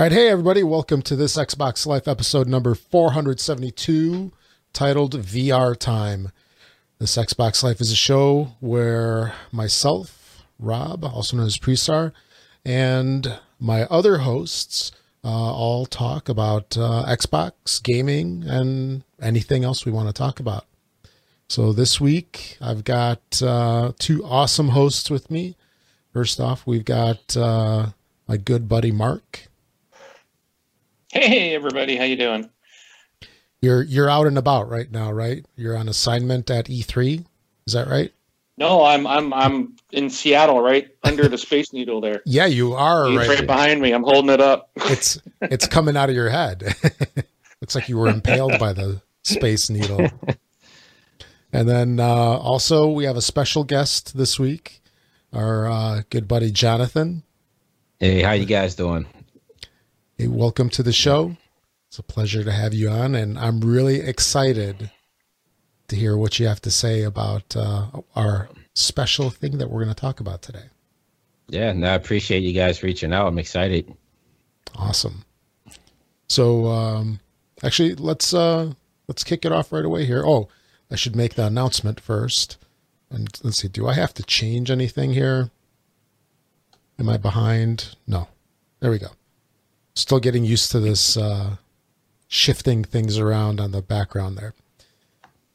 All right, hey everybody, welcome to this Xbox Life episode number 472, titled VR Time. This Xbox Life is a show where myself, Rob, also known as Prestar, and my other hosts uh, all talk about uh, Xbox, gaming, and anything else we want to talk about. So this week, I've got uh, two awesome hosts with me. First off, we've got uh, my good buddy Mark. Hey everybody, how you doing? You're you're out and about right now, right? You're on assignment at E3. Is that right? No, I'm I'm I'm in Seattle, right under the Space Needle there. Yeah, you are It's right. right behind me. I'm holding it up. It's it's coming out of your head. Looks like you were impaled by the space needle. And then uh, also we have a special guest this week, our uh, good buddy Jonathan. Hey, how you guys doing? Hey, welcome to the show. It's a pleasure to have you on, and I'm really excited to hear what you have to say about uh, our special thing that we're going to talk about today. Yeah, no, I appreciate you guys reaching out. I'm excited. Awesome. So, um, actually, let's uh, let's kick it off right away here. Oh, I should make the announcement first. And let's see, do I have to change anything here? Am I behind? No. There we go. Still getting used to this uh, shifting things around on the background there.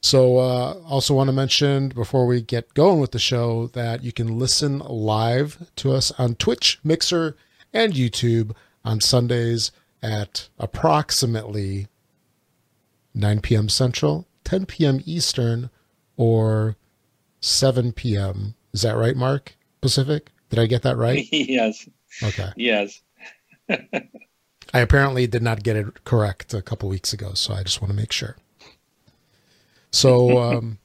So, uh, also want to mention before we get going with the show that you can listen live to us on Twitch, Mixer, and YouTube on Sundays at approximately 9 p.m. Central, 10 p.m. Eastern, or 7 p.m. Is that right, Mark? Pacific? Did I get that right? yes, Okay. yes. I apparently did not get it correct a couple weeks ago, so I just want to make sure. So, um,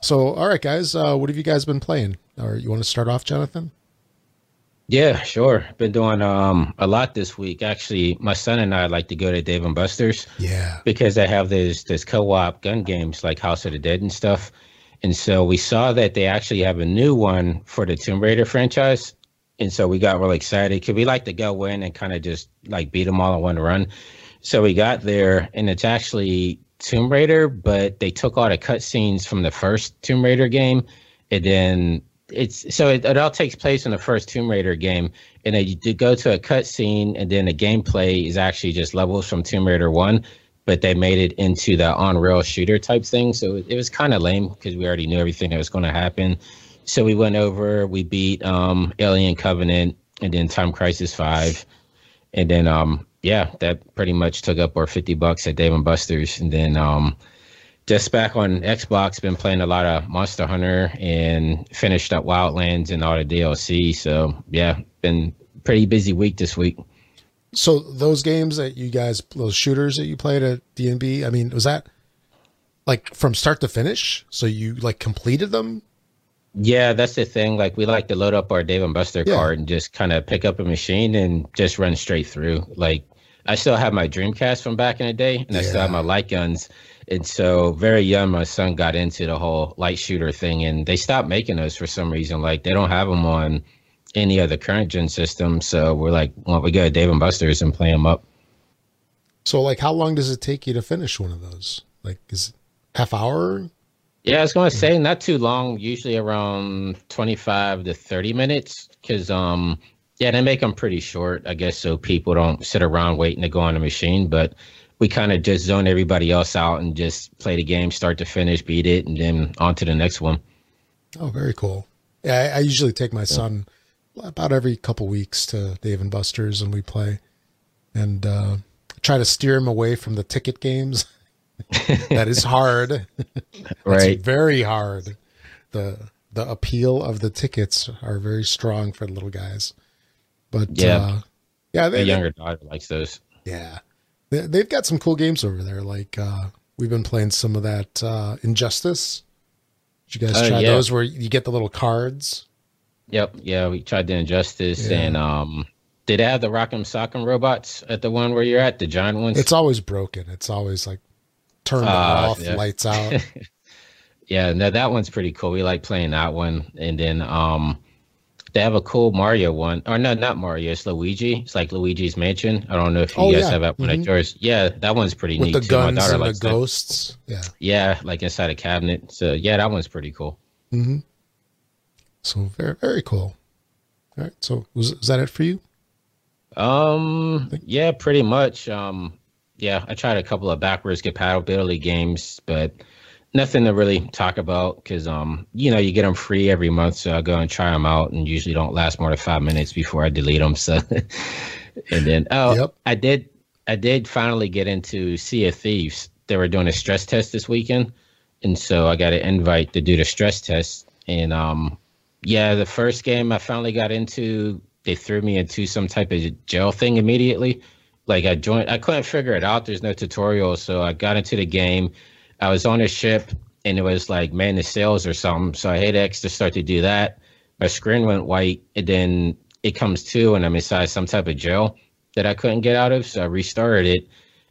so all right, guys, uh, what have you guys been playing? Or you want to start off, Jonathan? Yeah, sure. Been doing um a lot this week. Actually, my son and I like to go to Dave and Buster's Yeah. because they have this this co-op gun games like House of the Dead and stuff. And so we saw that they actually have a new one for the Tomb Raider franchise. And so we got really excited because we like to go in and kind of just like beat them all in one run. So we got there and it's actually Tomb Raider, but they took all the cutscenes from the first Tomb Raider game and then it's so it, it all takes place in the first Tomb Raider game, and then you go to a cutscene, and then the gameplay is actually just levels from Tomb Raider One, but they made it into the on-rail shooter type thing. So it, it was kind of lame because we already knew everything that was going to happen. So we went over, we beat um, Alien Covenant, and then Time Crisis Five, and then um, yeah, that pretty much took up our fifty bucks at Dave and Buster's, and then um, just back on Xbox, been playing a lot of Monster Hunter and finished up Wildlands and all the DLC. So yeah, been pretty busy week this week. So those games that you guys, those shooters that you played at D&B, I mean, was that like from start to finish? So you like completed them? Yeah, that's the thing. Like we like to load up our Dave and Buster Yeah. card and just kind of pick up a machine and just run straight through. Like I still have my Dreamcast from back in the day, and I still have my light guns. And so very young, my son got into the whole light shooter thing, and they stopped making those for some reason. Like they don't have them on any other current gen system. So we're like, well, we go to Dave and Buster's and play them up. So like how long does it take you to finish one of those? Like is it half hour? Yeah, I was gonna say not too long. Usually around twenty-five to thirty minutes, because um, yeah, they make them pretty short, I guess, so people don't sit around waiting to go on the machine. But we kind of just zone everybody else out and just play the game start to finish, beat it, and then on to the next one. Oh, very cool. Yeah, I, I usually take my son about every couple weeks to Dave and Buster's and we play and uh, try to steer him away from the ticket games. that is hard. Right. It's very hard. The the appeal of the tickets are very strong for little guys. But Yeah. uh, yeah, they, younger daughter likes those. yeah, they, they've got some cool games over there. Like uh, we've been playing some of that uh, Injustice. Did you guys Oh, try yeah. those where you get the little cards? Yep. Yeah, we tried the Injustice Yeah. and um, did they have the Rock'em Sock'em robots at the one where you're at, the giant ones? It's always broken. It's always like turned Ah, off, yeah. lights out. Yeah, no, that one's pretty cool. We like playing that one, and then um, they have a cool Mario one. Or no, not Mario. It's Luigi. It's like Luigi's Mansion. I don't know if you Oh, guys yeah. have that one Mhm. at yours. Yeah, that one's pretty with neat the too. My daughter and the likes that. ghosts. Yeah. Yeah, like inside a cabinet. So yeah, that one's pretty cool. hmm So very very cool. All right. So was is that it for you? Um, yeah, pretty much. Um, yeah, I tried a couple of backwards compatibility games, but nothing to really talk about because um, you know, you get them free every month, so I go and try them out, and usually don't last more than five minutes before I delete them. So, and then oh, Yep. I did, I did finally get into Sea of Thieves. They were doing a stress test this weekend, and so I got an invite to do the stress test, and um, yeah, the first game I finally got into, they threw me into some type of jail thing immediately. Like I joined, I couldn't figure it out. There's no tutorial, so I got into the game. I was on a ship, and it was like man the sails or something. So I hit X to start to do that. My screen went white, and then it comes to, and I'm inside some type of jail that I couldn't get out of. So I restarted it,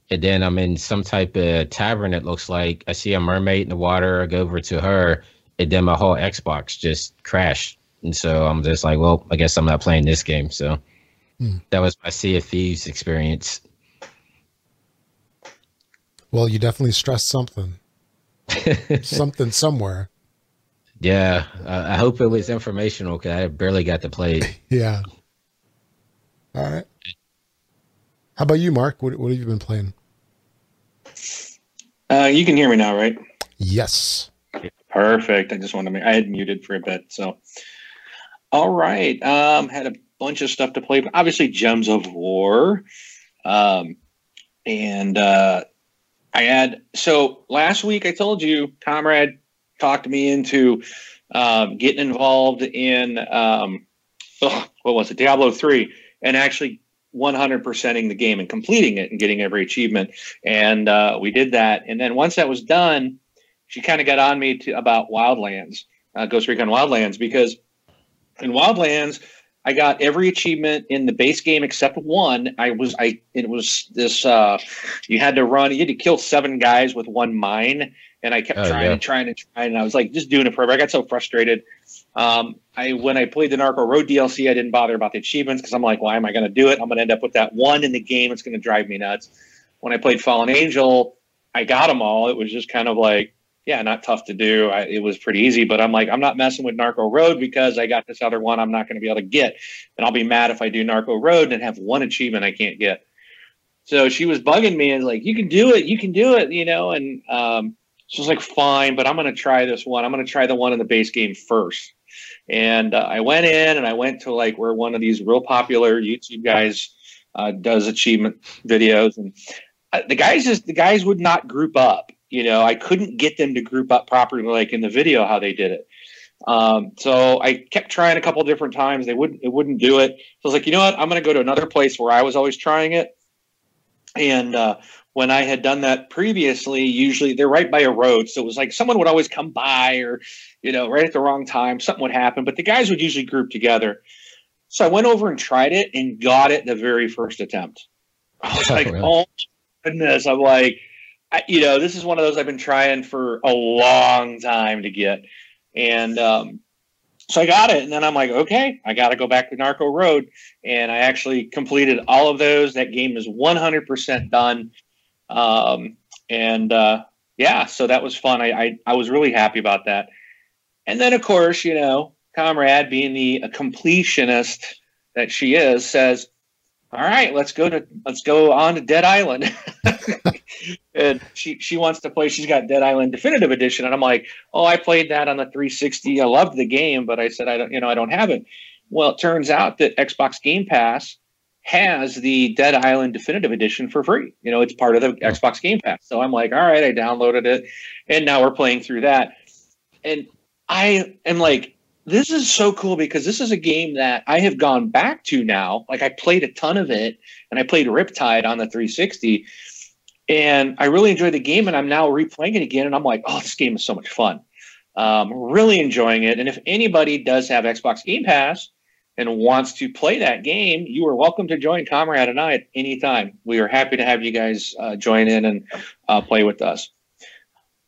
and then I'm in some type of tavern. It looks like I see a mermaid in the water. I go over to her, and then my whole Xbox just crashed. And so I'm just like, well, I guess I'm not playing this game. So That was my Sea of Thieves experience. Well, you definitely stressed something. something somewhere. Yeah, I I hope it was informational because I barely got to play it. Yeah. All right. How about you, Mark? What, what have you been playing? Uh, you can hear me now, right? Yes. Perfect. I just wanted to make, I had muted for a bit. So, all right. Um, had a bunch of stuff to play, but obviously Gems of War. Um, and uh, I had, so last week I told you, Comrade talked me into um, getting involved in, um, ugh, what was it, Diablo 3, and actually 100%ing the game and completing it and getting every achievement. And uh, we did that. And then once that was done, she kind of got on me to about Wildlands, uh, Ghost Recon Wildlands, because in Wildlands, I got every achievement in the base game except one. I was I it was this uh you had to run you had to kill seven guys with one mine and I kept Oh, trying yeah. and trying and trying and I was like just doing it forever. I got so frustrated. Um I when I played the Narco Road DLC, I didn't bother about the achievements because I'm like, why am I gonna do it? I'm gonna end up with that one in the game, it's gonna drive me nuts. When I played Fallen Angel, I got them all. It was just kind of like yeah, not tough to do. I, it was pretty easy, but I'm like, I'm not messing with Narco Road because I got this other one I'm not going to be able to get. And I'll be mad if I do Narco Road and have one achievement I can't get. So she was bugging me and like, you can do it, you can do it, you know. And um, she was like, fine, but I'm going to try this one. I'm going to try the one in the base game first. And uh, I went in and I went to like where one of these real popular YouTube guys uh, does achievement videos, and uh, the guys just the guys would not group up. You know, I couldn't get them to group up properly, like in the video how they did it. Um, so I kept trying a couple different times. They wouldn't, it wouldn't do it. So I was like, you know what? I'm going to go to another place where I was always trying it. And uh, when I had done that previously, usually they're right by a road. So it was like someone would always come by or, you know, right at the wrong time, something would happen, but the guys would usually group together. So I went over and tried it and got it the very first attempt. I was like, Really? oh goodness. I'm like, I, you know, this is one of those I've been trying for a long time to get. And um, so I got it. And then I'm like, okay, I got to go back to Narco Road. And I actually completed all of those. That game is 100% done. Um, and uh, yeah, so that was fun. I, I, I was really happy about that. And then, of course, you know, Comrade, being the completionist that she is, says, all right, let's go to let's go on to Dead Island. and she she wants to play. She's got Dead Island Definitive Edition, and I'm like, oh, I played that on the 360. I loved the game, but I said I don't, you know, I don't have it. Well, it turns out that Xbox Game Pass has the Dead Island Definitive Edition for free. You know, it's part of the oh. Xbox Game Pass. So I'm like, all right, I downloaded it, and now we're playing through that. And I am like, this is so cool because this is a game that I have gone back to now. Like I played a ton of it, and I played Riptide on the 360, and I really enjoyed the game. And I'm now replaying it again, and I'm like, oh, this game is so much fun. Um, really enjoying it. And if anybody does have Xbox Game Pass and wants to play that game, you are welcome to join Comrade and I at any time. We are happy to have you guys uh, join in and uh, play with us.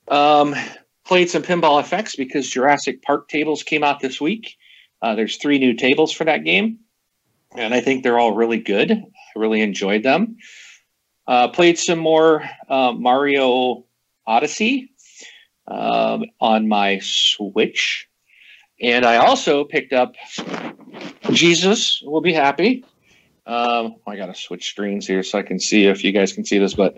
Um, played some pinball effects because Jurassic Park tables came out this week. Uh, there's three new tables for that game, and I think they're all really good. I really enjoyed them. Uh, played some more uh, Mario Odyssey um, on my Switch, and I also picked up Jesus will be happy. Um, I got to switch screens here so I can see if you guys can see this, but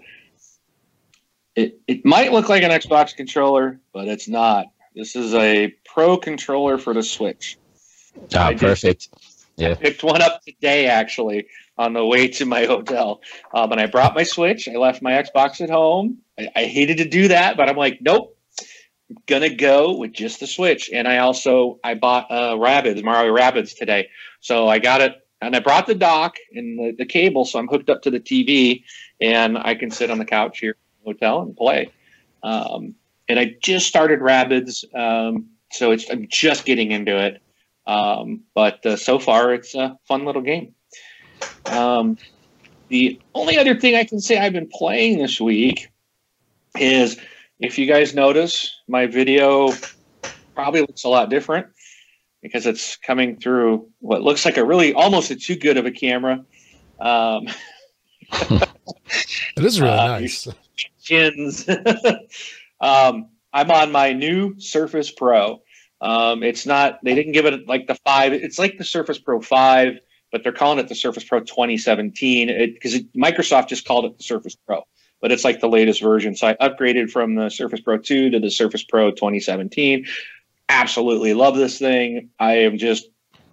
it, it might look like an Xbox controller, but it's not. This is a pro controller for the Switch. Ah, perfect. Yeah. I picked one up today actually on the way to my hotel. Um, and I brought my Switch. I left my Xbox at home. I, I hated to do that, but I'm like, nope, I'm gonna go with just the Switch. And I also I bought uh Rabbids, Mario Rabbids today. So I got it and I brought the dock and the, the cable, so I'm hooked up to the TV and I can sit on the couch here hotel and play. Um, and I just started Rabbids, um, so it's I'm just getting into it. Um, but uh, so far, it's a fun little game. Um, the only other thing I can say I've been playing this week is if you guys notice, my video probably looks a lot different because it's coming through what looks like a really almost a too good of a camera. Um, it is really uh, nice chins. um, I'm on my new Surface Pro. Um, it's not, they didn't give it like the five, it's like the Surface Pro 5, but they're calling it the Surface Pro 2017 because Microsoft just called it the Surface Pro, but it's like the latest version. So I upgraded from the Surface Pro 2 to the Surface Pro 2017. Absolutely love this thing. I am just,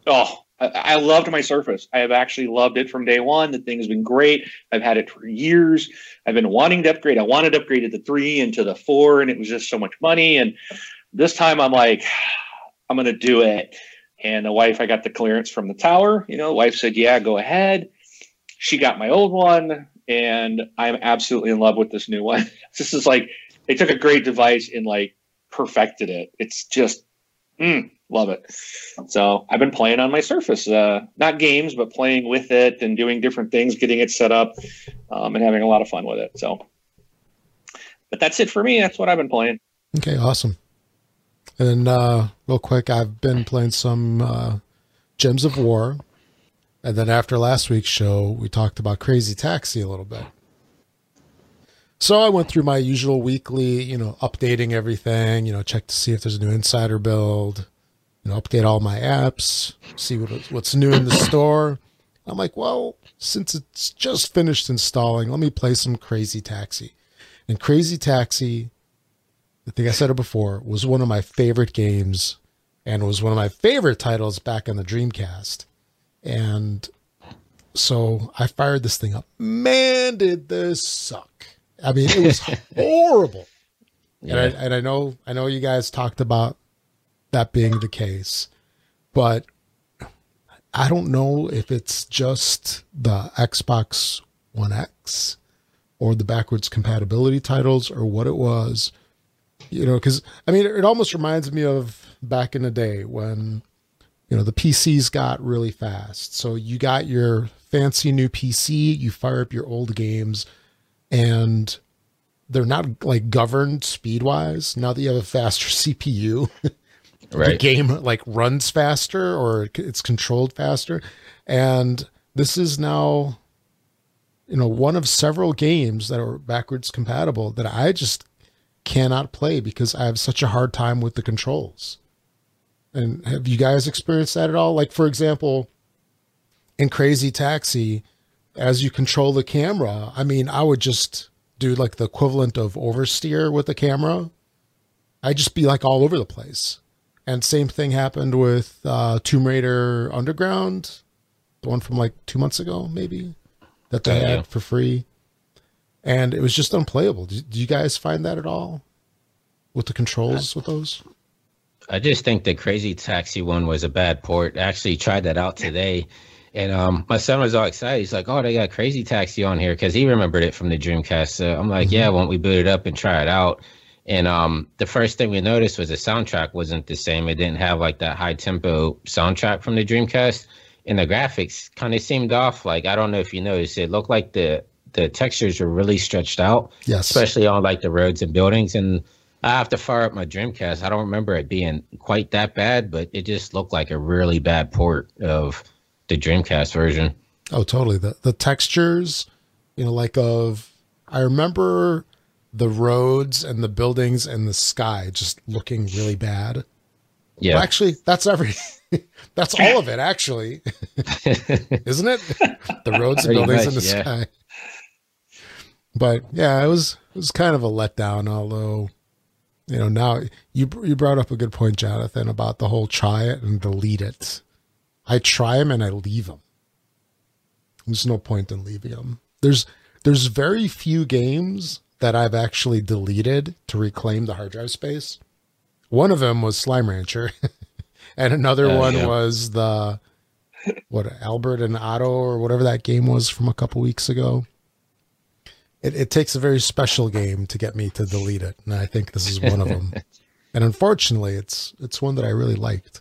oh, I loved my Surface. I have actually loved it from day one. The thing has been great. I've had it for years. I've been wanting to upgrade. I wanted to upgrade to the three and to the four, and it was just so much money. And this time I'm like, I'm going to do it. And the wife, I got the clearance from the tower. You know, the wife said, Yeah, go ahead. She got my old one, and I'm absolutely in love with this new one. this is like, they took a great device and like perfected it. It's just, mm, love it. So I've been playing on my Surface, uh, not games, but playing with it and doing different things, getting it set up, um, and having a lot of fun with it. So, but that's it for me. That's what I've been playing. Okay, awesome. And uh, real quick, I've been playing some uh, Gems of War, and then after last week's show, we talked about Crazy Taxi a little bit. So I went through my usual weekly, you know, updating everything, you know, check to see if there's a new insider build, you know, update all my apps, see what, what's new in the store. I'm like, well, since it's just finished installing, let me play some Crazy Taxi. And Crazy Taxi, I think I said it before, was one of my favorite games and was one of my favorite titles back on the Dreamcast. And so I fired this thing up. Man, did this suck. I mean, it was horrible. Yeah. And, I, and I know, I know you guys talked about that being the case. But I don't know if it's just the Xbox One X or the backwards compatibility titles or what it was. You know, because I mean, it almost reminds me of back in the day when, you know, the PCs got really fast. So you got your fancy new PC, you fire up your old games, and they're not like governed speed wise. Now that you have a faster CPU, right. the game like runs faster or it's controlled faster. And this is now, you know, one of several games that are backwards compatible that I just cannot play because I have such a hard time with the controls. And have you guys experienced that at all? Like, for example, in Crazy Taxi, as you control the camera, I mean, I would just do like the equivalent of oversteer with the camera. I'd just be like all over the place. And same thing happened with uh, Tomb Raider Underground, the one from like two months ago, maybe that they had for free. And it was just unplayable. Do, do, you guys find that at all with the controls I, with those? I just think the Crazy Taxi one was a bad port. I actually tried that out today. And um, my son was all excited. He's like, "Oh, they got Crazy Taxi on here," because he remembered it from the Dreamcast. So I'm like, mm-hmm. "Yeah, won't we boot it up and try it out?" And um, the first thing we noticed was the soundtrack wasn't the same. It didn't have like that high tempo soundtrack from the Dreamcast, and the graphics kind of seemed off. Like I don't know if you noticed, it looked like the the textures were really stretched out. Yes, especially on like the roads and buildings. And I have to fire up my Dreamcast. I don't remember it being quite that bad, but it just looked like a really bad port of the Dreamcast version. Oh, totally. The the textures, you know, like of I remember the roads and the buildings and the sky just looking really bad. Yeah. Well, actually, that's every that's all of it actually. Isn't it? The roads and buildings much, in the yeah. sky. But yeah, it was it was kind of a letdown although you know, now you you brought up a good point, Jonathan, about the whole try it and delete it. I try them and I leave them. There's no point in leaving them. There's there's very few games that I've actually deleted to reclaim the hard drive space. One of them was Slime Rancher, and another Oh, one yeah. was the what Albert and Otto or whatever that game was from a couple weeks ago. It, it takes a very special game to get me to delete it, and I think this is one of them. and unfortunately, it's it's one that I really liked.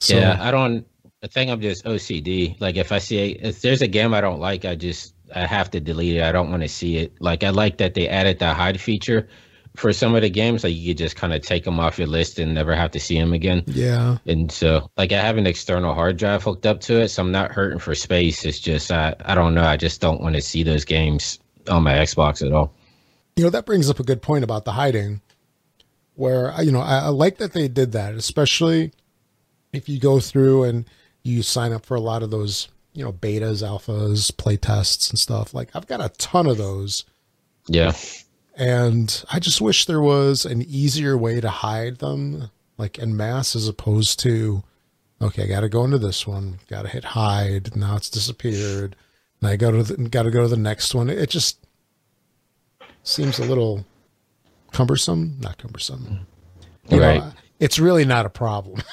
So, yeah, I don't. I think I'm just OCD. Like if I see a, if there's a game I don't like, I just I have to delete it. I don't want to see it. Like I like that they added that hide feature for some of the games. Like you could just kind of take them off your list and never have to see them again. yeah, And so, like I have an external hard drive hooked up to it, so I'm not hurting for space. It's just I I don't know. I just don't want to see those games on my Xbox at all. you know that brings up a good point about the hiding where you know I, I like that they did that especially if you go through and you sign up for a lot of those you know betas alphas play tests and stuff. Like i've got a ton of those. Yeah, and i just wish there was an easier way to hide them like in mass, as opposed to okay i gotta go into this one gotta hit hide now it's disappeared. And i go to the, gotta go to the next one. It just seems a little cumbersome not cumbersome. You know, right. it's really not a problem.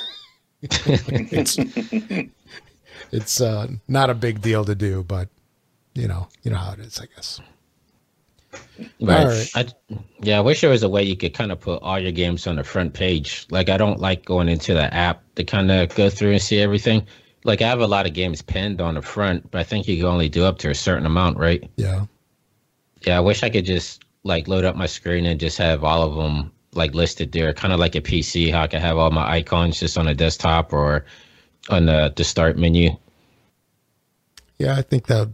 It's it's uh not a big deal to do but you know you know how it is i guess Right. right. I, yeah, I wish there was a way you could kind of put all your games on the front page. Like, I don't like going into the app to kind of go through and see everything. Like, I have a lot of games pinned on the front, but I think you can only do up to a certain amount, right? yeah Yeah, I wish I could just like load up my screen and just have all of them like listed there, kind of like a PC. How I can have all my icons just on a desktop or on the the start menu. Yeah, I think that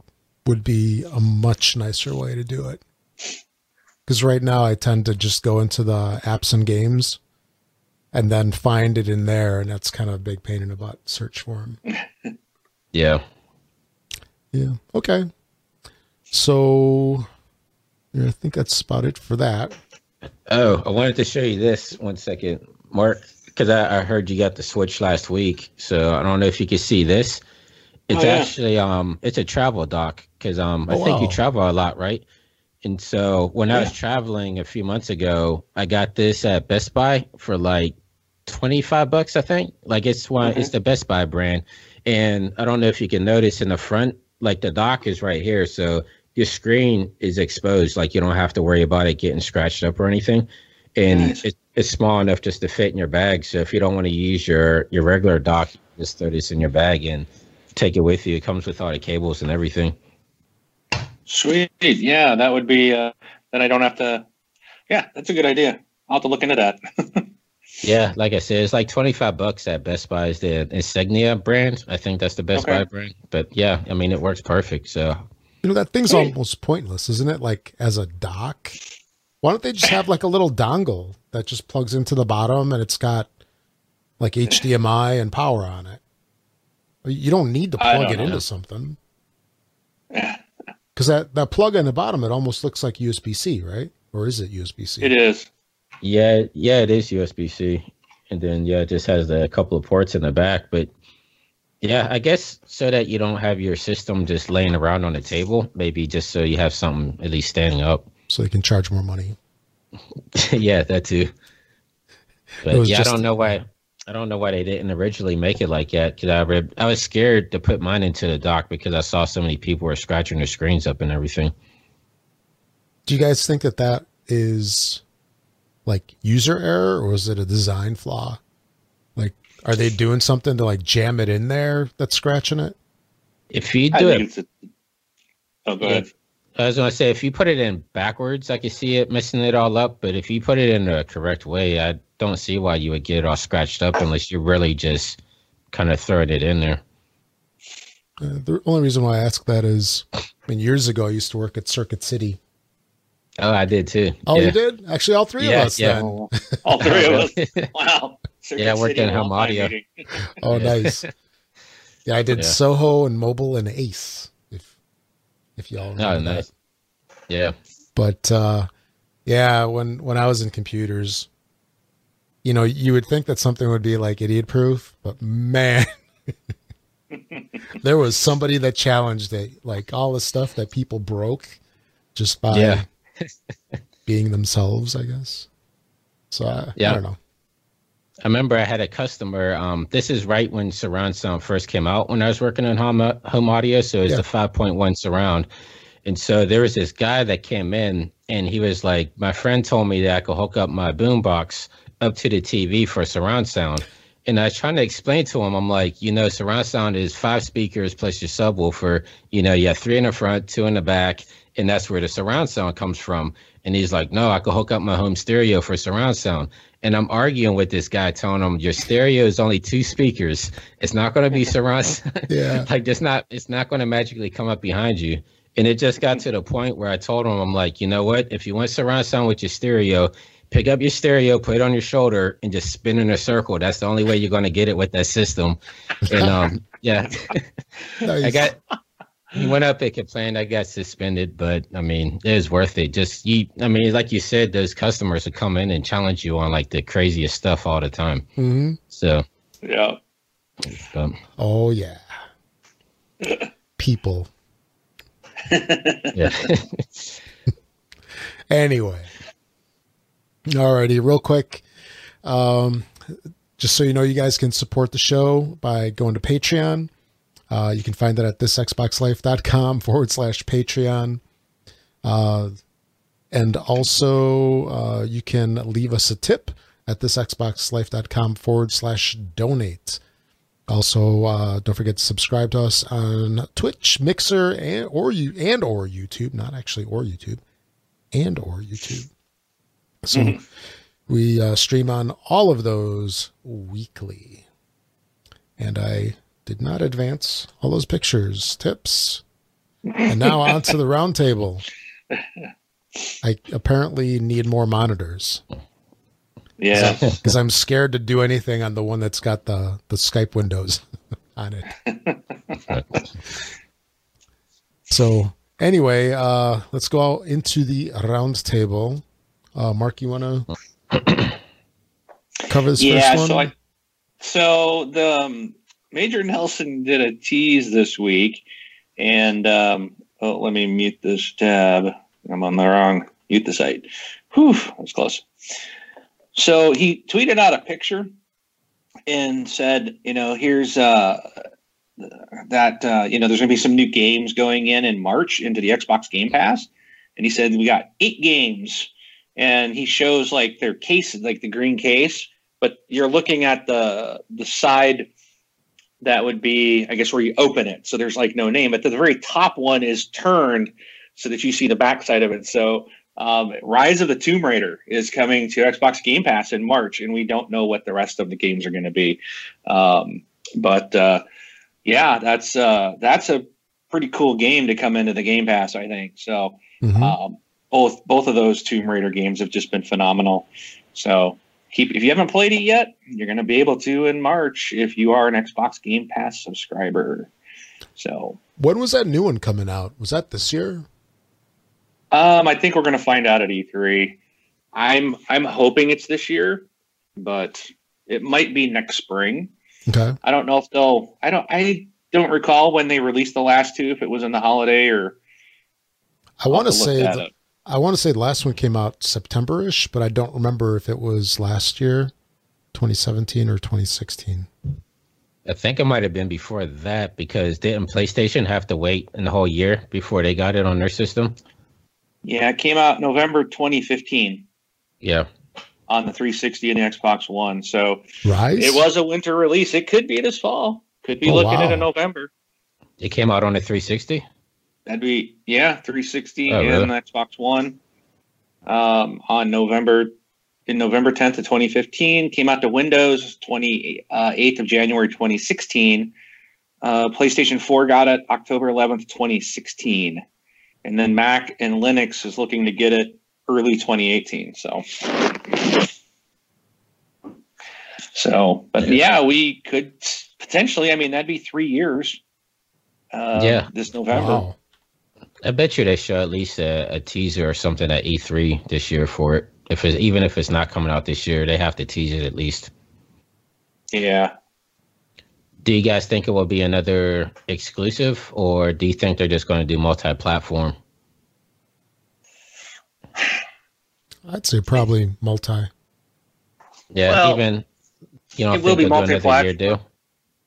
would be a much nicer way to do it. Because right now I tend to just go into the apps and games and then find it in there, and that's kind of a big pain in the butt search for them. Yeah. Yeah. Okay. So yeah, I think that's about it for that. Oh, I wanted to show you this one second, Mark, because I, I heard you got the Switch last week. So I don't know if you can see this. It's Oh, yeah. actually um, it's a travel dock because um, I Oh, think you travel a lot, right? And so when I was traveling a few months ago, I got this at Best Buy for like twenty five bucks, I think. Like it's one, it's the Best Buy brand, and I don't know if you can notice in the front, like the dock is right here, so your screen is exposed. Like you don't have to worry about it getting scratched up or anything, and Nice. it, it's small enough just to fit in your bag. So if you don't want to use your your regular dock, just throw this in your bag and take it with you. It comes with all the cables and everything. Sweet. Yeah, that would be. Uh, then I don't have to. Yeah, that's a good idea. I'll have to look into that. Yeah, like I said, it's like twenty five bucks at Best Buy. Is the Insignia brand? I think that's the Best Okay. Buy brand. But yeah, I mean it works perfect. So You know, that thing's Hey. almost pointless, isn't it? Like as a dock. Why don't they just have like a little dongle that just plugs into the bottom and it's got like HDMI and power on it? You don't need to plug it know. into something. Because that, that plug in the bottom, it almost looks like USB C, right? Or is it USB C? It is. yeah, yeah, it is USB C, and then yeah, it just has a couple of ports in the back. But yeah, I guess so that you don't have your system just laying around on the table. Maybe just so you have something at least standing up. So you can charge more money. yeah, that too. But yeah, just- I don't know why. I don't know why they didn't originally make it like that. Cause I read, I was scared to put mine into the dock because I saw so many people were scratching their screens up and everything. Do you guys think that that is like user error or is it a design flaw? Like, are they doing something to like jam it in there that's scratching it? If you do think it. A, oh, go Yeah. ahead. I was gonna say if you put it in backwards, I could see it messing it all up. But if you put it in the correct way, I don't see why you would get it all scratched up unless you're really just kind of throwing it in there. Uh, the only reason why I ask that is, I mean, years ago I used to work at Circuit City. Oh, I did too. Oh, yeah. you did? Actually, all three Yeah, of us yeah. then. All three of us. Wow. Yeah, I worked City in home audio. Oh, nice. Yeah, I did Yeah. Soho and Mobile and Ace. If if y'all remember Oh, that. Yeah. But uh, yeah, when when I was in computers, you know, you would think that something would be like idiot proof, but man, there was somebody that challenged it, like all the stuff that people broke just by Yeah. being themselves, I guess. So I, I don't know. I remember I had a customer. Um, this is right when surround sound first came out when I was working on home home audio. So it's Yeah. the 5.1 surround. And so there was this guy that came in and he was like, My friend told me that I could hook up my boombox up to the TV for surround sound. And I was trying to explain to him, I'm like, you know, surround sound is five speakers plus your subwoofer. You know, you have three in the front, two in the back, and that's where the surround sound comes from. And he's like, no, I could hook up my home stereo for surround sound. And I'm arguing with this guy, telling him your stereo is only two speakers. It's not going to be surround. sound. Yeah. like it's not. It's not going to magically come up behind you. And it just got to the point where I told him, I'm like, you know what? If you want surround sound with your stereo, pick up your stereo, put it on your shoulder, and just spin in a circle. That's the only way you're going to get it with that system. And um, yeah, I got. He went up and complained. I got suspended, but I mean, it was worth it. Just you, I mean, like you said, those customers would come in and challenge you on like the craziest stuff all the time. Mhm. So, Yeah. um, Oh yeah. People. yeah, Anyway. Alrighty, real quick. Um, just so you know, you guys can support the show by going to Patreon. Uh, you can find that at thisxboxlife.com forward slash Patreon. Uh, and also, uh, you can leave us a tip at thisxboxlife.com forward slash donate. Also, uh, don't forget to subscribe to us on Twitch, Mixer, and or you and or YouTube. Not actually or YouTube, and or YouTube. So we uh, stream on all of those weekly. And I did not advance all those pictures, tips. And now on to the round table. I apparently need more monitors Yeah. because I'm scared to do anything on the one that's got the, the Skype windows on it. So anyway, uh, let's go out into the round table. Uh, Mark, you want to cover this yeah. first one? So I, so the um, Major Nelson did a tease this week, and um, oh, let me mute this tab. I'm on the wrong mute the site. Whew, that was close. So he tweeted out a picture and said, you know, here's uh, that uh, you know, there's going to be some new games going in in March into the Xbox Game Pass, and he said we got eight games, and he shows like their cases, like the green case, but you're looking at the the side that would be, I guess, where you open it. So there's like no name, but the very top one is turned so that you see the backside of it. So um, Rise of the Tomb Raider is coming to Xbox Game Pass in March, and we don't know what the rest of the games are going to be. Um, but uh, yeah, that's uh, that's a pretty cool game to come into the Game Pass, I think. So Mhm. um, both both of those Tomb Raider games have just been phenomenal. So keep if you haven't played it yet, you're going to be able to in March if you are an Xbox Game Pass subscriber. So when was that new one coming out? Was that this year? um, I think we're going to find out at E3. I'm I'm hoping it's this year, but it might be next spring. Okay. I don't know if they'll. I don't. I don't recall when they released the last two. If it was in the holiday or. I want to I'll have look say that. I want to say the last one came out September-ish, but I don't remember if it was last year, 2017 or 2016. I think it might have been before that because didn't PlayStation have to wait in the whole year before they got it on their system? Yeah, it came out November 2015 Yeah. on the 360 and the Xbox One. So Rise? it was a winter release. It could be this fall. Could be Oh, looking wow. into November. It came out on the 360. That'd be yeah, 360 Oh, really? and Xbox One. Um, on November in November 10th of 2015, came out to Windows 28th of January 2016. Uh, PlayStation 4 got it October 11th, 2016, and then Mac and Linux is looking to get it early 2018. So, so, but yeah, we could potentially. I mean, that'd be three years. Uh, Yeah. this November. Wow. I bet you they show at least a, a teaser or something at E3 this year for it. If it's even if it's not coming out this year, they have to tease it at least. Yeah. Do you guys think it will be another exclusive, or do you think they're just going to do multi-platform? I'd say probably multi. Yeah, Well, even you know, it will be multi-platform. deal.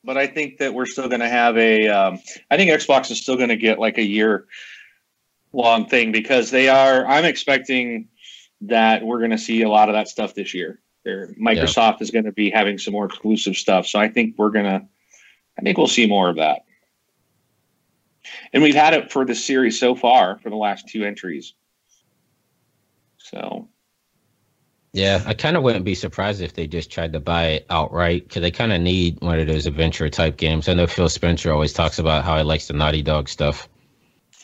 but I think that we're still going to have a. Um, I think Xbox is still going to get like a year long thing because they are. I'm expecting that we're going to see a lot of that stuff this year. There, Microsoft is going to be having some more exclusive stuff, so I think we're gonna. I think we'll see more of that. And we've had it for the series so far for the last two entries. So Yeah, I kind of wouldn't be surprised if they just tried to buy it outright because they kind of need one of those adventure type games. I know Phil Spencer always talks about how he likes the Naughty Dog stuff.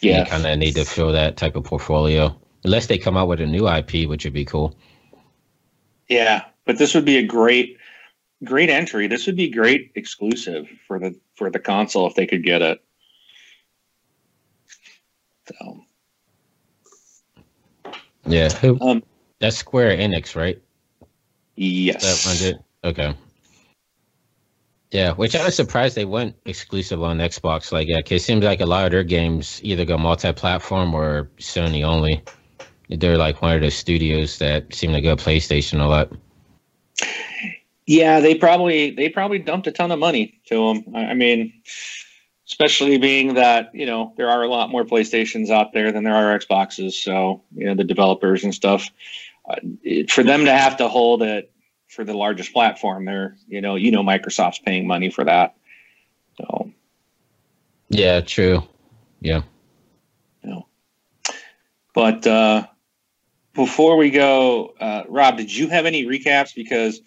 Yeah, They kind of need to fill that type of portfolio, unless they come out with a new IP, which would be cool. Yeah, but this would be a great, great entry. This would be great exclusive for the for the console if they could get it. So Yeah, who? Um, That's Square Enix, right? yes, That. Okay. Yeah, which I was surprised they went exclusive on Xbox like yeah, that. 'cause it seems like a lot of their games either go multi-platform or Sony only. They're like one of those studios that seem to go PlayStation a lot. yeah, they probably they probably dumped a ton of money to them. I, I mean, especially being that you know there are a lot more PlayStations out there than there are Xboxes. So you know the developers and stuff. Uh, for them to have to hold it for the largest platform, they're you know you know Microsoft's paying money for that. So Yeah, true. Yeah. But uh, before we go, uh, Rob, did you have any recaps? Because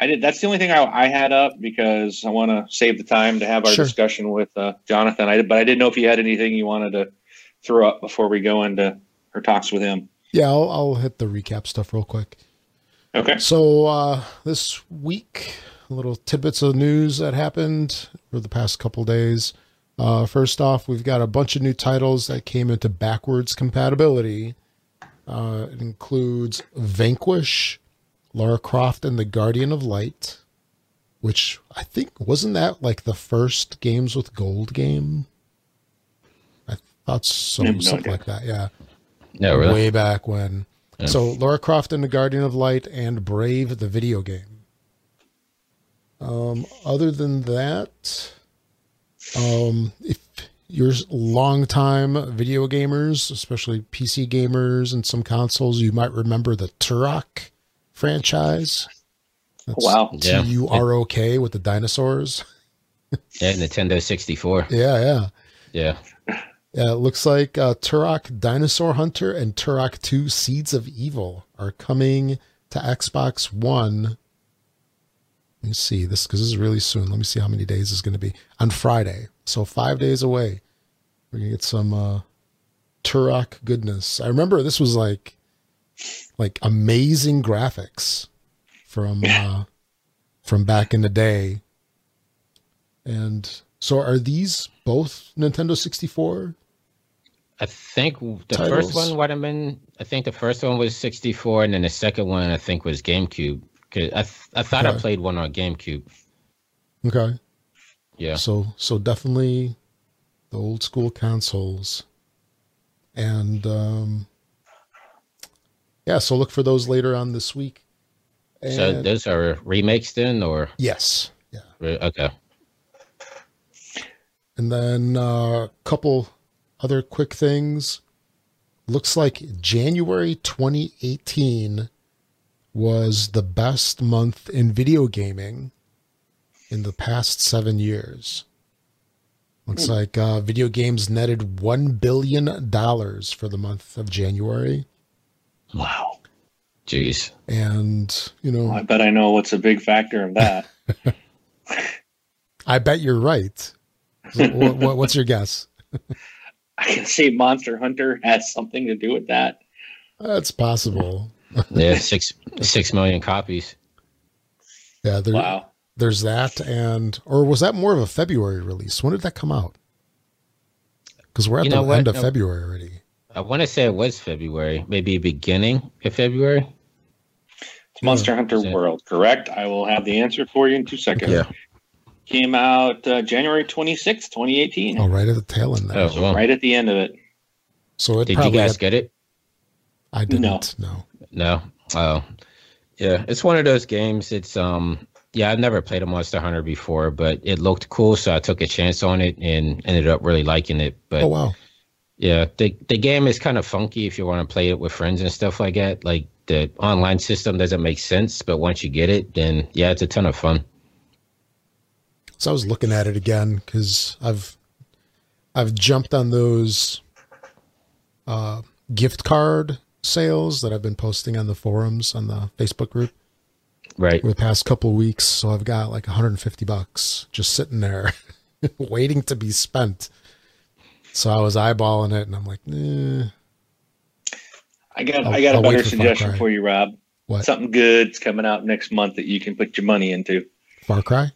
I did. That's the only thing I, I had up because I want to save the time to have our Sure. discussion with uh, Jonathan. I did, but I didn't know if you had anything you wanted to throw up before we go into our talks with him. Yeah, I'll, I'll hit the recap stuff real quick. Okay. So uh, this week, little tidbits of news that happened for the past couple days. Uh, first off, we've got a bunch of new titles that came into backwards compatibility. Uh, it includes Vanquish, Lara Croft and the Guardian of Light, which I think wasn't that like the first games with gold game. I thought so, I no something idea. like that. Yeah No, really. way back when. Yeah. So Laura Croft and the Guardian of Light and Brave the video game. Um, other than that, um, if you're longtime video gamers, especially PC gamers and some consoles, you might remember the Turok franchise. That's Wow. Yeah. T U R O K with the dinosaurs. Yeah, Nintendo 64. Yeah, yeah. Yeah. Yeah, it looks like uh, Turok Dinosaur Hunter and Turok 2 Seeds of Evil are coming to Xbox One. Let me see this because this is really soon. Let me see how many days is going to be on Friday. So five days away. We're gonna get some uh, Turok goodness. I remember this was like like amazing graphics from uh, from back in the day. And so are these both Nintendo 64? I think the Titles. first one would have been. I think the first one was 64, and then the second one I think was GameCube. 'Cause I th- I thought I played one on GameCube. Okay. Yeah. So so definitely the old school consoles. And um yeah, so look for those later on this week. So those are remakes then, or yes. Yeah. okay? And then a couple other quick things. Looks like January 2018 was the best month in video gaming in the past seven years. Looks like uh, video games netted one billion dollars for the month of January, Wow. Jeez. and you know, I bet I know what's a big factor in that. I bet you're right. What, what, what's your guess? I can see Monster Hunter has something to do with that. That's possible. Yeah, six six million copies. Yeah, there, Wow. there's that, and or was that more of a February release? When did that come out? Because we're at You the know what? end of No. February already. I want to say it was February, maybe beginning of February. It's Monster Hunter World, correct? I will have the answer for you in two seconds. Came out uh, January 26th, 2018. Oh, right at the tail end there. Oh, well. Right at the end of it. So it Did you guys had- get it? I didn't. No. No. Oh, yeah. It's one of those games. It's um. Yeah, I've never played a Monster Hunter before, but it looked cool, so I took a chance on it and ended up really liking it. But Oh wow. yeah, the the game is kind of funky if you want to play it with friends and stuff like that. Like the online system doesn't make sense, but once you get it, then yeah, it's a ton of fun. So I was looking at it again because I've I've jumped on those uh, gift card sales that I've been posting on the forums on the Facebook group Right. for the past couple of weeks. So I've got like 150 bucks just sitting there waiting to be spent. So I was eyeballing it and I'm like, eh, I got I'll- I got a I'll better for suggestion for you, Rob. What? Something good's coming out next month that you can put your money into. Far Cry?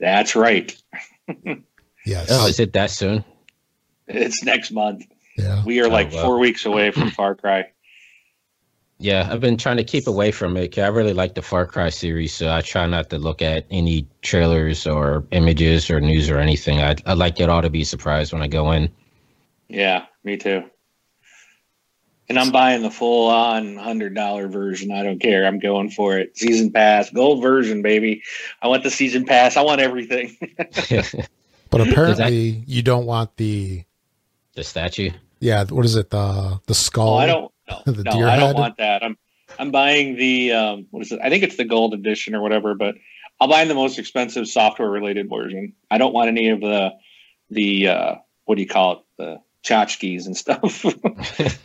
That's right. Yes. Oh, is it that soon? It's next month. yeah. We are Oh, like wow. four weeks away from Far Cry. Yeah, I've been trying to keep away from it. I really like the Far Cry series, so I try not to look at any trailers or images or news or anything. I I like it all to be surprised when I go in. Yeah, me too. And I'm buying the full on hundred dollar version. I don't care. I'm going for it. Season pass, gold version, baby. I want the season pass. I want everything. But apparently you don't want the the statue. yeah, what is it? The the skull. Oh, I don't. No, The no deer I don't want that. I'm I'm buying the um, what is it? I think it's the gold edition or whatever. But I'll buy the most expensive software related version. I don't want any of the the uh, what do you call it? The tchotchkes and stuff.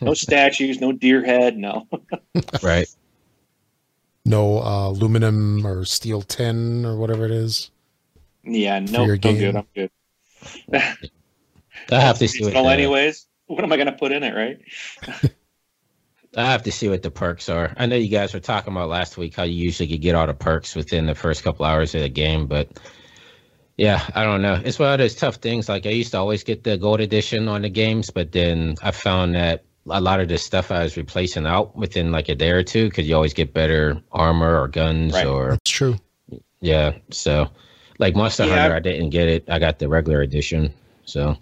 no statues, no deer head. No. right. no uh, aluminum or steel tin or whatever it is. Yeah, no, your no game. good. I'm good. I have to see what Seasonal the, anyways. What am I going to put in it, right? I have to see what the perks are. I know you guys were talking about last week how you usually could get all the perks within the first couple hours of the game, but yeah, I don't know. It's one of those tough things. Like I used to always get the gold edition on the games, but then I found that a lot of the stuff I was replacing out within like a day or two because you always get better armor or guns Right. or That's true. yeah. So like Monster Yeah. Hunter, I didn't get it. I got the regular edition. So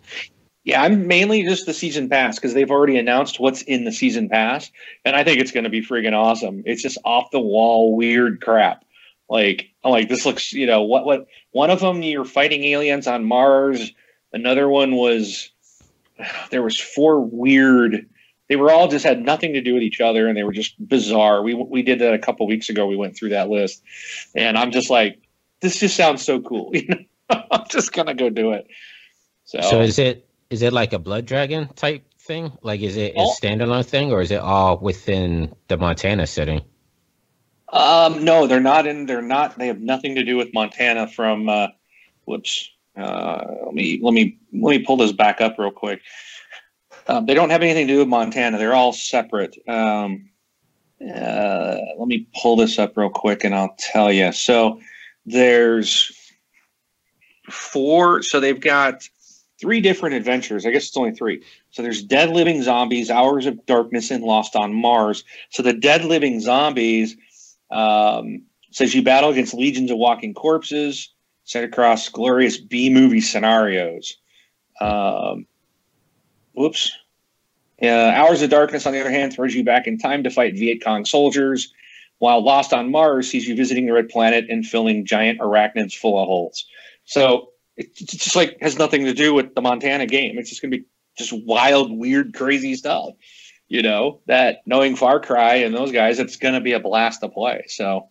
Yeah, I'm mainly just the season pass because they've already announced what's in the season pass, and I think it's going to be freaking awesome. It's just off the wall weird crap. Like, I'm like this looks, you know, what what one of them you're fighting aliens on Mars. Another one was there was four weird. They were all just had nothing to do with each other, and they were just bizarre. We we did that a couple weeks ago. We went through that list, and I'm just like, this just sounds so cool. You know, I'm just gonna go do it. So, so is it is it like a blood dragon type thing? Like is it a standalone thing or is it all within the Montana setting? Um, no, they're not in. They're not. They have nothing to do with Montana. From uh, whoops. Uh, let me let me let me pull this back up real quick. Um, they don't have anything to do with Montana. They're all separate. Um, uh, let me pull this up real quick, and I'll tell you. So there's four. So they've got three different adventures. I guess it's only three. So there's Dead Living Zombies, Hours of Darkness, and Lost on Mars. So the Dead Living Zombies um, says you battle against legions of walking corpses set across glorious B movie scenarios. Um, whoops. Uh, Hours of Darkness, on the other hand, throws you back in time to fight Viet Cong soldiers, while Lost on Mars sees you visiting the Red Planet and filling giant arachnids full of holes. So it- it's just like has nothing to do with the Montana game. It's just going to be just wild, weird, crazy stuff. You know that knowing Far Cry and those guys, it's going to be a blast to play. So,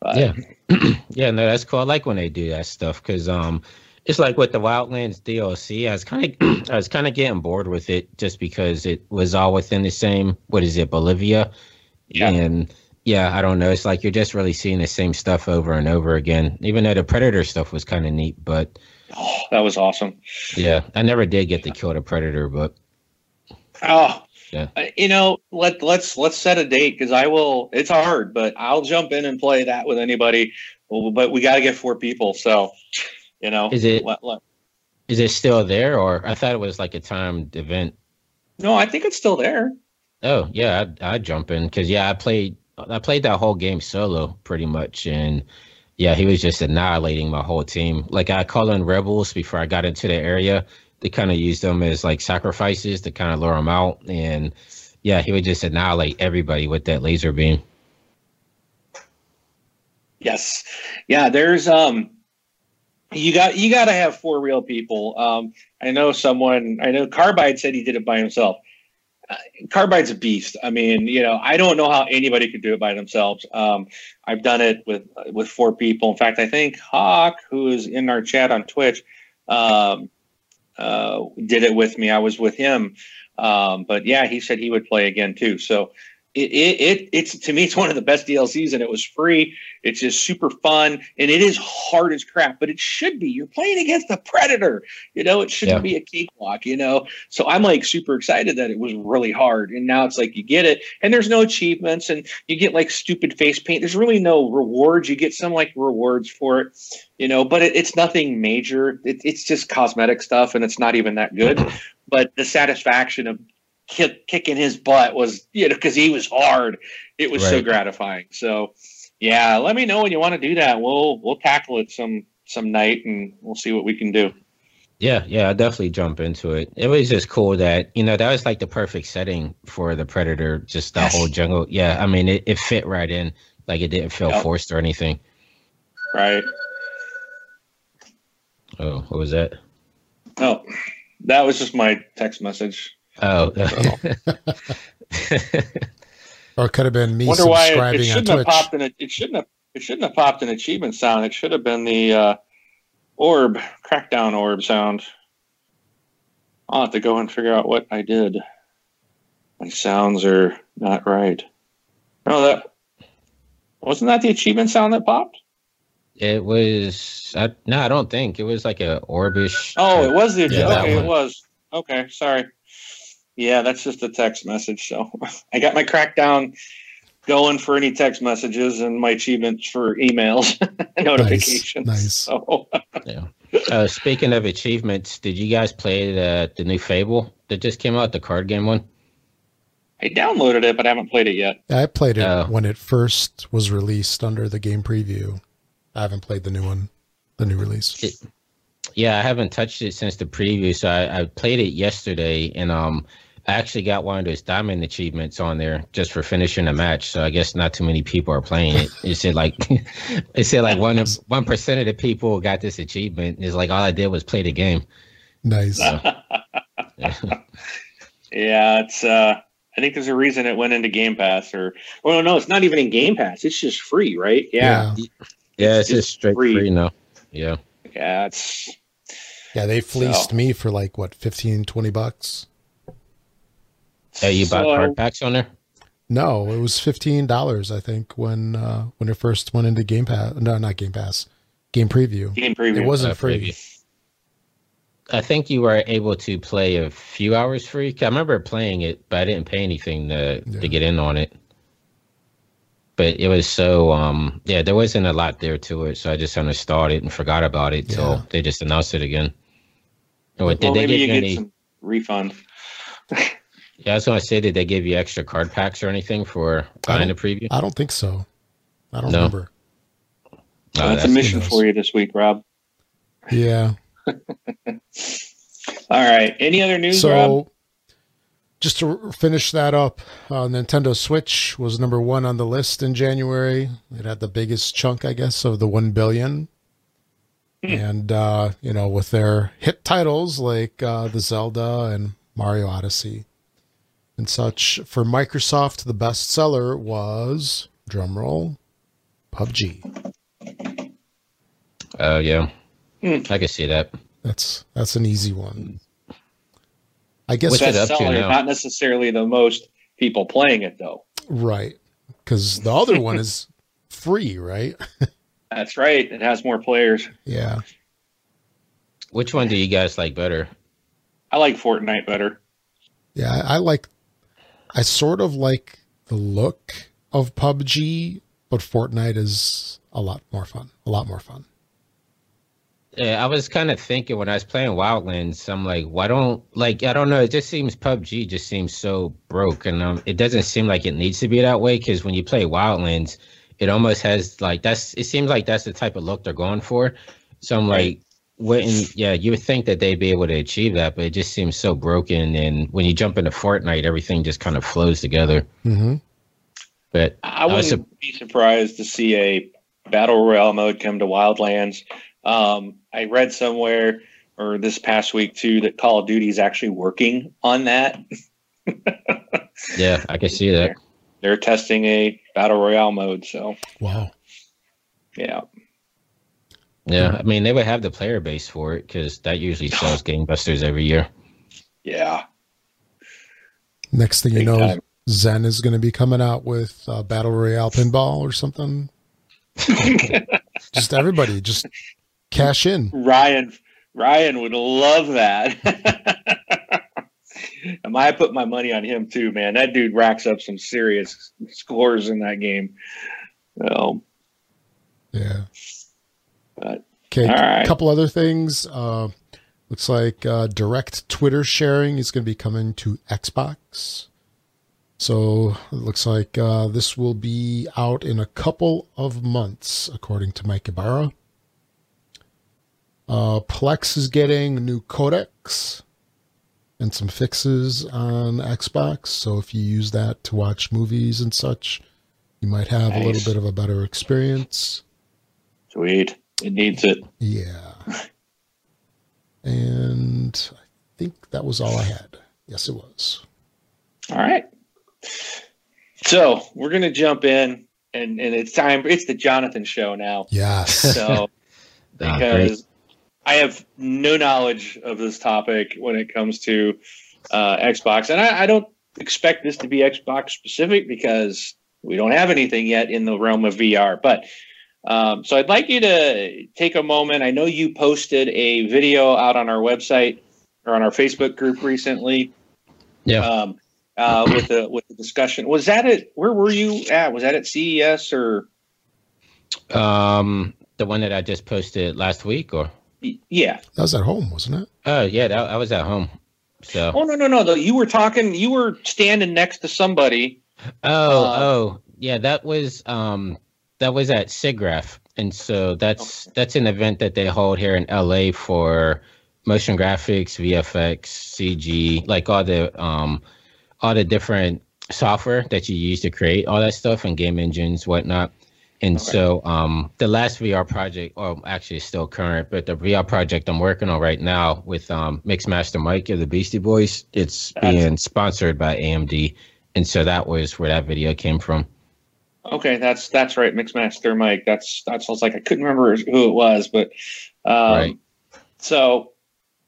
but, Yeah. yeah, no, that's cool. I like when they do that stuff because um, it's like with the Wildlands DLC. I was kind of I was kind of getting bored with it just because it was all within the same. What is it, Bolivia? Yeah. And yeah, I don't know. It's like you're just really seeing the same stuff over and over again. Even though the Predator stuff was kind of neat, but Oh, that was awesome. yeah, I never did get to kill the Predator, but Oh, Yeah. Uh, you know, let let's let's set a date because I will. It's hard, but I'll jump in and play that with anybody. But we got to get four people, so you know. Is it- let- let- is it still there? Or I thought it was like a timed event. no, I think it's still there. Oh yeah, I'd, I'd jump in because yeah, I played I played that whole game solo pretty much, and yeah, he was just annihilating my whole team. Like I called in rebels before I got into the area. They kind of used them as like sacrifices to kind of lure them out, and yeah, he would just annihilate everybody with that laser beam. Yes, yeah. There's um, you got you got to have four real people. Um, I know someone. I know Carbide said he did it by himself. Uh, Carbide's a beast. I mean, you know, I don't know how anybody could do it by themselves. Um, I've done it with with four people. In fact, I think Hawk, who is in our chat on Twitch, um, uh, did it with me. I was with him, um, but yeah, he said he would play again too. So it, it, it it's to me, it's one of the best DLCs, and it was free. It's just super fun, and it is hard as crap, but it should be. You're playing against the Predator, you know. It shouldn't Yeah. be a cakewalk, you know. So I'm like super excited that it was really hard, and now it's like you get it, and there's no achievements, and you get like stupid face paint. There's really no rewards. You get some like rewards for it, you know, but it, it's nothing major. It, it's just cosmetic stuff, and it's not even that good. but the satisfaction of kick, kicking his butt was, you know, because he was hard. It was so gratifying. So, yeah, let me know when you want to do that. We'll we'll tackle it some some night, and we'll see what we can do. Yeah, yeah, I definitely jump into it. It was just cool that you know that was like the perfect setting for the Predator. Just the Yes. whole jungle. Yeah, I mean it, it fit right in. Like it didn't feel Yep. forced or anything. Right? Oh, what was that? Oh, that was just my text message. Oh, Or it could have been me Wonder why it, it shouldn't have Twitch. popped in. A, it shouldn't have. It shouldn't have popped an achievement sound. It should have been the uh, orb crackdown orb sound. I'll have to go and figure out what I did. My sounds are not right. No, that wasn't that the achievement sound that popped. It was. I, no, I don't think it was like a orbish. Oh, it was the Yeah, that okay. It was okay. Sorry. Yeah, that's just a text message. So I got my crackdown going for any text messages and my achievements for emails notifications. nice. So Yeah. Uh, speaking of achievements, did you guys play the the new Fable that just came out, the card game one? I downloaded it, but I haven't played it yet. I played it Oh. when it first was released under the game preview. I haven't played the new one, the new release. It- Yeah, I haven't touched it since the preview. So I, I played it yesterday, and um, I actually got one of those diamond achievements on there just for finishing a match. So I guess not too many people are playing it. It said like, it said like one one percent of the people got this achievement. It's like all I did was play the game. nice. Yeah, it's. uh I think there's a reason it went into Game Pass, or well, no, it's not even in Game Pass. It's just free, right? Yeah, Yeah, it's It's just straight free. free now. Yeah. yeah. It's Yeah, they fleeced So- me for like what 15, 20 bucks. Hey, you bought So- card packs on there? No, it was fifteen dollars. I think when uh, when it first went into Game Pass. No, not Game Pass. Game Preview. game preview. It wasn't Uh, free. preview. I think you were able to play a few hours free. 'Cause I remember playing it, but I didn't pay anything to Yeah. to get in on it. But it was so um yeah, there wasn't a lot there to it, so I just kind of started and forgot about it Yeah. till they just announced it again. Oh, Well, did they maybe give you any? some refund. Yeah, I was gonna say, did they give you extra card packs or anything for buying the preview? I don't think so. I don't No. remember. Well, that's, a mission for you this week, Rob. Yeah. All right. Any other news, so Rob? Just to finish that up, uh, Nintendo Switch was number one on the list in January. It had the biggest chunk, I guess, of the one billion. Hmm. And uh, you know, with their hit titles like uh, the Zelda and Mario Odyssey and such, for Microsoft, the best seller was drumroll PUBG. Oh yeah. I can see that. That's that's an easy one. I guess What's it up to not necessarily the most people playing it though. right because the other one is free, right? That's right. It has more players. Yeah. Which one do you guys like better? I like Fortnite better. Yeah, I, I like. I sort of like the look of PUBG, but Fortnite is a lot more fun. A lot more fun. Yeah, I was kind of thinking when I was playing Wildlands, I'm like, why don't like I don't know. It just seems PUBG just seems so broke, and um, it doesn't seem like it needs to be that way. Because when you play Wildlands, it almost has like that's. It seems like that's the type of look they're going for. So I'm Right. like, wouldn't yeah? You would think that they'd be able to achieve that, but it just seems so broken. And when you jump into Fortnite, everything just kind of flows together. hmm But I wouldn't be surprised to see a battle royale mode come to Wildlands. Um, I read somewhere or this past week too that Call of Duty is actually working on that. yeah, I can see that. They're testing a battle royale mode. So Wow. yeah, Yeah, I mean they would have the player base for it because that usually sells gangbusters every year. yeah. Next thing you know, time. Zen is going to be coming out with uh, Battle Royale pinball or something. just everybody, just cash in. Ryan Ryan would love that. I might put my money on him too, man. That dude racks up some serious scores in that game. So, Yeah. But, Okay. all right. A couple other things. Uh, looks like uh, direct Twitter sharing is going to be coming to Xbox. So it looks like uh, this will be out in a couple of months, according to Mike Ibarra. Uh, Plex is getting new codecs and some fixes on Xbox. So if you use that to watch movies and such, you might have a little bit of a better experience. sweet. It needs it. Yeah. And I think that was all I had. Yes, it was. All right. So we're gonna jump in, and and it's time. It's the Jonathan show now. Yes. So Ah, because I have no knowledge of this topic when it comes to uh, Xbox, and I, I don't expect this to be Xbox specific because we don't have anything yet in the realm of VR. But um, so I'd like you to take a moment. I know you posted a video out on our website or on our Facebook group recently. Yeah. Um, uh, with the with the discussion, was that it? Where were you at? Was that at CES or? Um, the one that I just posted last week, or Yeah. that was at home, wasn't it? oh yeah, that, I was at home. So Oh no no no! Though you were talking, you were standing next to somebody. oh uh, oh yeah, that was um that was at SIGGRAPH, and so that's that's an event that they hold here in LA for motion graphics, VFX, CG, like all the um all the different software that you use to create all that stuff and game engines, whatnot. And Okay. so um the last VR project, or actually it's still current, but the VR project I'm working on right now with um Mixmaster Mike of the Beastie Boys, it's That's- being sponsored by AMD. And so that was where that video came from. Okay, that's that's right, Mixmaster Mike. That's that's I was like I couldn't remember who it was, but um, Right. So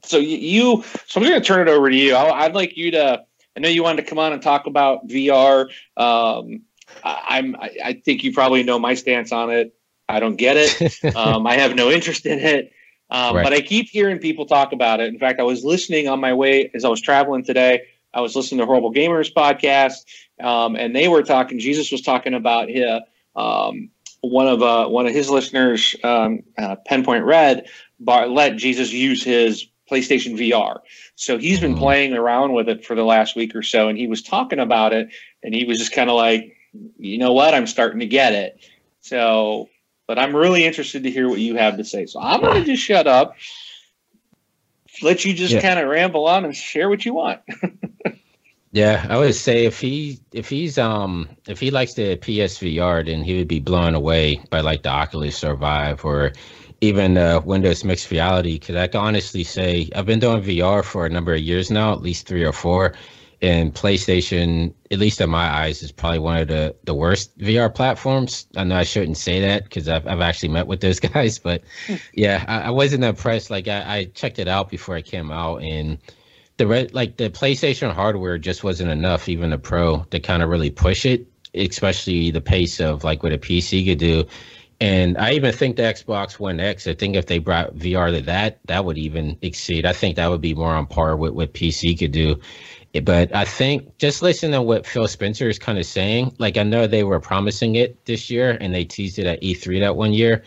so you, so I'm going to turn it over to you. I, I'd like you to. I know you wanted to come on and talk about VR. Um, I'm I, I think you probably know my stance on it. I don't get it. um, I have no interest in it. Um, Right. But I keep hearing people talk about it. In fact, I was listening on my way as I was traveling today. I was listening to Horrible Gamers podcast, um, and they were talking. Jesus was talking about his, um, one of uh, one of his listeners, um, uh, Penpoint Red, bar, let Jesus use his PlayStation VR. So he's been Mhm. playing around with it for the last week or so, and he was talking about it, and he was just kind of like, you know what, I'm starting to get it. So, but I'm really interested to hear what you have to say. So I'm going to just shut up, let you just Yeah. kind of ramble on and share what you want. Yeah, I would say if he if he's um if he likes the PSVR, then he would be blown away by like the Oculus or Vive or even uh, Windows Mixed Reality. Because I can honestly say I've been doing VR for a number of years now, at least three or four, And PlayStation, at least in my eyes, is probably one of the, the worst VR platforms. I know I shouldn't say that because I've, I've actually met with those guys, but hmm. yeah, I, I wasn't impressed. Like I, I checked it out before it came out, and the red like the PlayStation hardware just wasn't enough, even the Pro, to kind of really push it, especially the pace of like what a PC could do. And I even think the Xbox One X, I think if they brought VR to that, that would even exceed. I think that would be more on par with what PC could do. But I think just listening to what Phil Spencer is kind of saying, like I know they were promising it this year and they teased it at E3 that one year,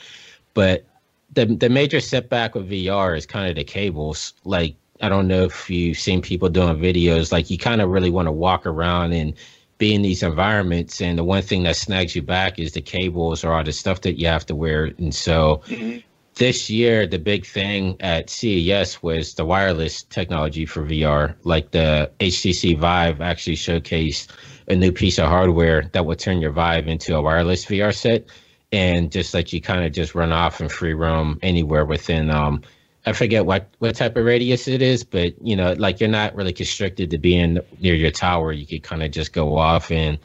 but the the major setback with VR is kind of the cables. Like I don't know if you've seen people doing videos, like you kind of really want to walk around and be in these environments and the one thing that snags you back is the cables or all the stuff that you have to wear and so mm-hmm. This year the big thing at ces was the wireless technology for vr like the htc vive actually showcased a new piece of hardware that would turn your vive into a wireless vr set and just let you kind of just run off and free roam anywhere within um, I forget what what type of radius it is, but you know, like you're not really constricted to being near your tower. You could kind of just go off and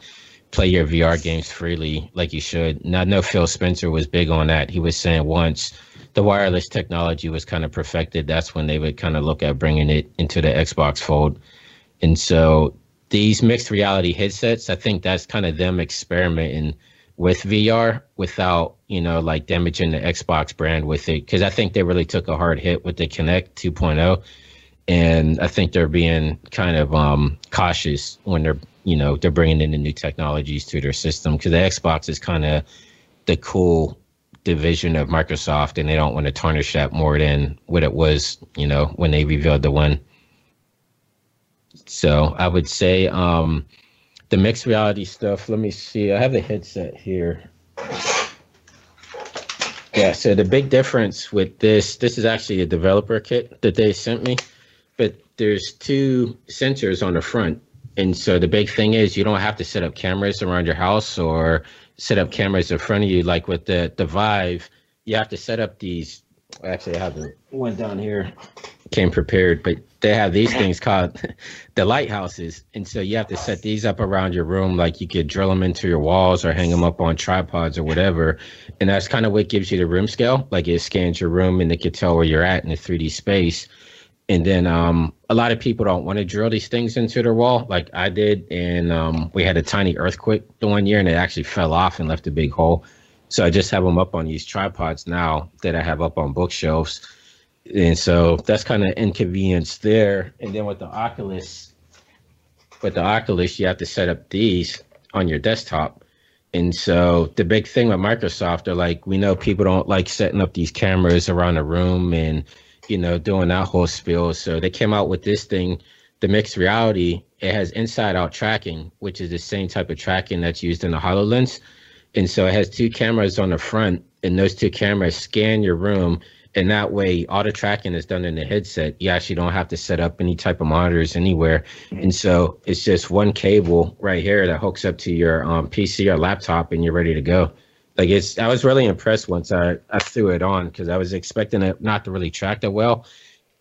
play your VR games freely, like you should. I know Phil Spencer was big on that. He was saying once the wireless technology was kind of perfected, that's when they would kind of look at bringing it into the Xbox Fold. And so these mixed reality headsets, I think that's kind of them experimenting with VR without, you know, like damaging the Xbox brand with it. Cause I think they really took a hard hit with the Kinect 2.0. And I think they're being kind of um, cautious when they're, you know, they're bringing in the new technologies to their system. Cause the Xbox is kind of the cool division of Microsoft and they don't want to tarnish that more than what it was, you know, when they revealed the one. So I would say, um, the mixed reality stuff. Let me see. I have the headset here. Yeah, so the big difference with this, this is actually a developer kit that they sent me, but there's two sensors on the front. And so the big thing is you don't have to set up cameras around your house or set up cameras in front of you like with the, the Vive. You have to set up these. Actually, I have the one down here. Came prepared, but they have these things called the lighthouses and so you have to set these up around your room like you could drill them into your walls or hang them up on tripods or whatever and that's kind of what gives you the room scale like it scans your room and it can tell where you're at in the 3d space and then um, a lot of people don't want to drill these things into their wall like i did and um, we had a tiny earthquake the one year and it actually fell off and left a big hole so i just have them up on these tripods now that i have up on bookshelves and so that's kind of inconvenience there. And then with the Oculus, with the Oculus, you have to set up these on your desktop. And so the big thing with Microsoft, they're like, we know people don't like setting up these cameras around the room and, you know, doing that whole spiel. So they came out with this thing, the mixed reality. It has inside out tracking, which is the same type of tracking that's used in the HoloLens. And so it has two cameras on the front, and those two cameras scan your room and that way all the tracking is done in the headset you actually don't have to set up any type of monitors anywhere and so it's just one cable right here that hooks up to your um, pc or laptop and you're ready to go like it's i was really impressed once i, I threw it on because i was expecting it not to really track that well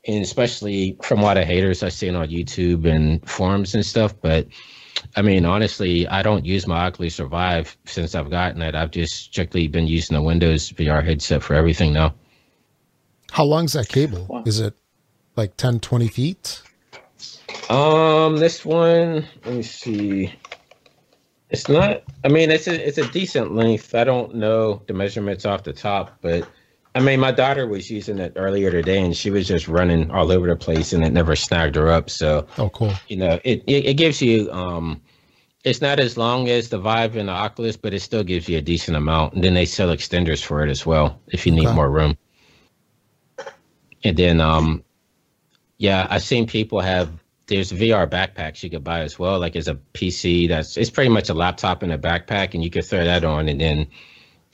and especially from a lot of haters i've seen on youtube and forums and stuff but I mean, honestly, I don't use my Oculus or Vive since I've gotten it. I've just strictly been using the Windows VR headset for everything now. How long's that cable? Wow. Is it like 10, 20 feet? Um, this one, let me see. It's not. I mean, it's a it's a decent length. I don't know the measurements off the top, but I mean, my daughter was using it earlier today, and she was just running all over the place, and it never snagged her up. So, oh, cool. You know, it it, it gives you um, it's not as long as the Vive and the Oculus, but it still gives you a decent amount. And then they sell extenders for it as well if you need okay. more room. And then, um, yeah, I've seen people have. There's VR backpacks you could buy as well. Like as a PC, that's it's pretty much a laptop in a backpack, and you could throw that on, and then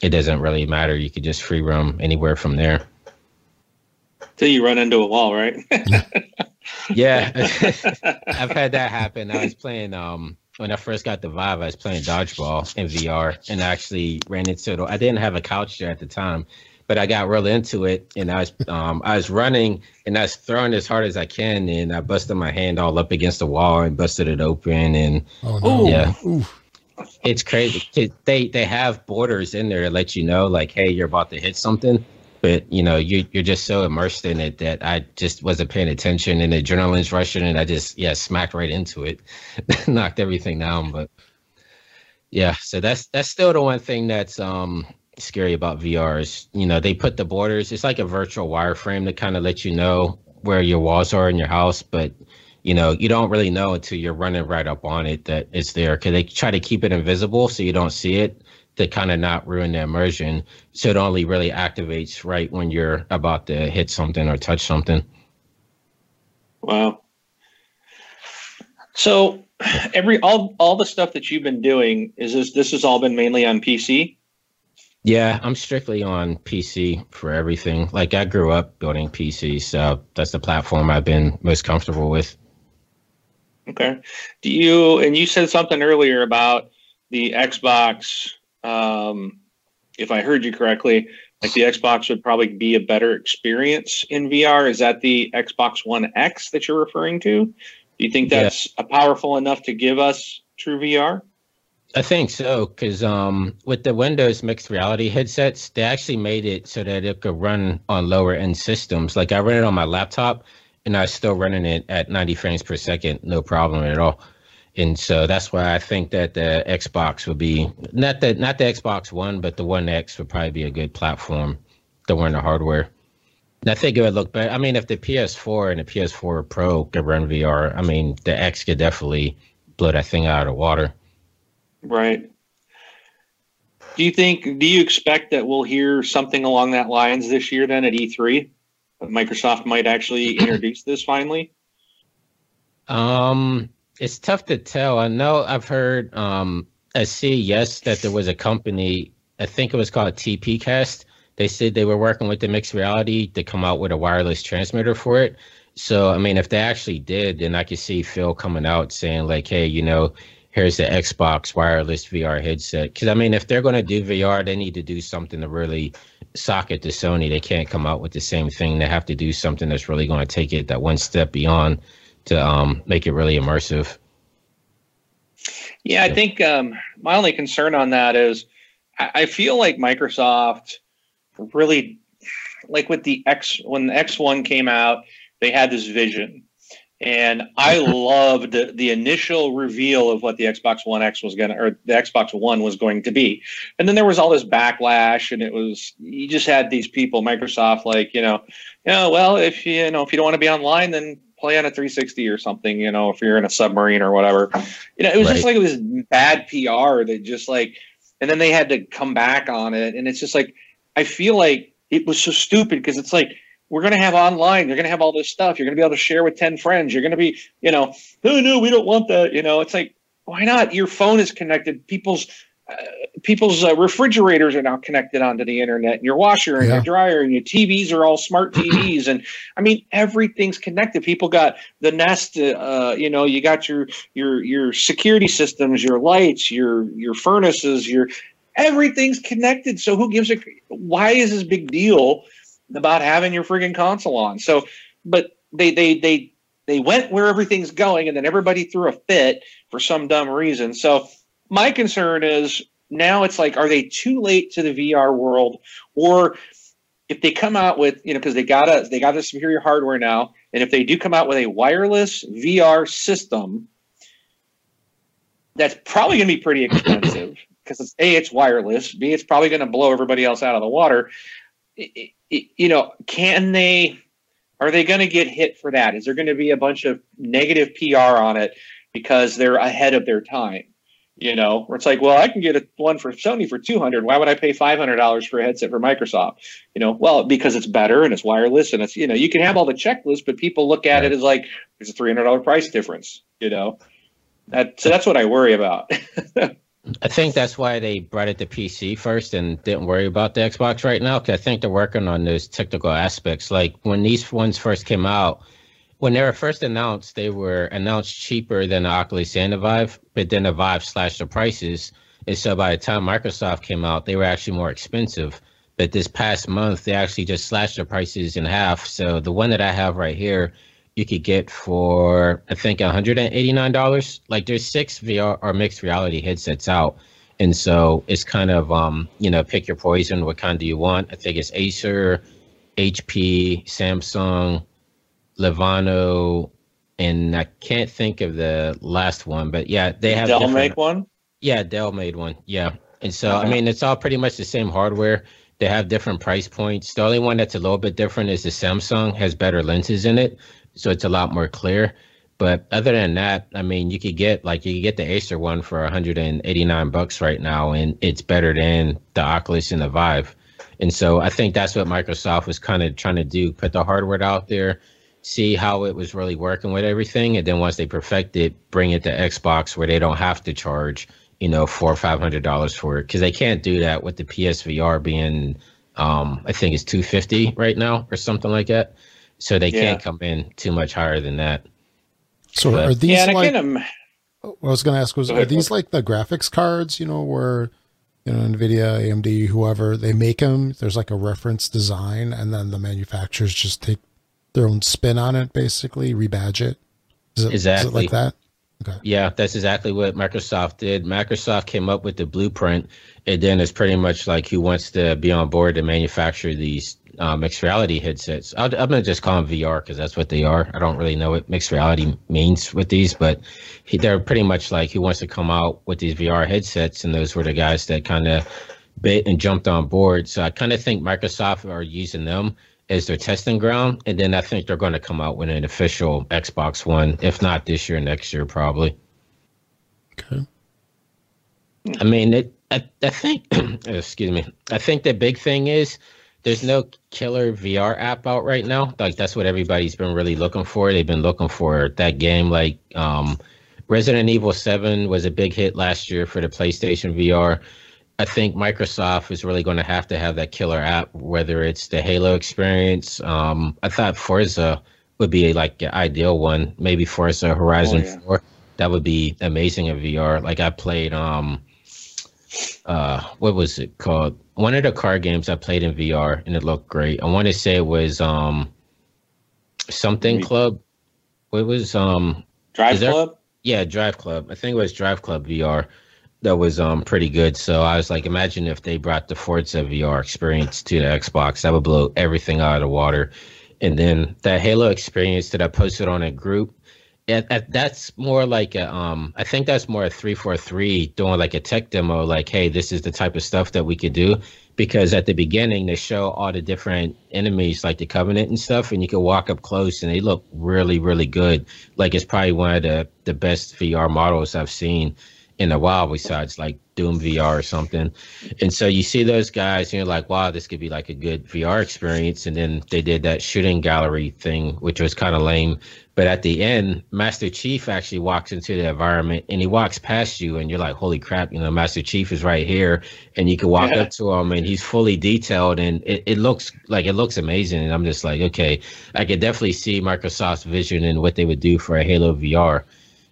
it doesn't really matter. You could just free roam anywhere from there. Till you run into a wall, right? yeah, I've had that happen. I was playing um when I first got the Vive, I was playing dodgeball in VR, and I actually ran into it. I didn't have a couch there at the time, but I got real into it, and I was um, I was running and I was throwing as hard as I can, and I busted my hand all up against the wall and busted it open, and Oh no. yeah, Ooh. it's crazy. They they have borders in there to let you know, like, hey, you're about to hit something, but you know, you you're just so immersed in it that I just wasn't paying attention, and the adrenaline's rushing, and I just yeah smacked right into it, knocked everything down. But yeah, so that's that's still the one thing that's um scary about VR is you know they put the borders. It's like a virtual wireframe to kind of let you know where your walls are in your house, but you know you don't really know until you're running right up on it that it's there because they try to keep it invisible so you don't see it to kind of not ruin the immersion. So it only really activates right when you're about to hit something or touch something. Wow. So every all all the stuff that you've been doing is this this has all been mainly on PC? Yeah, I'm strictly on PC for everything. Like I grew up building PCs, so that's the platform I've been most comfortable with. Okay. Do you and you said something earlier about the Xbox um if I heard you correctly, like the Xbox would probably be a better experience in VR. Is that the Xbox One X that you're referring to? Do you think that's a powerful enough to give us true VR? I think so, because um, with the Windows mixed reality headsets, they actually made it so that it could run on lower end systems. Like I run it on my laptop, and I was still running it at 90 frames per second, no problem at all. And so that's why I think that the Xbox would be not the not the Xbox One, but the One X would probably be a good platform to run the hardware. And I think it would look better. I mean, if the PS4 and the PS4 Pro could run VR, I mean, the X could definitely blow that thing out of water. Right. Do you think do you expect that we'll hear something along that lines this year then at E3? Microsoft might actually introduce this finally? Um, it's tough to tell. I know I've heard um I see yes that there was a company, I think it was called TPCast. They said they were working with the mixed reality to come out with a wireless transmitter for it. So I mean if they actually did, then I could see Phil coming out saying like, hey, you know, here's the Xbox wireless VR headset. Because I mean, if they're going to do VR, they need to do something to really socket to Sony. They can't come out with the same thing. They have to do something that's really going to take it that one step beyond to um, make it really immersive. Yeah, I think um, my only concern on that is I, I feel like Microsoft really like with the X when the X1 came out, they had this vision. And I loved the, initial reveal of what the Xbox One X was going to, or the Xbox One was going to be. And then there was all this backlash, and it was, you just had these people, Microsoft, like, you know, you know, well, if you, you know, if you don't want to be online, then play on a 360 or something, you know, if you're in a submarine or whatever. You know, it was just like it was bad PR that just like, and then they had to come back on it. And it's just like, I feel like it was so stupid because it's like, we're going to have online. You're going to have all this stuff. You're going to be able to share with 10 friends. You're going to be, you know, no, no, we don't want that. You know, it's like, why not? Your phone is connected. People's, uh, people's uh, refrigerators are now connected onto the internet. And your washer and Yeah. your dryer and your TVs are all smart TVs. and I mean, everything's connected. People got the Nest. Uh, you know, you got your your your security systems, your lights, your your furnaces, your everything's connected. So who gives a? Why is this big deal about having your friggin' console on? So, but they they they they went where everything's going, and then everybody threw a fit for some dumb reason. So my concern is now it's like, are they too late to the VR world, or if they come out with you know because they got a they got the superior hardware now, and if they do come out with a wireless VR system, that's probably going to be pretty expensive because it's a it's wireless, b it's probably going to blow everybody else out of the water. You know, can they? Are they going to get hit for that? Is there going to be a bunch of negative PR on it because they're ahead of their time? You know, where it's like, well, I can get a one for Sony for two hundred. Why would I pay five hundred dollars for a headset for Microsoft? You know, well, because it's better and it's wireless and it's you know you can have all the checklists, but people look at it as like there's a three hundred dollar price difference. You know, that so that's what I worry about. I think that's why they brought it to PC first and didn't worry about the Xbox right now. Because I think they're working on those technical aspects. Like when these ones first came out, when they were first announced, they were announced cheaper than the Oculus and the Vive, but then the Vive slashed the prices. And so by the time Microsoft came out, they were actually more expensive But this past month, they actually just slashed their prices in half. So the one that I have right here, you could get for I think $189. Like there's six VR or mixed reality headsets out. And so it's kind of um, you know, pick your poison. What kind do you want? I think it's Acer, HP, Samsung, Lenovo, and I can't think of the last one, but yeah, they have Dell make one. Yeah, Dell made one. Yeah, and so I mean, it's all pretty much the same hardware. They have different price points. The only one that's a little bit different is the Samsung has better lenses in it, so it's a lot more clear. But other than that, I mean, you could get like you could get the Acer one for 189 bucks right now, and it's better than the Oculus and the Vive. And so I think that's what Microsoft was kind of trying to do: put the hardware out there, see how it was really working with everything, and then once they perfect it, bring it to Xbox where they don't have to charge you know four or five hundred dollars for it because they can't do that with the PSVR being um I think it's two fifty right now or something like that. So they yeah. can't come in too much higher than that. So but, are these yeah, like? I, oh, I was going to ask was are these like the graphics cards? You know where you know NVIDIA, AMD, whoever they make them. There's like a reference design, and then the manufacturers just take their own spin on it, basically rebadge it. Is it, exactly is it like that? Okay. Yeah, that's exactly what Microsoft did. Microsoft came up with the blueprint, and then it's pretty much like who wants to be on board to manufacture these uh, mixed reality headsets. i am gonna just call them VR because that's what they are. I don't really know what mixed reality means with these, but he, they're pretty much like who wants to come out with these VR headsets, and those were the guys that kind of bit and jumped on board. So I kind of think Microsoft are using them as their testing ground, and then I think they're going to come out with an official Xbox One, if not this year, next year probably. Okay. I mean, it. I, I think. excuse me. I think the big thing is there's no killer VR app out right now. Like that's what everybody's been really looking for. They've been looking for that game. Like um, Resident Evil Seven was a big hit last year for the PlayStation VR. I think Microsoft is really going to have to have that killer app, whether it's the Halo experience. Um, I thought Forza would be like an ideal one. Maybe Forza Horizon oh, yeah. 4. That would be amazing in VR. Like I played, um, uh, what was it called? One of the car games I played in VR and it looked great. I want to say it was um, something club. It was um, Drive Club? yeah, Drive Club. I think it was Drive Club VR that was um pretty good. So I was like, imagine if they brought the Forza VR experience to the Xbox, that would blow everything out of the water. And then that Halo experience that I posted on a group, it, that's more like a, um I think that's more a three four three doing like a tech demo, like, hey, this is the type of stuff that we could do. Because at the beginning they show all the different enemies like the Covenant and stuff, and you can walk up close and they look really, really good. Like it's probably one of the the best VR models I've seen in a while besides like Doom VR or something. And so you see those guys and you're like, wow, this could be like a good VR experience. And then they did that shooting gallery thing, which was kind of lame. But at the end, Master Chief actually walks into the environment and he walks past you and you're like, holy crap, you know, Master Chief is right here. And you can walk yeah. up to him and he's fully detailed and it, it looks like it looks amazing. And I'm just like, okay, I could definitely see Microsoft's vision and what they would do for a Halo VR.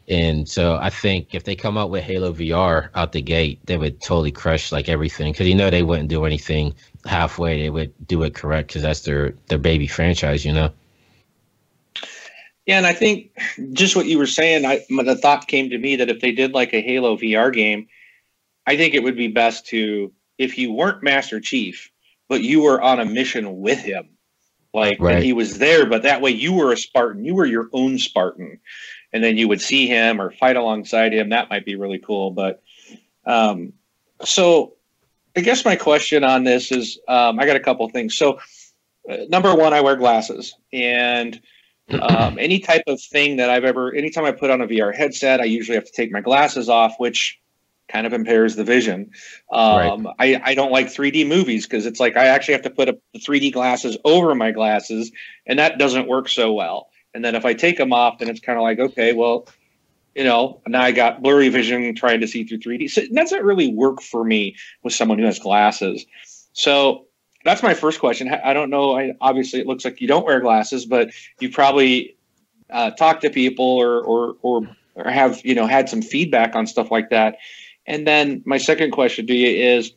And so I think if they come out with Halo VR out the gate, they would totally crush like everything because you know they wouldn't do anything halfway. They would do it correct because that's their their baby franchise, you know. Yeah, and I think just what you were saying, I the thought came to me that if they did like a Halo VR game, I think it would be best to if you weren't Master Chief, but you were on a mission with him, like right. he was there, but that way you were a Spartan, you were your own Spartan and then you would see him or fight alongside him. That might be really cool. But um, so I guess my question on this is um, I got a couple things. So, uh, number one, I wear glasses, and um, any type of thing that I've ever, anytime I put on a VR headset, I usually have to take my glasses off, which kind of impairs the vision. Um, right. I, I don't like 3D movies because it's like I actually have to put a, 3D glasses over my glasses, and that doesn't work so well. And then if I take them off, then it's kind of like, okay, well, you know, now I got blurry vision trying to see through 3D. So it doesn't really work for me with someone who has glasses. So that's my first question. I don't know. I, obviously, it looks like you don't wear glasses, but you probably uh, talk to people or, or, or, or have, you know, had some feedback on stuff like that. And then my second question to you is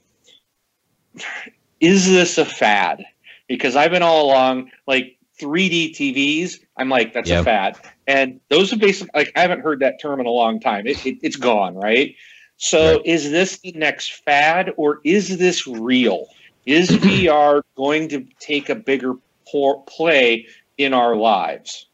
is this a fad? Because I've been all along like 3D TVs. I'm like, that's yep. a fad. And those are basically like I haven't heard that term in a long time. It, it, it's gone, right? So right. is this the next fad or is this real? Is VR going to take a bigger por- play in our lives?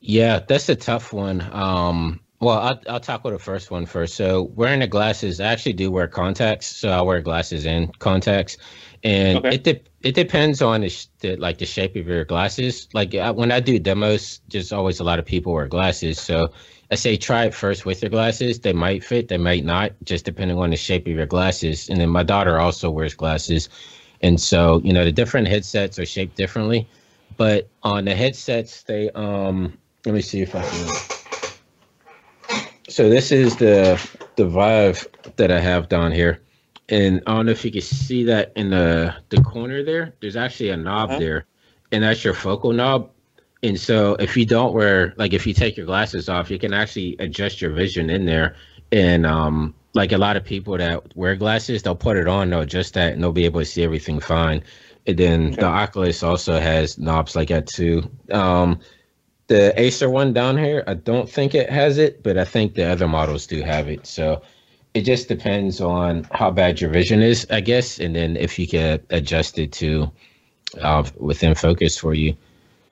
Yeah, that's a tough one. Um, well, I'll, I'll talk with the first one first. So, wearing the glasses, I actually do wear contacts. So, I wear glasses and contacts, and okay. it de- it depends on the, sh- the, like the shape of your glasses. Like I, when I do demos, just always a lot of people wear glasses. So, I say try it first with your glasses. They might fit, they might not, just depending on the shape of your glasses. And then my daughter also wears glasses, and so you know the different headsets are shaped differently. But on the headsets, they um, let me see if I can so this is the the Vive that I have down here, and I don't know if you can see that in the the corner there. There's actually a knob huh? there, and that's your focal knob. And so if you don't wear like if you take your glasses off, you can actually adjust your vision in there. And um, like a lot of people that wear glasses, they'll put it on, they'll adjust that, and they'll be able to see everything fine. And then okay. the Oculus also has knobs like that too. Um, the Acer one down here, I don't think it has it, but I think the other models do have it. So it just depends on how bad your vision is, I guess, and then if you can adjust it to uh, within focus for you.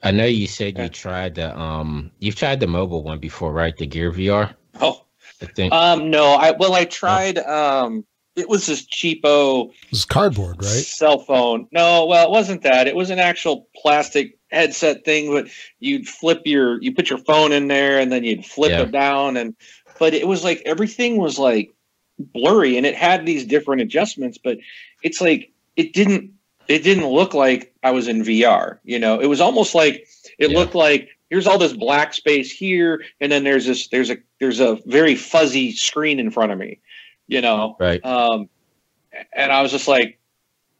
I know you said you tried the um you've tried the mobile one before, right? The Gear VR. Oh, I think. Um, no, I well, I tried. Um, it was this cheapo. It was cardboard, right? Cell phone. No, well, it wasn't that. It was an actual plastic headset thing, but you'd flip your you put your phone in there and then you'd flip yeah. it down and but it was like everything was like blurry and it had these different adjustments, but it's like it didn't it didn't look like I was in VR. You know, it was almost like it yeah. looked like here's all this black space here, and then there's this there's a there's a very fuzzy screen in front of me. You know, right? Um, and I was just like,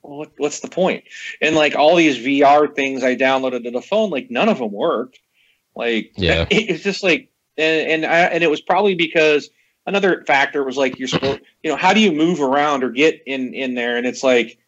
what, what's the point? And like all these VR things I downloaded to the phone, like none of them worked. Like, yeah, it, it's just like, and and, I, and it was probably because another factor was like you're supposed, you know, how do you move around or get in in there? And it's like,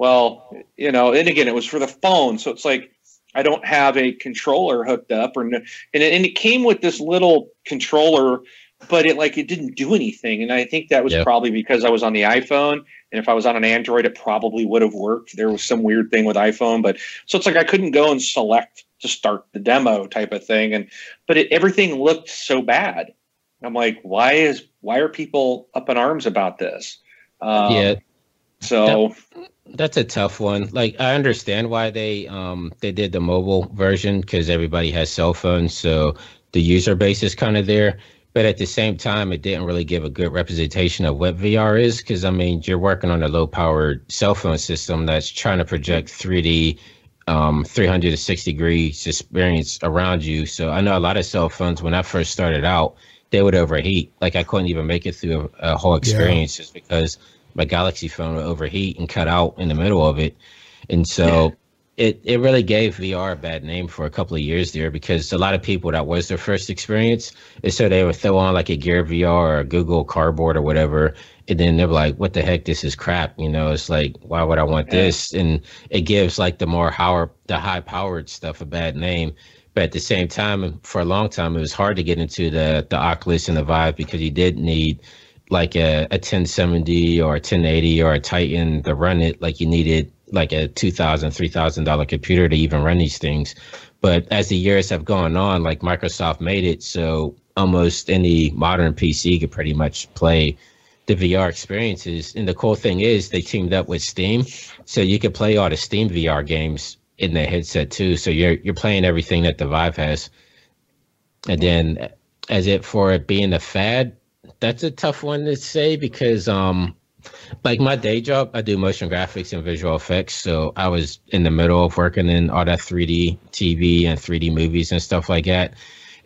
well, you know, and again, it was for the phone, so it's like I don't have a controller hooked up, or and it, and it came with this little controller but it like it didn't do anything and i think that was probably because i was on the iphone and if i was on an android it probably would have worked. There was some weird thing with iphone but so it's like i couldn't go and select to start the demo type of thing and but it, everything looked so bad. I'm like why is why are people up in arms about this? Um, yeah so that, that's a tough one like i understand why they um they did the mobile version because everybody has cell phones so the user base is kind of there but at the same time, it didn't really give a good representation of what VR is because I mean, you're working on a low powered cell phone system that's trying to project 3D, um, 360 degrees experience around you. So I know a lot of cell phones when I first started out, they would overheat. Like I couldn't even make it through a, a whole experience yeah. just because my Galaxy phone would overheat and cut out in the middle of it. And so it it really gave VR a bad name for a couple of years there because a lot of people that was their first experience, and so they would throw on like a Gear VR or a Google Cardboard or whatever, and then they're like, "What the heck? This is crap." You know, it's like, why would I want yeah. this? And it gives like the more power, the high powered stuff a bad name. But at the same time, for a long time, it was hard to get into the the Oculus and the Vive because you did need like a, a 1070 or a 1080 or a Titan to run it. Like you needed like a two thousand, three thousand dollar $3,000 computer to even run these things. But as the years have gone on, like Microsoft made it so almost any modern PC could pretty much play the VR experiences. And the cool thing is they teamed up with Steam, so you could play all the Steam VR games in the headset too. So you're you're playing everything that the Vive has. And then as it for it being a fad, that's a tough one to say because um like my day job, I do motion graphics and visual effects. So I was in the middle of working in all that 3D TV and 3D movies and stuff like that.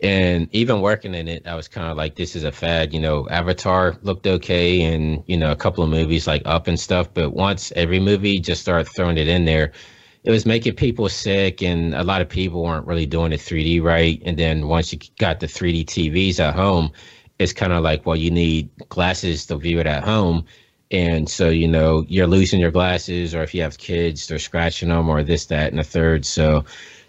And even working in it, I was kind of like, this is a fad. You know, Avatar looked okay and, you know, a couple of movies like Up and stuff. But once every movie just started throwing it in there, it was making people sick and a lot of people weren't really doing it 3D right. And then once you got the 3D TVs at home, it's kind of like, well, you need glasses to view it at home And so, you know, you're losing your glasses, or if you have kids, they're scratching them, or this, that, and the third. So,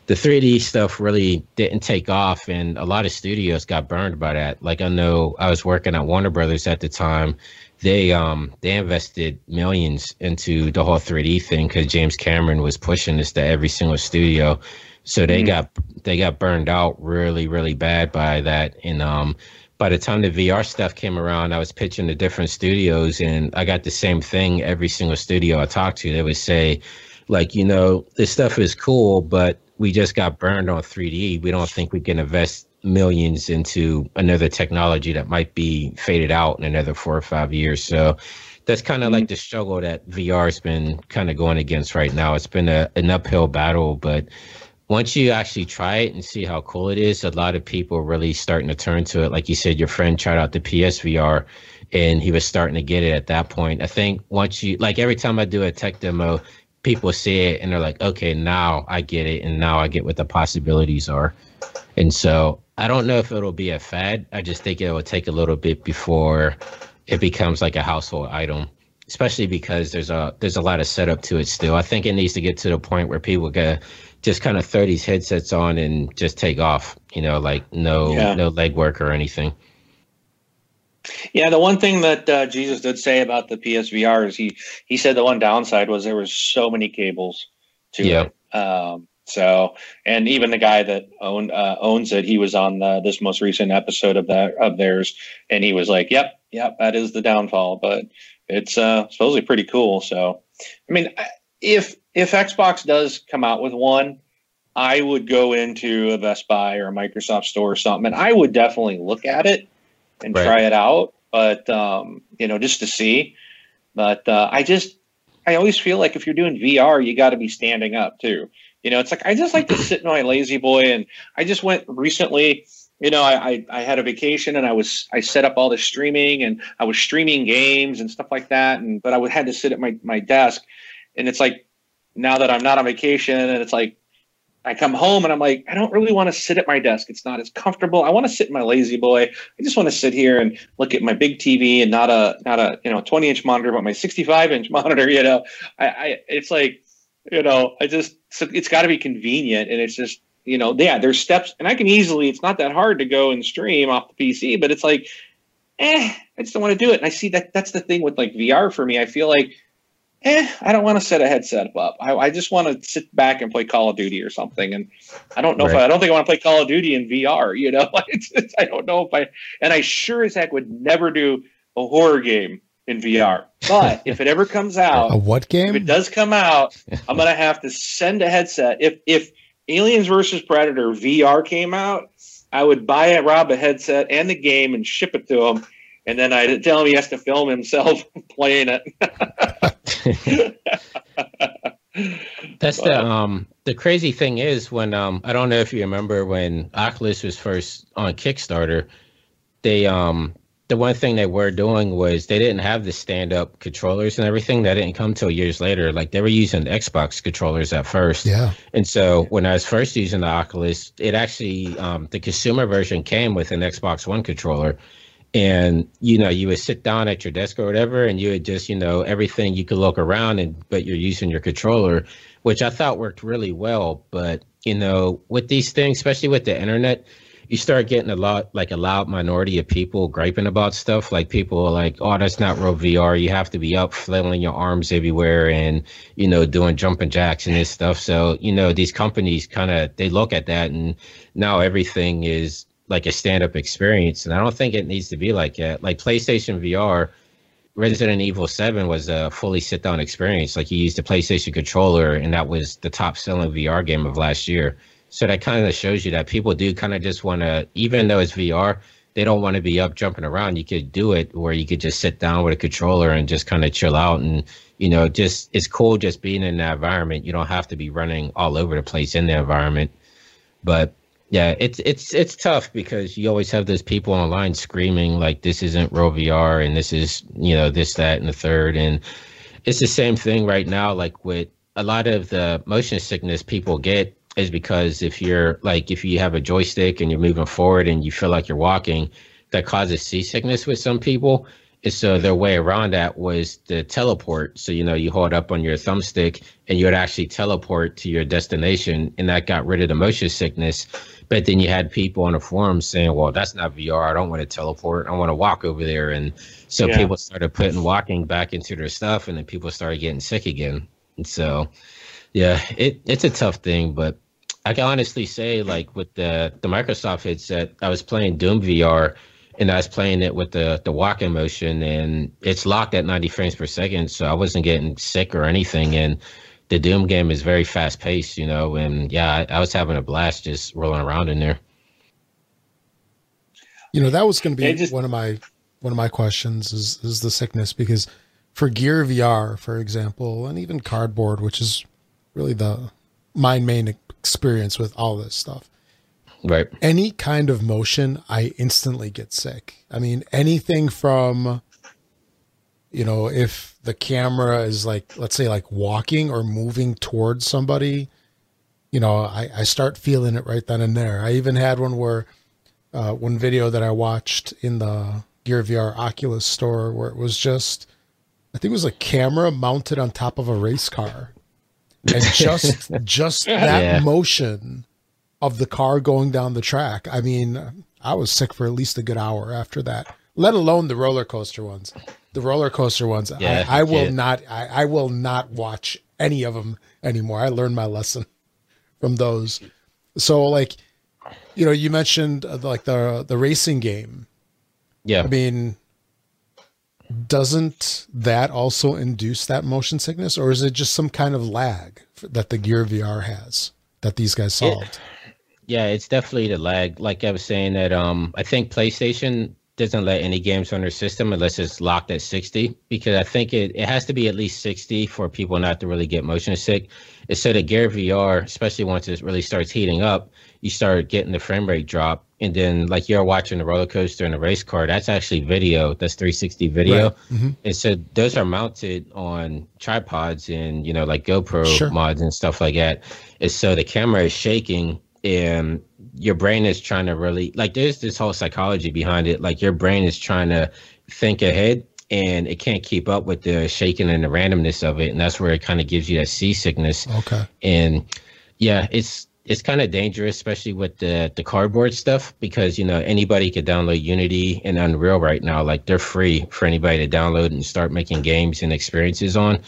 the 3D stuff really didn't take off, and a lot of studios got burned by that. Like I know I was working at Warner Brothers at the time. They um they invested millions into the whole 3D thing because James Cameron was pushing this to every single studio. So they mm-hmm. got they got burned out really really bad by that. And um by the time the VR stuff came around, I was pitching to different studios, and I got the same thing every single studio I talked to. They would say, like, you know, this stuff is cool, but we just got burned on 3D. We don't think we can invest millions into another technology that might be faded out in another four or five years. So that's kind of mm-hmm. like the struggle that VR's been kind of going against right now. It's been a, an uphill battle, but once you actually try it and see how cool it is, a lot of people are really starting to turn to it. Like you said, your friend tried out the PSVR and he was starting to get it at that point. I think once you, like every time I do a tech demo, people see it and they're like, okay, now I get it, and now I get what the possibilities are. And so I don't know if it'll be a fad. I just think it will take a little bit before it becomes like a household item, especially because there's a there's a lot of setup to it still. I think it needs to get to the point where people get just kind of throw these headsets on and just take off. You know, like no yeah. no legwork or anything. Yeah, the one thing that uh, Jesus did say about the PSVR is he he said the one downside was there was so many cables to yep. it. Um, so, and even the guy that owned uh, owns it, he was on the, this most recent episode of that of theirs, and he was like, "Yep, yep, that is the downfall, but it's uh, supposedly pretty cool." So, I mean, if if Xbox does come out with one, I would go into a Best Buy or a Microsoft store or something, and I would definitely look at it and right. try it out, but um, you know, just to see. But uh, I just, I always feel like if you're doing VR, you got to be standing up too. You know, it's like I just like to sit in my lazy boy, and I just went recently. You know, I, I, I had a vacation and I was I set up all the streaming and I was streaming games and stuff like that. And but I would had to sit at my my desk, and it's like now that I'm not on vacation, and it's like I come home and I'm like, I don't really want to sit at my desk. It's not as comfortable. I want to sit in my lazy boy. I just want to sit here and look at my big TV and not a not a you know 20 inch monitor, but my 65 inch monitor. You know, I, I it's like you know I just so it's got to be convenient and it's just you know yeah there's steps and I can easily it's not that hard to go and stream off the PC, but it's like eh I just don't want to do it. And I see that that's the thing with like VR for me. I feel like eh, I don't want to set a headset up. I, I, just want to sit back and play Call of Duty or something. And I don't know right. if I, I, don't think I want to play Call of Duty in VR. You know, it's, it's, I don't know if I. And I sure as heck would never do a horror game in VR. But if it ever comes out, a what game? If it does come out, I'm gonna have to send a headset. If if Aliens versus Predator VR came out, I would buy a Rob a headset and the game and ship it to him and then I tell him he has to film himself playing it. That's the um the crazy thing is when um I don't know if you remember when Oculus was first on Kickstarter, they um the one thing they were doing was they didn't have the stand up controllers and everything. That didn't come till years later. Like they were using Xbox controllers at first. Yeah. And so when I was first using the Oculus, it actually um the consumer version came with an Xbox One controller and you know you would sit down at your desk or whatever and you would just you know everything you could look around and but you're using your controller which i thought worked really well. But you know with these things especially with the internet you start getting a lot like a loud minority of people griping about stuff. Like people are like oh that's not real vr you have to be up flailing your arms everywhere and you know doing jumping jacks and this stuff. So you know these companies kind of they look at that and now everything is like a stand-up experience and i don't think it needs to be like that. Like playstation vr resident evil 7 was a fully sit-down experience. Like you used a playstation controller and that was the top selling vr game of last year. So that kind of shows you that people do kind of just want to even though it's vr they don't want to be up jumping around. You could do it where you could just sit down with a controller and just kind of chill out and you know just it's cool just being in that environment. You don't have to be running all over the place in the environment. But yeah, it's it's it's tough because you always have those people online screaming like this isn't real VR and this is you know this that and the third and it's the same thing right now like with a lot of the motion sickness people get is because if you're like if you have a joystick and you're moving forward and you feel like you're walking that causes seasickness with some people And so their way around that was the teleport. So, you know, you hold up on your thumbstick and you would actually teleport to your destination. And that got rid of the motion sickness. But then you had people on the forums saying, well, that's not VR. I don't want to teleport. I want to walk over there. And so yeah. people started putting walking back into their stuff. And then people started getting sick again. And so, yeah, it, it's a tough thing. But I can honestly say, like with the, the Microsoft headset, I was playing Doom VR and I was playing it with the the walking motion, and it's locked at 90 frames per second, so I wasn't getting sick or anything. And the Doom game is very fast paced, you know, and yeah, I, I was having a blast just rolling around in there. You know, that was going to be just, one of my one of my questions is is the sickness because for Gear VR, for example, and even Cardboard, which is really the my main experience with all this stuff Right. Any kind of motion, I instantly get sick. I mean, anything from, you know, if the camera is like, let's say, like walking or moving towards somebody, you know, I, I start feeling it right then and there. I even had one where, uh, one video that I watched in the Gear VR Oculus store where it was just, I think it was a camera mounted on top of a race car. And just, just that yeah. motion of the car going down the track. I mean, I was sick for at least a good hour after that. Let alone the roller coaster ones. The roller coaster ones. Yeah, I, I will not. I, I will not watch any of them anymore. I learned my lesson from those. So, like, you know, you mentioned uh, like the the racing game. Yeah. I mean, doesn't that also induce that motion sickness, or is it just some kind of lag that the Gear VR has that these guys solved? It, yeah, it's definitely the lag. Like I was saying that um I think PlayStation doesn't let any games on their system unless it's locked at 60 because I think it, it has to be at least 60 for people not to really get motion sick. It's so that Gear VR, especially once it really starts heating up, you start getting the frame rate drop. And then like you're watching the roller coaster and the race car, that's actually video. That's 360 video. Right. Mm-hmm. And so those are mounted on tripods and, you know, like GoPro sure. mods and stuff like that. And so the camera is shaking and your brain is trying to really like there's this whole psychology behind it. Like your brain is trying to think ahead and it can't keep up with the shaking and the randomness of it and that's where it kind of gives you that seasickness. Okay. And yeah it's it's kind of dangerous especially with the the cardboard stuff because you know anybody could download unity and unreal right now. Like they're free for anybody to download and start making games and experiences on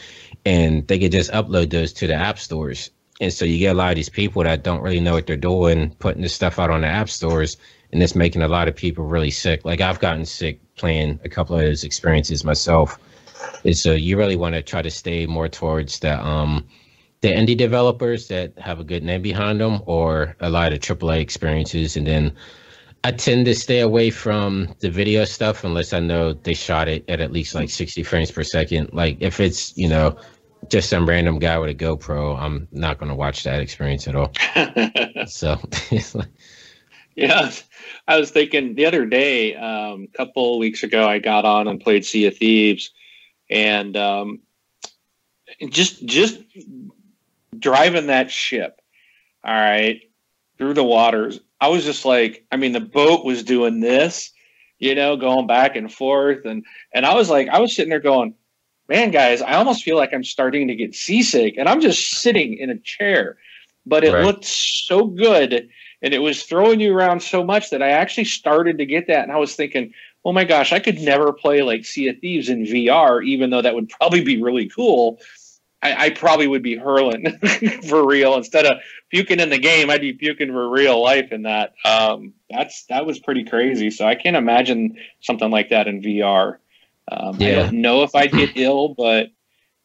and they could just upload those to the app stores and so you get a lot of these people that don't really know what they're doing, putting this stuff out on the app stores, and it's making a lot of people really sick. Like I've gotten sick playing a couple of those experiences myself. And so you really want to try to stay more towards the um the indie developers that have a good name behind them or a lot of AAA experiences. And then I tend to stay away from the video stuff unless I know they shot it at at least like 60 frames per second. Like if it's, you know, just some random guy with a GoPro, I'm not going to watch that experience at all. so, yeah, I was thinking the other day, um, a couple weeks ago, I got on and played Sea of Thieves, and um, just just driving that ship, all right, through the waters. I was just like, I mean, the boat was doing this, you know, going back and forth, and and I was like, I was sitting there going man, guys, I almost feel like I'm starting to get seasick, and I'm just sitting in a chair. But it right. looked so good, and it was throwing you around so much that I actually started to get that, and I was thinking, oh my gosh, I could never play like Sea of Thieves in VR, even though that would probably be really cool. I, I probably would be hurling for real instead of puking in the game. I'd be puking for real life in that. Um, that's that was pretty crazy. So I can't imagine something like that in VR. Um, yeah. I don't know if I'd get ill, but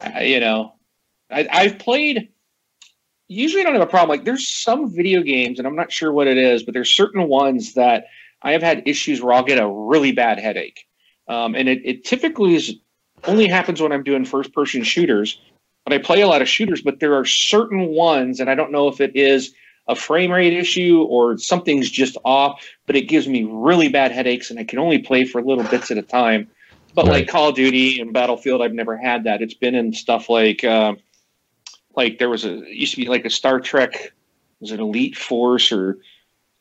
I, you know, I, I've played. Usually, I don't have a problem. Like, there's some video games, and I'm not sure what it is, but there's certain ones that I have had issues where I'll get a really bad headache, um, and it, it typically is only happens when I'm doing first person shooters. But I play a lot of shooters, but there are certain ones, and I don't know if it is a frame rate issue or something's just off, but it gives me really bad headaches, and I can only play for little bits at a time. But right. like Call of Duty and Battlefield, I've never had that. It's been in stuff like uh, like there was a it used to be like a Star Trek was it Elite Force or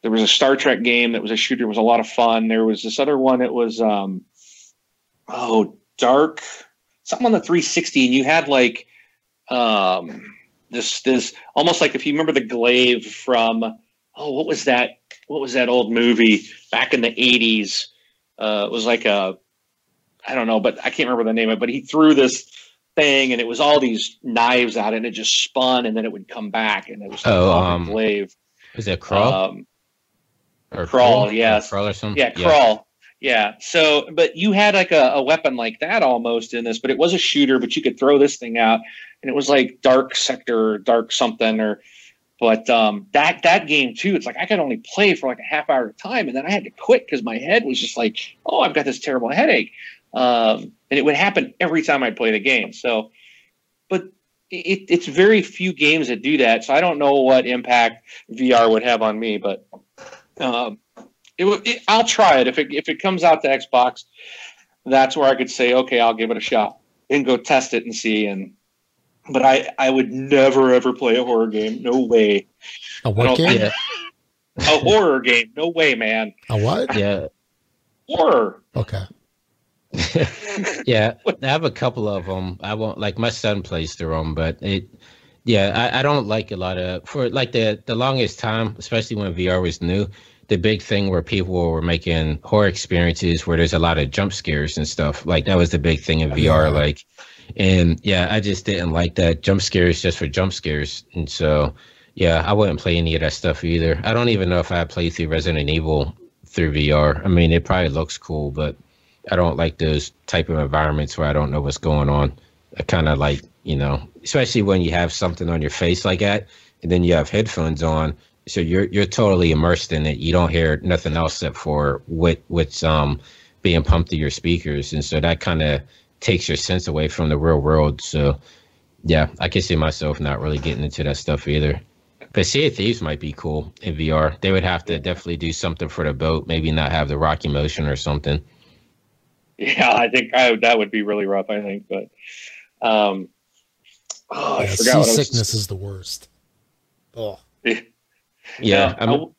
there was a Star Trek game that was a shooter. It was a lot of fun. There was this other one. It was um, oh dark something on the 360 and you had like um this this almost like if you remember the glaive from oh what was that what was that old movie back in the 80s uh it was like a i don't know but i can't remember the name of it but he threw this thing and it was all these knives out and it just spun and then it would come back and it was Oh, um, glaive Is it Krull um, or Krull, Krull? Or yes. Krull or something? yeah, Krull. Yeah. So, but you had like a, a weapon like that almost in this, but it was a shooter, but you could throw this thing out and it was like dark sector, dark something or, but um, that, that game too, it's like I could only play for like a half hour at a time and then I had to quit because my head was just like, oh, I've got this terrible headache. Um, and it would happen every time I'd play the game. So, but it, it's very few games that do that. So I don't know what impact VR would have on me, but um, it, would- it, I'll try it if it if it comes out to Xbox. That's where I could say, okay, I'll give it a shot and go test it and see. And but I I would never ever play a horror game. No way. A I what game? Yeah, A horror game. No way, man. A what? yeah. Horror. Okay. Yeah, I have a couple of them. I won't like my son plays through them, but it, yeah, I, I don't like a lot of for like the the longest time, especially when VR was new. The big thing where people were making horror experiences where there's a lot of jump scares and stuff. Like that was the big thing in VR. Like, and yeah, I just didn't like that jump scares just for jump scares. And so, yeah, I wouldn't play any of that stuff either. I don't even know if I played through Resident Evil through VR. I mean, it probably looks cool, but I don't like those type of environments where I don't know what's going on. I kind of like, you know, especially when you have something on your face like that, and then you have headphones on, so you're you're totally immersed in it. You don't hear nothing else except for what what's um being pumped through your speakers, and so that kind of takes your sense away from the real world. So, yeah, I can see myself not really getting into that stuff either. But Sea of Thieves might be cool in VR. They would have to definitely do something for the boat, maybe not have the rocky motion or something. Yeah, I think I, that would be really rough. I think, but um, oh, I Yeah, forgot. What I was, seasickness is the worst. Oh. Yeah, I I, mean, w-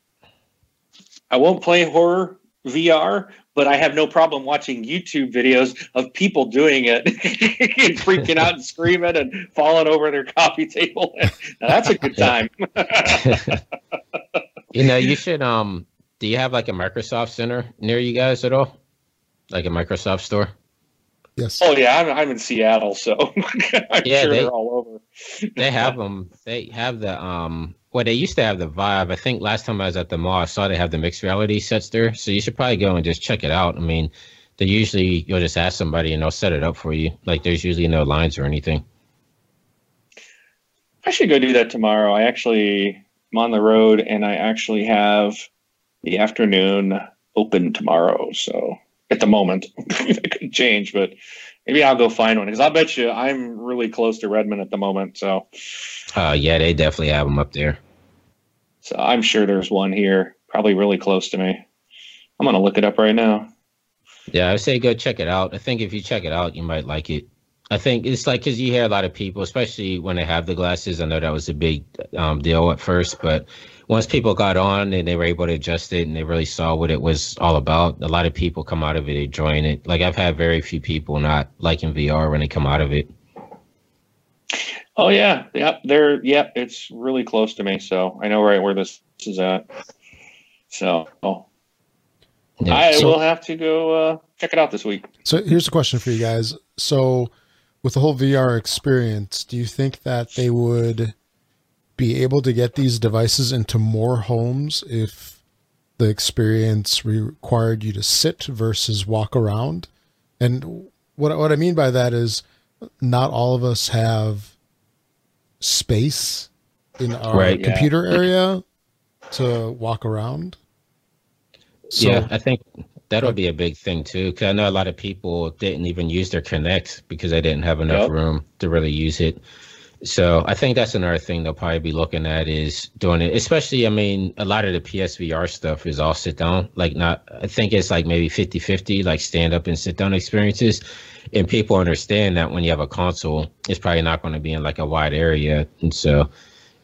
I won't play horror VR, but I have no problem watching YouTube videos of people doing it and freaking out and screaming and falling over their coffee table. Now, that's a good time. you know, you should. Um, do you have like a Microsoft Center near you guys at all? Like a Microsoft store? Yes. oh yeah, I'm, I'm in Seattle, so I'm Yeah, sure they- they, are all over. They have them. They have the um. Well, they used to have the Vive. I think last time I was at the mall, I saw they have the mixed reality sets there. So you should probably go and just check it out. I mean, they usually you'll just ask somebody and they'll set it up for you. Like there's usually no lines or anything. I should go do that tomorrow. I actually I'm on the road and I actually have the afternoon open tomorrow. So at the moment, it could change, but maybe I'll go find one because I bet you I'm really close to Redmond at the moment. So, Uh, yeah, they definitely have them up there. so I'm sure there's one here, probably really close to me. I'm gonna look it up right now. Yeah, I would say go check it out. I think if you check it out, you might like it. I think it's like because you hear a lot of people, especially when they have the glasses. I know that was a big um, deal at first, but once people got on and they were able to adjust it and they really saw what it was all about, a lot of people come out of it enjoying it. Like I've had very few people not liking VR when they come out of it. Oh yeah, yep, there. Yep, it's really close to me, so I know right where this is at. So Yeah. I So- will have to go uh, check it out this week. So here's a question for you guys. So with the whole VR experience, do you think that they would be able to get these devices into more homes if the experience required you to sit versus walk around? And what what I mean by that is not all of us have space in our Right. Yeah. computer area to walk around. So, yeah, I think that'll be a big thing too. Because I know a lot of people didn't even use their Kinect because they didn't have enough Yep. room to really use it. So I think that's another thing they'll probably be looking at is doing it. Especially, I mean, a lot of the PSVR stuff is all sit down. Like, not, I think it's like maybe 50 50, like stand up and sit down experiences. And people understand that when you have a console, it's probably not going to be in like a wide area. And so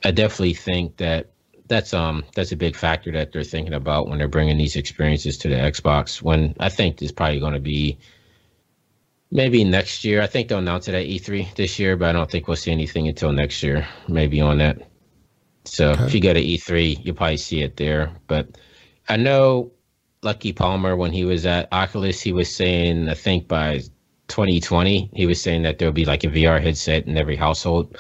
I definitely think that that's um that's a big factor that they're thinking about when they're bringing these experiences to the Xbox. When I think it's probably going to be Maybe next year. I think they'll announce it at E3 this year, but I don't think we'll see anything until next year. Maybe on that. So okay. if you go to E3, you'll probably see it there. But I know Lucky Palmer when he was at Oculus, he was saying I think by 2020 he was saying that there'll be like a VR headset in every household.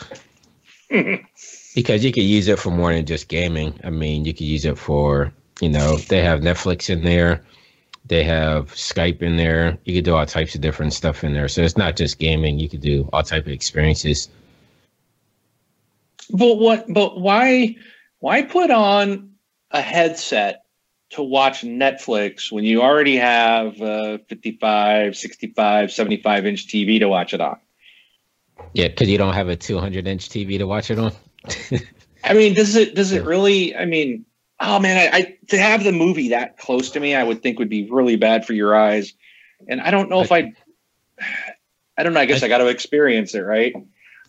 because you could use it for more than just gaming. I mean, you could use it for, you know, they have Netflix in there. They have Skype in there. You could do all types of different stuff in there. So it's not just gaming. You could do all type of experiences. But what? But why? Why put on a headset to watch Netflix when you already have a 55, 65, 75 inch TV to watch it on? Yeah, because you don't have a 200 inch TV to watch it on. I mean, does it does it really? I mean, oh man, I, I, to have the movie that close to me, I would think would be really bad for your eyes. And I don't know if I, I don't know. I guess I, I got to experience it, right?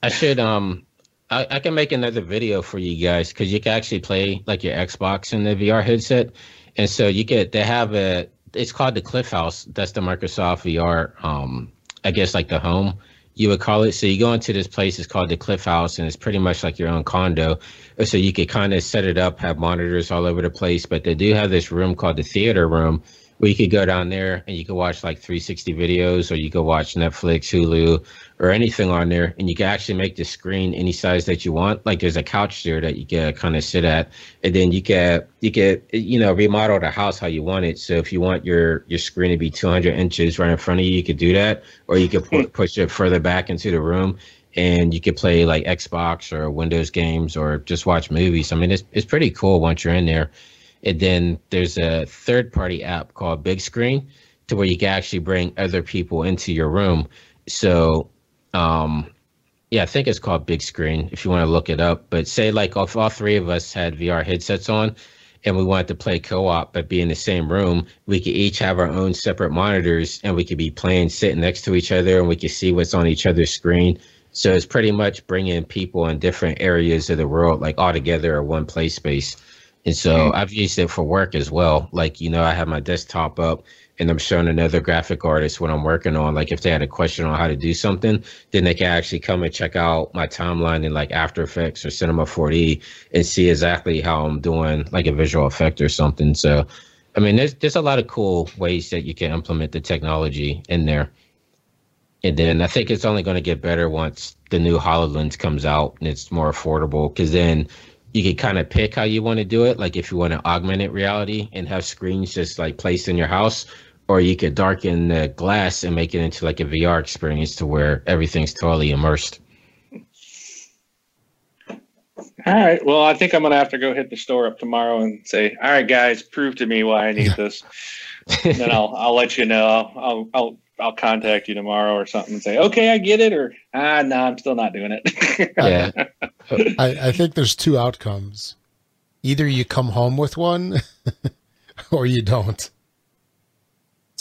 I should. Um, I, I can make another video for you guys because you can actually play like your Xbox in the VR headset, and so you get they have a. It's called the Cliff House. That's the Microsoft VR. Um, I guess like the home you would call it. So you go into this place, it's called the Cliff House, and it's pretty much like your own condo. Uh, so you could kind of set it up, have monitors all over the place, but they do have this room called the theater room where you could go down there and you could watch like 360 videos or you could watch Netflix, Hulu, or anything on there. And you can actually make the screen any size that you want. Like there's a couch there that you can kind of sit at. And then you can, you can, you know, remodel the house how you want it. So if you want your, your screen to be 200 inches right in front of you, you could do that. Or you could pu- hmm. push it further back into the room and you could play like Xbox or Windows games or just watch movies. I mean, it's, it's pretty cool once you're in there. And then there's a third party app called Bigscreen to where you can actually bring other people into your room. So, um, yeah, I think it's called Bigscreen if you want to look it up. But say like if all three of us had VR headsets on and we wanted to play co-op but be in the same room, we could each have our own separate monitors and we could be playing sitting next to each other and we could see what's on each other's screen. So it's pretty much bringing people in different areas of the world like all together in one play space. And so mm-hmm. I've used it for work as well. Like, you know, I have my desktop up and I'm showing another graphic artist what I'm working on. Like if they had a question on how to do something, then they can actually come and check out my timeline in like After Effects or Cinema 4D and see exactly how I'm doing like a visual effect or something. So, I mean, there's, there's a lot of cool ways that you can implement the technology in there. And then I think it's only going to get better once the new HoloLens comes out and it's more affordable because then you can kind of pick how you want to do it. Like if you want to augmented reality and have screens just like placed in your house, or you could darken the glass and make it into like a VR experience to where everything's totally immersed. All right. Well, I think I'm gonna have to go hit the store up tomorrow and say, "All right, guys, prove to me why I need this." then I'll I'll let you know. I'll, I'll I'll I'll contact you tomorrow or something and say, okay, I get it, or ah, no, I'm still not doing it. yeah, I, I think there's two outcomes. Either you come home with one, or you don't.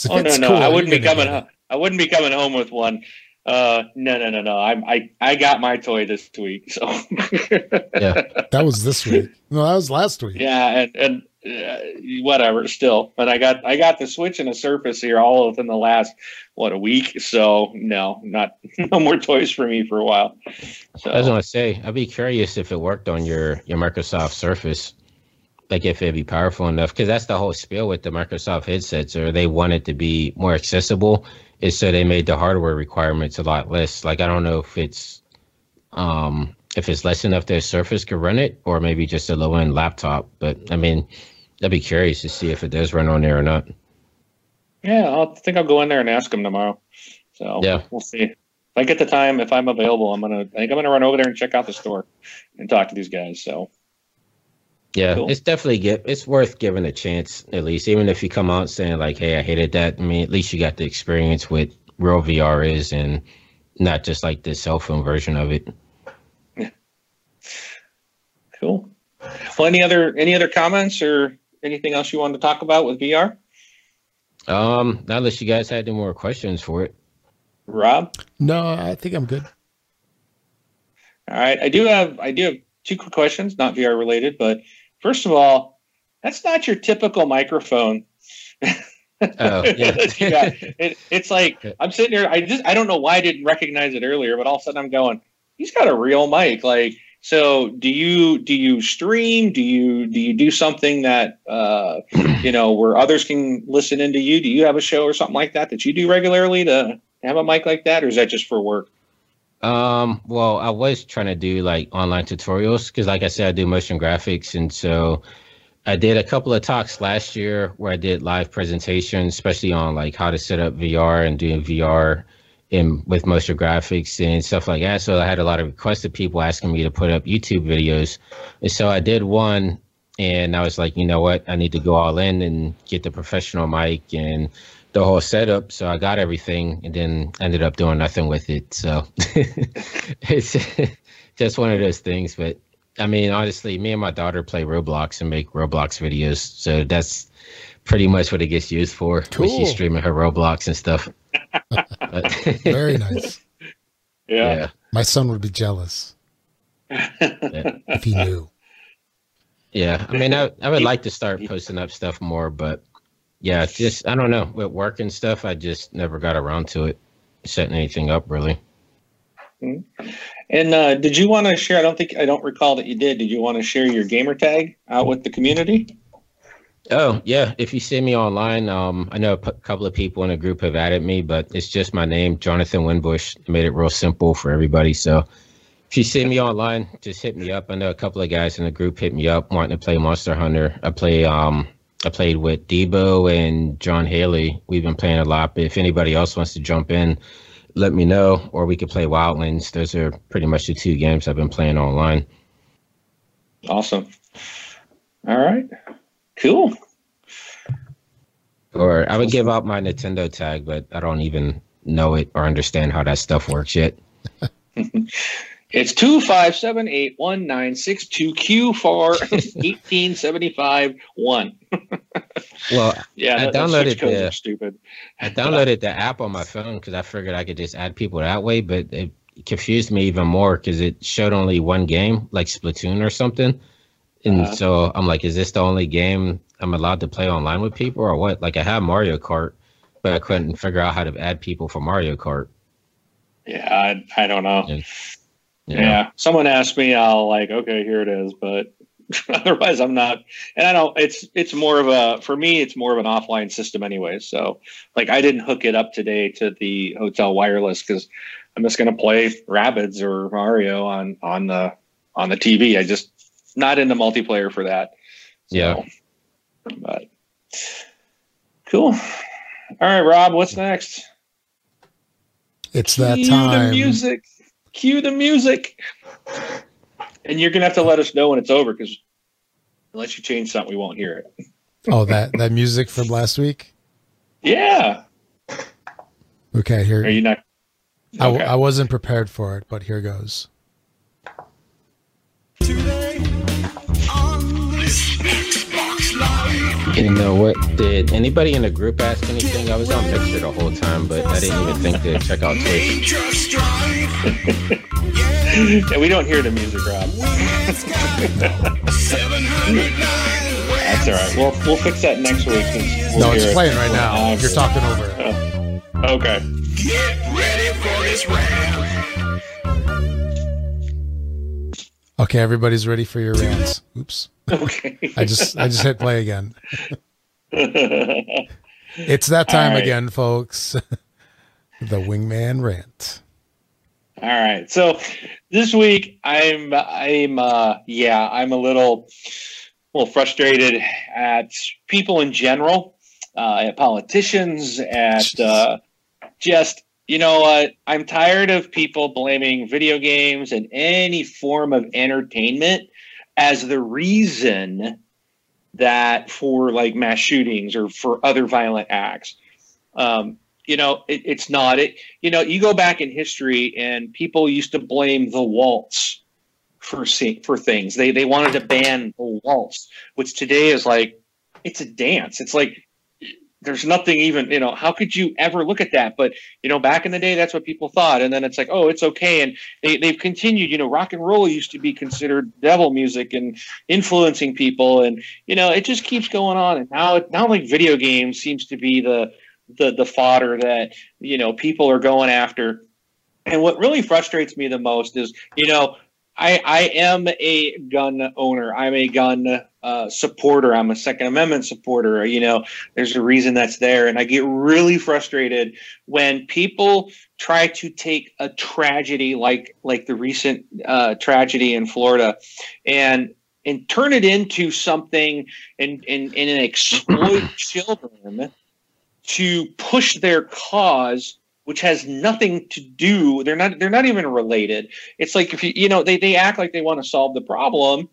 So oh no, no, cool, I wouldn't be coming. Home. I wouldn't be coming home with one. Uh, no, no, no, no. I, I, I got my toy this week. So yeah, that was this week. No, that was last week. Yeah, and and uh, whatever still but i got i got the switch and a surface here all within the last what a week so no not no more toys for me for a while so. i was gonna say i'd be curious if it worked on your your microsoft surface like if it'd be powerful enough because that's the whole spiel with the microsoft headsets or they want it to be more accessible is so they made the hardware requirements a lot less like i don't know if it's um if it's less enough that Surface could run it, or maybe just a low end laptop. But I mean, I'd be curious to see if it does run on there or not. Yeah, I think I'll go in there and ask them tomorrow. So yeah, we'll see. If I get the time, if I'm available, I'm gonna. I think I'm gonna run over there and check out the store and talk to these guys. So. Yeah, cool. it's definitely get it's worth giving a chance at least, even if you come out saying like, "Hey, I hated that." I mean, at least you got the experience with real VR is, and not just like the cell phone version of it. Yeah. Cool. Well, any other any other comments or anything else you wanted to talk about with VR? Um, not unless you guys had any more questions for it. Rob? No, I think I'm good. All right. I do have I do have two quick questions, not VR related, but first of all, that's not your typical microphone. Oh, yeah. Yeah, it, it's like I'm sitting here. I just I don't know why I didn't recognize it earlier, but all of a sudden I'm going. He's got a real mic. Like, so do you do you stream? Do you do you do something that uh, you know where others can listen into you? Do you have a show or something like that that you do regularly to have a mic like that, or is that just for work? Um, well, I was trying to do like online tutorials because, like I said, I do motion graphics, and so I did a couple of talks last year where I did live presentations, especially on like how to set up VR and doing VR in with motion graphics and stuff like that. So I had a lot of requests of people asking me to put up YouTube videos, and so I did one, and I was like, you know what, I need to go all in and get the professional mic and the whole setup. So I got everything and then ended up doing nothing with it. So it's just one of those things. But I mean, honestly, me and my daughter play Roblox and make Roblox videos. So that's pretty much what it gets used for when she's streaming her Roblox and stuff. Very nice. Yeah. yeah. My son would be jealous if he knew. Yeah, I mean, I, I would like to start posting up stuff more, but yeah, it's just I don't know with work and stuff. I just never got around to it, setting anything up really. And uh, did you want to share? I don't think I don't recall that you did. Did you want to share your gamer tag out with the community? Oh yeah, if you see me online, um, I know a p- couple of people in the group have added me, but it's just my name, Jonathan Winbush. I made it real simple for everybody. So if you see me online, just hit me up. I know a couple of guys in the group hit me up wanting to play Monster Hunter. I play um I played with Debo and John Haley. We've been playing a lot. But if anybody else wants to jump in, let me know, or we could play Wildlands. Those are pretty much the two games I've been playing online. Awesome. All right. Cool. Or I would give out my Nintendo tag, but I don't even know it or understand how that stuff works yet. It's two five seven eight one nine six two Q for eighteen seventy five one. Well, Yeah, I that- downloaded the- stupid. I downloaded the app on my phone because I figured I could just add people that way, but it confused me even more because it showed only one game, like Splatoon or something. And Uh-huh. so I'm like, is this the only game I'm allowed to play online with people or what? Like I have Mario Kart, but I couldn't figure out how to add people for Mario Kart. Yeah, I, I don't know. Yeah. Yeah. Someone asked me, I'll like, okay, here it is, but otherwise I'm not and I don't it's it's more of a for me it's more of an offline system anyway. So like I didn't hook it up today to the hotel wireless because I'm just gonna play Rabbids or Mario on on the on the TV. I just not into multiplayer for that. So, Yeah. But cool. All right, Rob, what's next? It's that Cue time. the music. Cue the music. And you're gonna have to let us know when it's over because unless you change something, we won't hear it. Oh, that that music from last week. Yeah. Okay, here. Are you not? I, I wasn't prepared for it, but here goes. You know what? Did anybody in the group ask anything? I was on Mixer the whole time, but I didn't even think to check out Twitch. yeah, we don't hear the music, Rob. That's all right. We'll we'll fix that next week. We'll no, it's hear it. playing right now. You're talking over it. Oh, okay. Get ready for this rap. Okay, everybody's ready for your rants. Oops. Okay. I just I just hit play again. It's that time All right. again, folks. the wingman rant. All right. So this week I'm I'm uh yeah, I'm a little well frustrated at people in general, uh at politicians, at uh just you know what? I'm tired of people blaming video games and any form of entertainment as the reason that for like mass shootings or for other violent acts. Um, you know, it, it's not it. You know, you go back in history and people used to blame the waltz for for things. They they wanted to ban the waltz, which today is like it's a dance. It's like there's nothing even you know how could you ever look at that but you know back in the day that's what people thought and then it's like oh it's okay and they, they've continued you know rock and roll used to be considered devil music and influencing people and you know it just keeps going on and now now like video games seems to be the the the fodder that you know people are going after and what really frustrates me the most is you know I, I am a gun owner. I'm a gun uh, supporter. I'm a Second Amendment supporter. You know, there's a reason that's there. And I get really frustrated when people try to take a tragedy like like the recent uh, tragedy in Florida and and turn it into something and, and, and exploit children to push their cause which has nothing to do they're not they're not even related. It's like if you you know they, they act like they want to solve the problem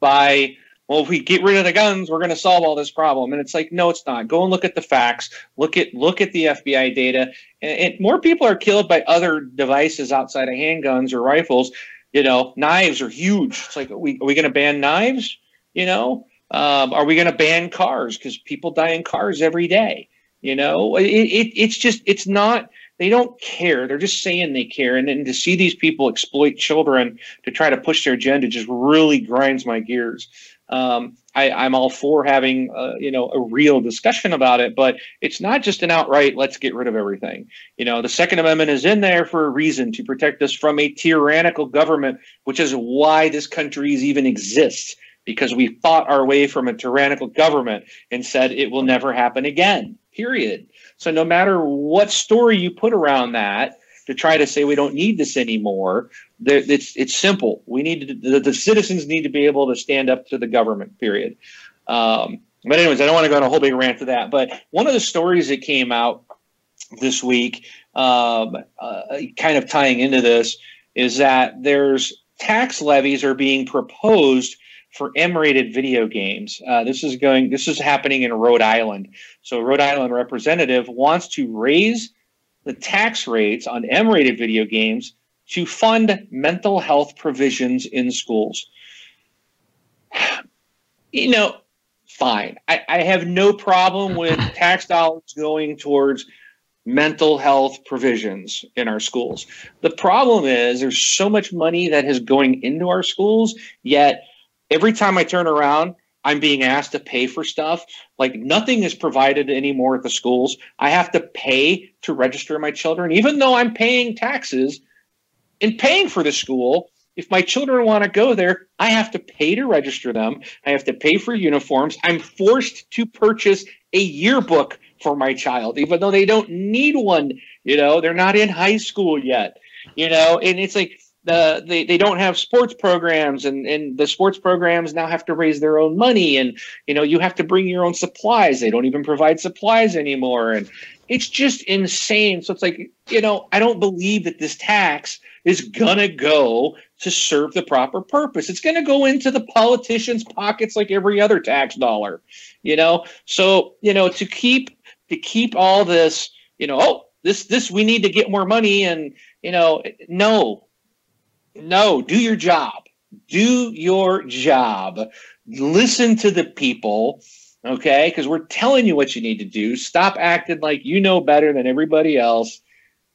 by well if we get rid of the guns we're going to solve all this problem. And it's like no it's not. Go and look at the facts. Look at look at the fbi data. And, and more people are killed by other devices outside of handguns or rifles. You know knives are huge. It's like are we, are we going to ban knives? You know um, are we going to ban cars? Because people die in cars every day you know, it, it, it's just it's not. They don't care. They're just saying they care, and then to see these people exploit children to try to push their agenda just really grinds my gears. Um, I, I'm all for having uh, you know a real discussion about it, but it's not just an outright let's get rid of everything. You know, the Second Amendment is in there for a reason to protect us from a tyrannical government, which is why this country even exists because we fought our way from a tyrannical government and said it will never happen again period. So no matter what story you put around that to try to say we don't need this anymore, it's it's simple. We need to, the, the citizens need to be able to stand up to the government. Period. Um, but anyways, I don't want to go on a whole big rant to that. But one of the stories that came out this week, um, uh, kind of tying into this, is that there's tax levies are being proposed for M-rated video games. Uh, this is going. This is happening in Rhode Island. So, Rhode Island representative wants to raise the tax rates on M-rated video games to fund mental health provisions in schools. You know, fine. I, I have no problem with tax dollars going towards mental health provisions in our schools. The problem is there's so much money that is going into our schools, yet every time I turn around, I'm being asked to pay for stuff. Like nothing is provided anymore at the schools. I have to pay to register my children, even though I'm paying taxes and paying for the school. If my children want to go there, I have to pay to register them. I have to pay for uniforms. I'm forced to purchase a yearbook for my child, even though they don't need one. You know, they're not in high school yet. You know, and it's like the they, they don't have sports programs and, and the sports programs now have to raise their own money and you know you have to bring your own supplies. They don't even provide supplies anymore. And it's just insane. So it's like you know i don't believe that this tax is gonna go to serve the proper purpose. It's gonna go into the politicians pockets like every other tax dollar you know? So you know to keep to keep all this you know oh this this we need to get more money and you know no no, do your job. Do your job. Listen to the people, okay? Because we're telling you what you need to do. Stop acting like you know better than everybody else.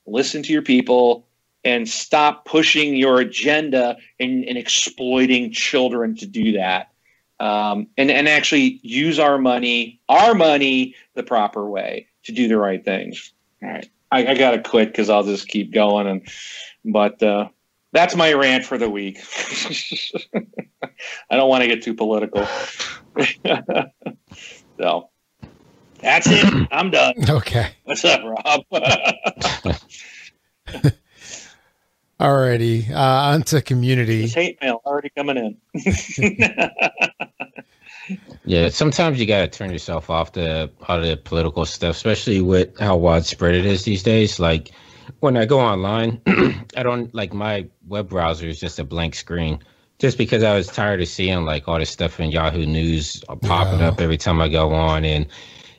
Listen to your people and stop pushing your agenda and, and exploiting children to do that. Um, and, and actually use our money, our money, the proper way to do the right things. All right. I, I got to quit because I'll just keep going. And, but, uh, that's my rant for the week. I don't want to get too political. so that's it. I'm done. Okay. What's up, Rob? Alrighty. Uh, on to community. This hate mail already coming in. yeah, sometimes you got to turn yourself off to all the political stuff, especially with how widespread it is these days. Like, when I go online, I don't like my web browser is just a blank screen. Just because I was tired of seeing like all this stuff in Yahoo News popping yeah. up every time I go on, and.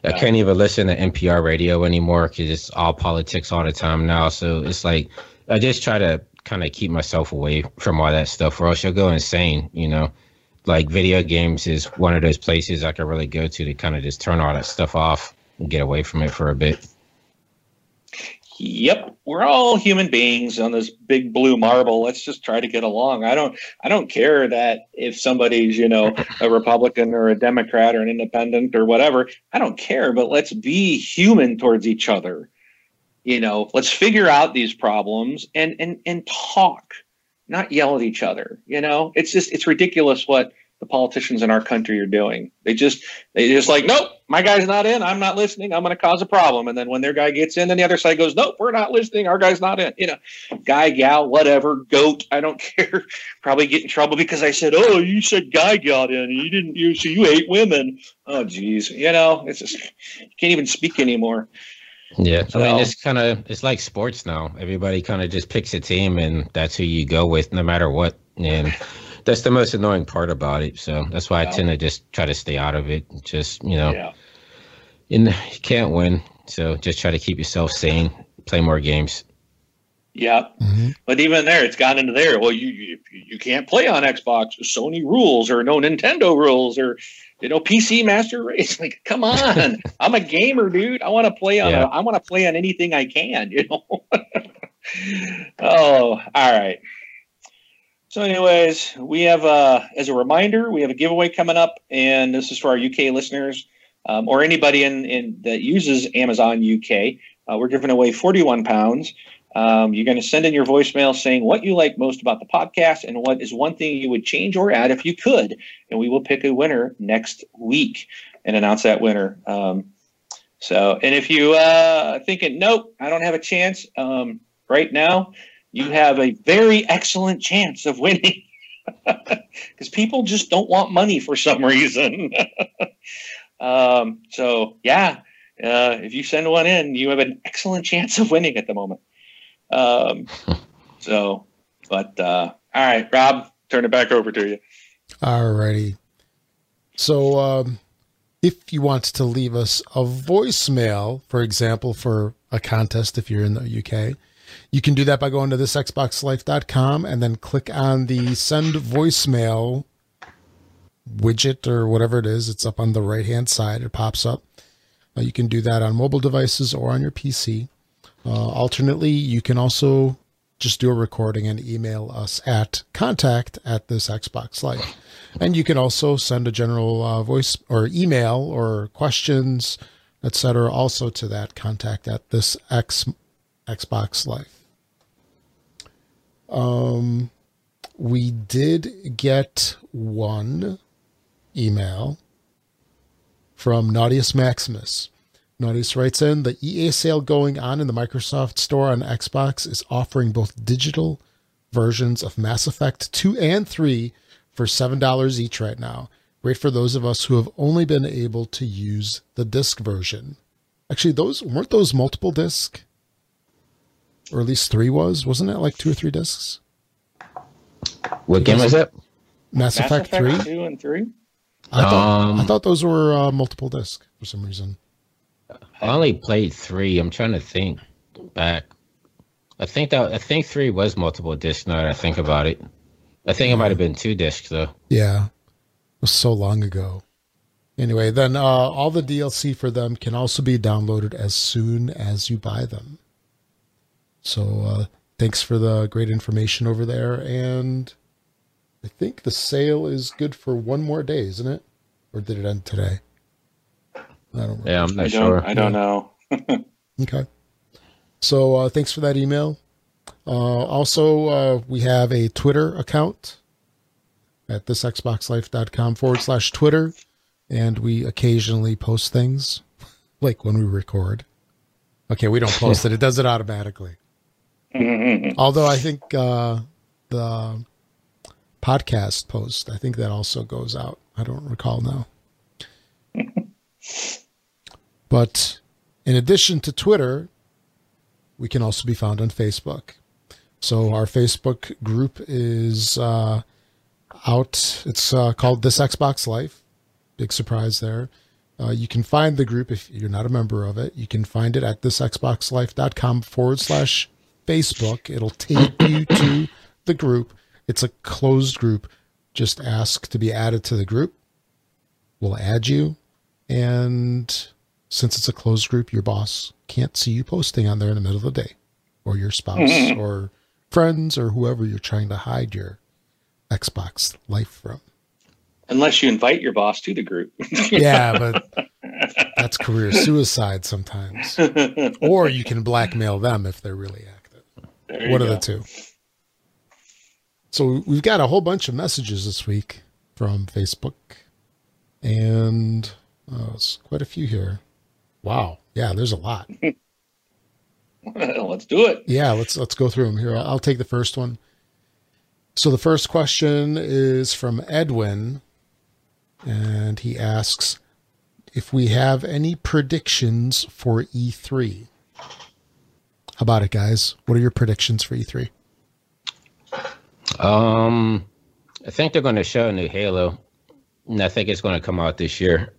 I can't even listen to NPR radio anymore because it's all politics all the time now. So it's like I just try to kind of keep myself away from all that stuff, or else you'll go insane. You know, like video games is one of those places I can really go to to kind of just turn all that stuff off. And get away from it for a bit. Yep, we're all human beings on this big blue marble. Let's just try to get along. I don't I don't care that if somebody's, you know, a Republican or a Democrat or an independent or whatever. I don't care, but let's be human towards each other. You know, let's figure out these problems and and and talk, not yell at each other. You know, it's just it's ridiculous what the politicians in our country are doing. They just they just like, nope, my guy's not in. I'm not listening. I'm going to cause a problem. And then when their guy gets in, then the other side goes, nope, we're not listening. Our guy's not in. You know, guy, gal, whatever, goat. I don't care. Probably get in trouble because I said, oh, you said guy got in. You didn't. You so you hate women. Oh, geez. You know, it's just you can't even speak anymore. Yeah, I mean it's kind of it's like sports now. Everybody kind of just picks a team, and that's who you go with, no matter what. And that's the most annoying part about it. So that's why I tend to just try to stay out of it. Just you know, Yeah. in you can't win, so just try to keep yourself sane. Play more games. Yeah. Mhm. But even there, it's gone into there. Well, you, you you can't play on Xbox. Sony rules or no Nintendo rules or you know PC Master Race. Like, come on! I'm a gamer, dude. I want to play on. Yeah. A, I want to play on anything I can. You know. oh, all right. So, anyways, we have uh, as a reminder, we have a giveaway coming up, and this is for our UK listeners um, or anybody in, in that uses Amazon UK. Uh, we're giving away 41 pounds. Um, you're going to send in your voicemail saying what you like most about the podcast and what is one thing you would change or add if you could. And we will pick a winner next week and announce that winner. Um, so, and if you uh, thinking, nope, I don't have a chance um, right now, you have a very excellent chance of winning because people just don't want money for some reason. um, so, yeah, uh, if you send one in, you have an excellent chance of winning at the moment. Um, so, but uh, all right, Rob, turn it back over to you. All righty. So, um, if you want to leave us a voicemail, for example, for a contest, if you're in the UK, you can do that by going to thisxboxlife.com and then click on the send voicemail widget or whatever it is. It's up on the right hand side. It pops up. Uh, you can do that on mobile devices or on your PC. Uh, alternately, you can also just do a recording and email us at contact at this Xbox Life. And you can also send a general uh, voice or email or questions, etc. also to that contact at this X Xbox Life. Um, we did get one email from Naughtius Maximus. Naughtius writes in the EA sale going on in the Microsoft Store on Xbox is offering both digital versions of Mass Effect 2 and 3 for $7 each right now. Great for those of us who have only been able to use the disc version. Actually, those weren't those multiple disc? Or at least three was? Wasn't it like two or three discs? What game was that? Mass, Mass Effect, Effect 3? two and three. I thought, Um, I thought those were uh, multiple disc for some reason. I only played three. I'm trying to think back. I think that I think three was multiple discs. Now that I think about it, I think it might have been two discs though. Yeah. It was so long ago. Anyway, then uh, all the DLC for them can also be downloaded as soon as you buy them. So uh, thanks for the great information over there. And I think the sale is good for one more day, isn't it? Or did it end today? I don't remember. Yeah, I'm I not don't. sure. I don't know. Okay. So uh, thanks for that email. Uh, also, uh, we have a Twitter account at thisxboxlife.com forward slash Twitter, and we occasionally post things, like when we record. Okay, we don't post it; it does it automatically. Although I think uh, the podcast post, I think that also goes out. I don't recall now. but in addition to Twitter, we can also be found on Facebook. So our Facebook group is uh, out. It's uh, called This Xbox Life. Big surprise there. Uh, you can find the group if you're not a member of it. You can find it at thisxboxlife.com forward slash Facebook. It'll take you to the group. It's a closed group. Just ask to be added to the group. We'll add you. And since it's a closed group, your boss can't see you posting on there in the middle of the day, or your spouse, mm-hmm. or friends, or whoever you're trying to hide your Xbox life from. Unless you invite your boss to the group. Yeah, but that's career suicide sometimes. Or you can blackmail them if they're really active. There One of go. the two. So we've got a whole bunch of messages this week from Facebook, and uh, oh, it's quite a few here. Wow, yeah, there's a lot. Let's do it. Yeah, let's let's go through them here. I'll, I'll take the first one. So the first question is from Edwin, and he asks if we have any predictions for E3. How about it, guys? What are your predictions for E E3? Um, I think they're going to show a new Halo, and I think it's going to come out this year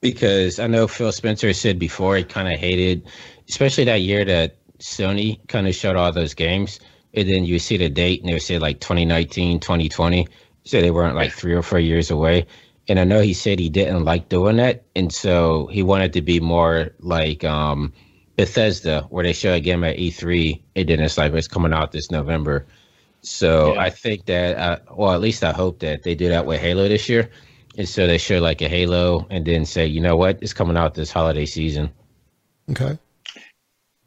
because I know Phil Spencer said before he kind of hated, especially that year that Sony kind of showed all those games, and then you see the date and they say like 2019, 2020, so they weren't like three or four years away. And I know he said he didn't like doing that, and so he wanted to be more like um, Bethesda, where they show a game at E3, and then it's like it's coming out this November. So Yeah. I think that, uh, well, at least I hope that they do that with Halo this year. And so they show like a Halo and then say, you know what, it's coming out this holiday season. Okay.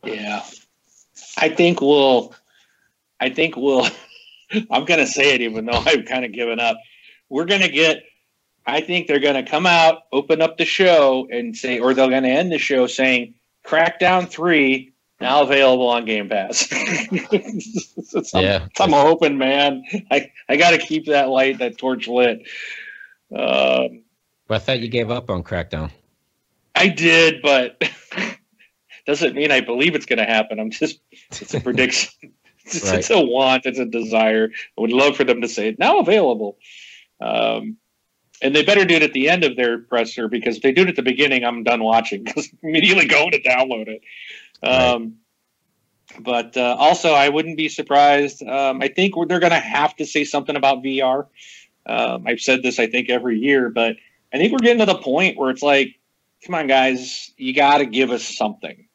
Yeah. I think we'll I think we'll I'm gonna say it even though I've kind of given up. We're gonna get I think they're gonna come out, open up the show and say or they're gonna end the show saying Crackdown three now available on Game Pass. I'm, Yeah. I'm hoping, man. I, I gotta keep that light, that torch lit. Um But I thought you gave up on Crackdown. I did, but doesn't mean I believe it's going to happen. I'm just, it's a prediction. it's, Right. it's a want, it's a desire. I would love for them to say it now available. Um, and they better do it at the end of their presser because if they do it at the beginning, I'm done watching because immediately going to download it. Um, But uh, also, I wouldn't be surprised. Um, I think they're going to have to say something about VR. Um, I've said this, I think, every year, but I think we're getting to the point where it's like, come on, guys, you got to give us something,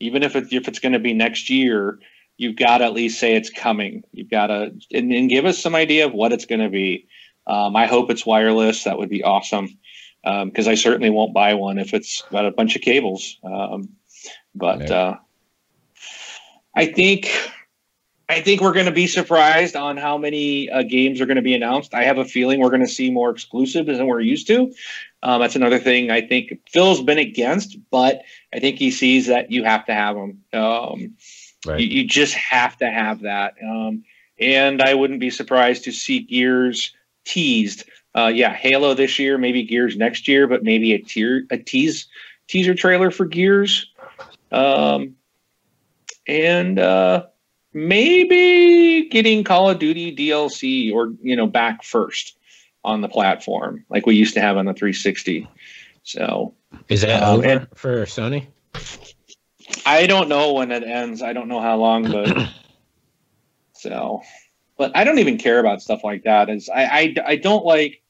even if it, if it's going to be next year. You've got to at least say it's coming. You've got to and, and give us some idea of what it's going to be. Um, I hope it's wireless. That would be awesome because I certainly won't buy one if it's got a bunch of cables. Um, but uh, I think I think we're going to be surprised on how many uh, games are going to be announced. I have a feeling we're going to see more exclusives than we're used to. Um, that's another thing I think Phil's been against, but I think he sees that you have to have them. Um, Right. you, you just have to have that. Um, and I wouldn't be surprised to see Gears teased. Uh, yeah, Halo this year, maybe Gears next year, but maybe a tier a tease teaser trailer for Gears. Um, and uh, maybe getting Call of Duty DLC or you know back first on the platform like we used to have on the 360. So Is that Um, over for Sony? I don't know when it ends. I don't know how long, but so, but I don't even care about stuff like that. Is I, I I don't like,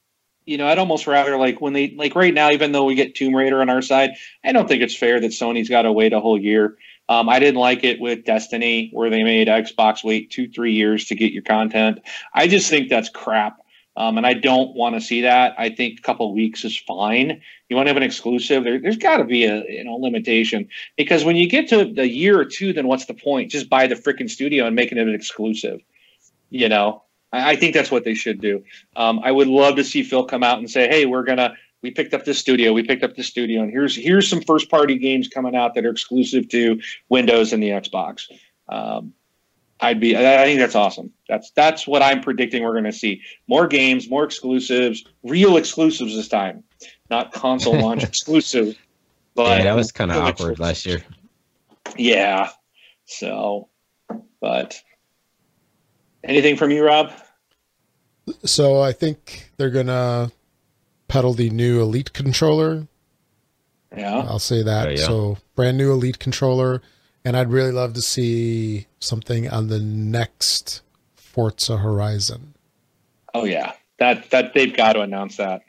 you know, I'd almost rather like when they like right now, even though we get Tomb Raider on our side, I don't think it's fair that Sony's got to wait a whole year. Um, I didn't like it with Destiny, where they made Xbox wait two, three years to get your content. I just think that's crap. Um, and I don't want to see that. I think a couple weeks is fine. You want to have an exclusive. There, there's got to be a you know limitation because when you get to the year or two, then what's the point? Just buy the freaking studio and making it an exclusive. You know, I, I think that's what they should do. Um, I would love to see Phil come out and say, "Hey, we're gonna we picked up this studio, we picked up this studio, and here's here's some first party games coming out that are exclusive to Windows and the Xbox." Um, I'd be. I I think that's awesome. That's that's what I'm predicting. We're going to see more games, more exclusives, real exclusives this time, not console launch exclusive. But yeah, that was kind of awkward last year. Yeah. So, but anything from you, Rob? So I think they're gonna peddle the new Elite controller. Yeah. I'll say that. Yeah. So brand new Elite controller, and I'd really love to see something on the next Forza Horizon. Oh yeah. That that they've got to announce that.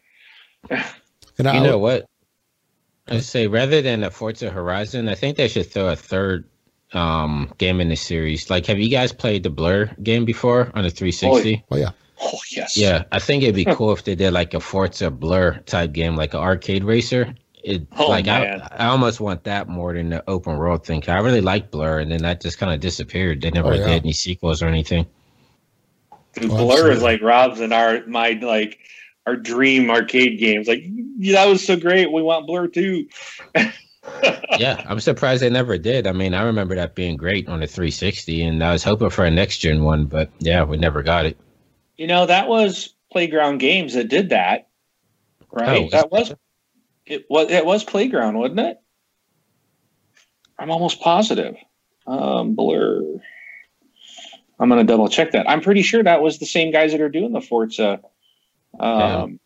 And You I, know what? I say rather than a Forza Horizon, I think they should throw a third um, game in the series. Like, have you guys played the Blur game before on the 360? Oh, yeah. Oh yes. Yeah, I think it'd be cool if they did like a Forza Blur type game, like an arcade racer. It Oh, like man. I, I almost want that more than the open world thing. I really like Blur, and then that just kind of disappeared. They never Oh, yeah. did any sequels or anything. Dude, Oh, Blur absolutely. is like Rob's and our my like our dream arcade games. Like yeah, that was so great. We want Blur too. yeah, I'm surprised they never did. I mean, I remember that being great on the 360, and I was hoping for a next gen one, but yeah, we never got it. You know that was Playground Games that did that, right? Oh, that was it. Was it was Playground, wasn't it? I'm almost positive. Um, Blur. I'm gonna double check that. I'm pretty sure that was the same guys that are doing the Forza um,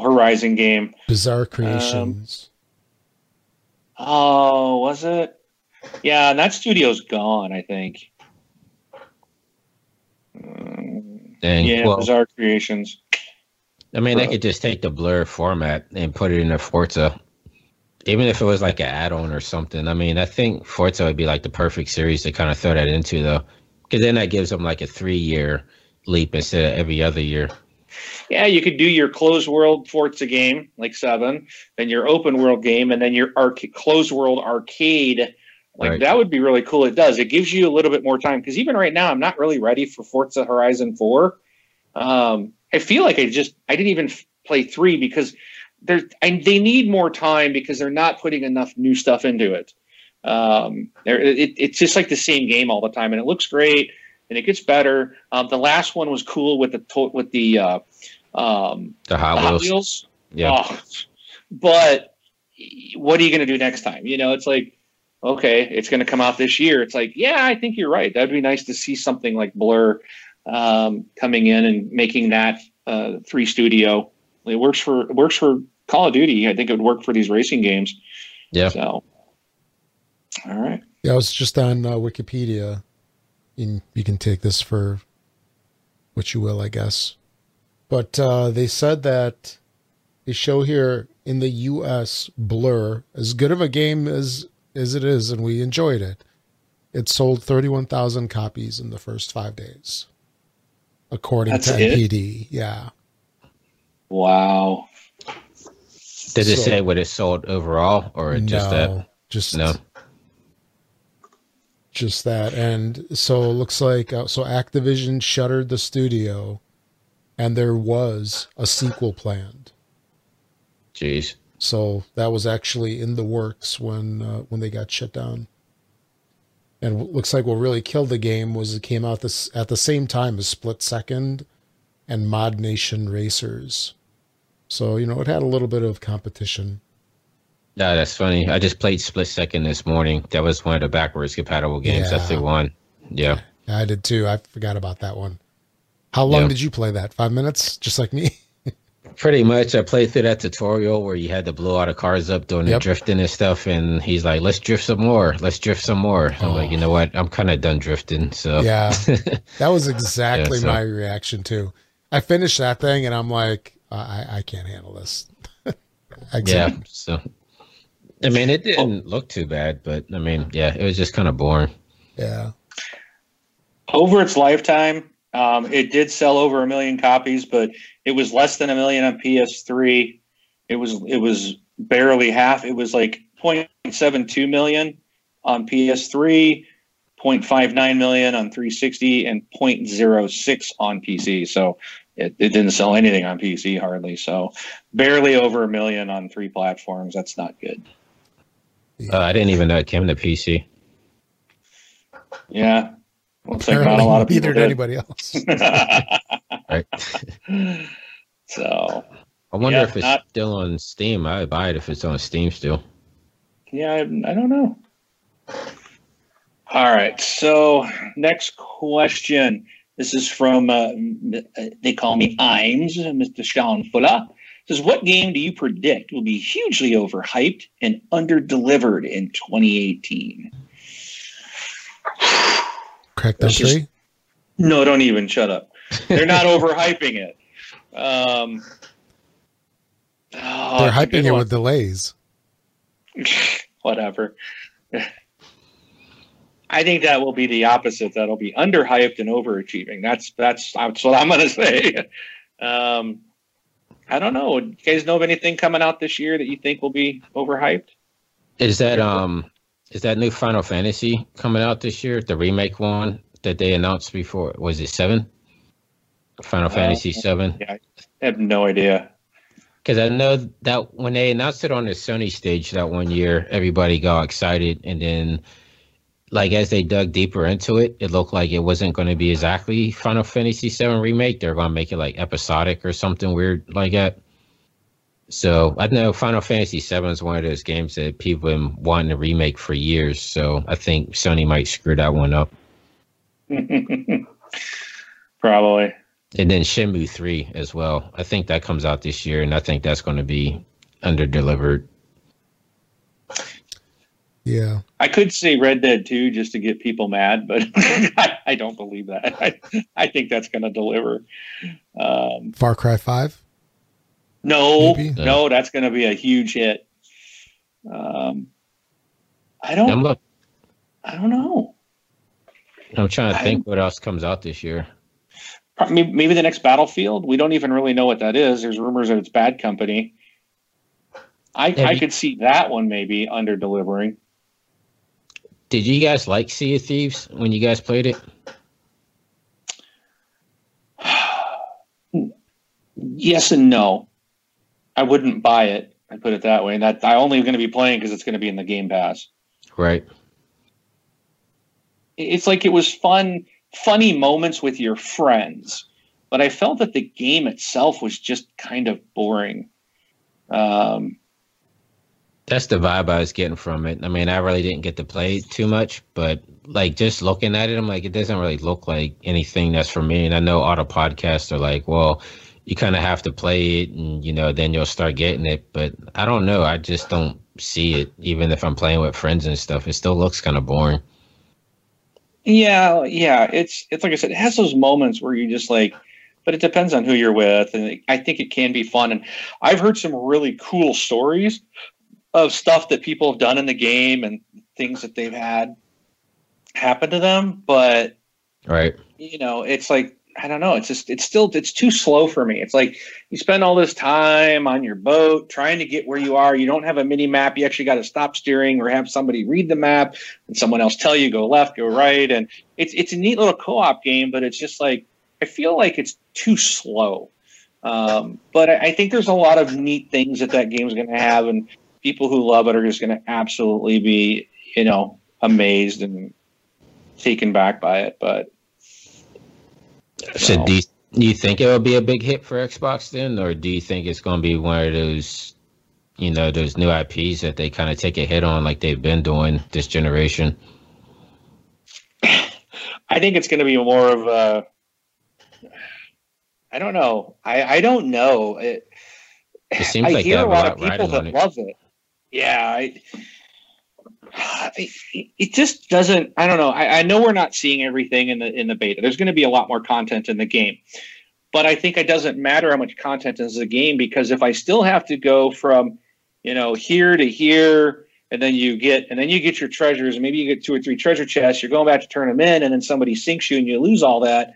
Horizon game. Bizarre Creations. Oh, was it? Yeah, and that studio's gone. I think. Mm, And yeah, well, Bizarre Creations. I mean, they could just take the Blur format and put it in a Forza, even if it was like an add-on or something. I mean, I think Forza would be like the perfect series to kind of throw that into, though, because then that gives them like a three-year leap instead of every other year. Yeah, you could do your closed world Forza game like seven, then your open world game, and then your arc- closed world arcade. Like Right. that would be really cool. It does. It gives you a little bit more time because even right now, I'm not really ready for Forza Horizon Four. Um, I feel like I just I didn't even play three because they're I, they need more time because they're not putting enough new stuff into it. Um, it, it's just like the same game all the time, and it looks great and it gets better. Um, the last one was cool with the to- with the uh, um, The the Hot Hot Wheels, Wheels. yeah, Oh, but what are you going to do next time? You know, it's like, okay, it's going to come out this year. It's like, yeah, I think you're right. That'd be nice to see something like Blur um, coming in and making that uh, three studio. It works for it works for Call of Duty. I think it would work for these racing games. yeah. So, all right. Yeah, I was just on uh, Wikipedia. And you can take this for what you will, I guess. But uh, they said that they show here in the U.S. Blur, as good of a game as as it is, and we enjoyed it. It sold thirty-one thousand copies in the first five days, according That's to it? NPD. Yeah, Wow. Did it So- say what it sold overall, or just that? just No. just that and so it looks like uh, so activision shuttered the studio and there was a sequel planned Jeez. so that was actually in the works when uh, when they got shut down and what looks like what really killed the game was it came out this at the same time as split second and ModNation Racers so you know it had a little bit of competition Yeah, that's funny. I just played Split Second this morning. That was one of the backwards compatible games. That's the Yeah. one. Yeah. i did too i forgot about that one how long Yeah. did you play that five minutes just like me Pretty much, I played through that tutorial where you had to blow all the cars up doing Yep. the drifting and stuff, and he's like, "Let's drift some more. Let's drift some more." I'm like, Oh. you know what? I'm kind of done drifting. So Yeah, that was exactly Yeah, so- my reaction too. I finished that thing and I'm like, I, I can't handle this. yeah. So, I mean, it oh. didn't look too bad, but I mean, yeah, it was just kind of boring. Yeah. over its lifetime, um, it did sell over a million copies, but it was less than a million on PS3. It was it was barely half. It was like 0.72 million on PS3, 0.59 million on 360, and 0.06 on PC. So it, it didn't sell anything on PC hardly. So barely over a million on three platforms. That's not good. Uh, I didn't even know it came to PC. Yeah. Looks like not a lot of people Neither did did. anybody else. Right. so I wonder Yeah, if it's not- still on Steam. I would buy it if it's on Steam still. yeah, I, I don't know. All right. So next question. This is from uh, uh, they call me Imes, Mr. Sean Fuller. Says, what game do you predict will be hugely overhyped and underdelivered in 2018? Crackdown This is- 3? No, don't even shut up. They're not overhyping it. Um, oh, They're it's a good hyping it one. with delays. Whatever. I think that will be the opposite. That'll be underhyped and overachieving. That's that's that's what I'm going to say. Um, I don't know. Do you guys know of anything coming out this year that you think will be overhyped? Is that um is that new Final Fantasy coming out this year? The remake one that they announced before was it seven? Final Uh, Fantasy seven. Yeah, I have no idea. Because I know that when they announced it on the Sony stage that one year, everybody got excited, and then, like as they dug deeper into it, it looked like it wasn't going to be exactly Final Fantasy VII remake. They're going to make it like episodic or something weird like that. So I know Final Fantasy VII is one of those games that people have been wanting to remake for years. So I think Sony might screw that one up. Probably. And then Shenmue 3 as well. I think that comes out this year, and I think that's going to be under delivered. Yeah. I could say Red Dead 2 just to get people mad, but I, I don't believe that. I, I think that's going to deliver. Um, Far Cry 5. No, Maybe? no, that's going to be a huge hit. Um, I don't. I'm, look, I don't know. I'm trying to I- think what else comes out this year. Maybe, maybe the next Battlefield. We don't even really know what that is. There's rumors that it's Bad Company. I, Have I you- could see that one maybe under delivering. Did you guys like Sea of Thieves when you guys played it? yes and no. I wouldn't buy it. I put it that way. And that I only going to be playing because it's going to be in the Game Pass. Right. It's like it was fun, funny moments with your friends, but I felt that the game itself was just kind of boring. Um, That's the vibe I was getting from it. I mean, I really didn't get to play too much, but like just looking at it, I'm like, it doesn't really look like anything that's for me. And I know the podcasts are like, well, you kind of have to play it and, you know, then you'll start getting it. But I don't know. I just don't see it, even if I'm playing with friends and stuff. It still looks kind of boring. Yeah, yeah. It's it's like I said, it has those moments where you just like, but it depends on who you're with, and I think it can be fun. And I've heard some really cool stories of stuff that people have done in the game and things that they've had happen to them. But Right. you know, it's like I don't know. It's just it's still it's too slow for me. It's like you spend all this time on your boat trying to get where you are. You don't have a mini map. You actually got to stop steering or have somebody read the map and someone else tell you go left, go right. And it's it's a neat little co-op game, but it's just like I feel like it's too slow. Um, but I, I think there's a lot of neat things that that game's going to have, and people who love it are just going to absolutely be you know amazed and taken back by it. But So do you, do you think it will be a big hit for Xbox then, or do you think it's going to be one of those, you know, those new IPs that they kind of take a hit on like they've been doing this generation? I think it's going to be more of a. I don't know. I, I don't know. It, It seems I like hear a a lot lot of people that it. love it. Yeah, I, I, it just doesn't. I don't know. I, I know we're not seeing everything in the in the beta. There's going to be a lot more content in the game, but I think it doesn't matter how much content is the game because if I still have to go from, you know, here to here, and then you get and then you get your treasures, and maybe you get two or three treasure chests. You're going back to turn them in, and then somebody sinks you, and you lose all that.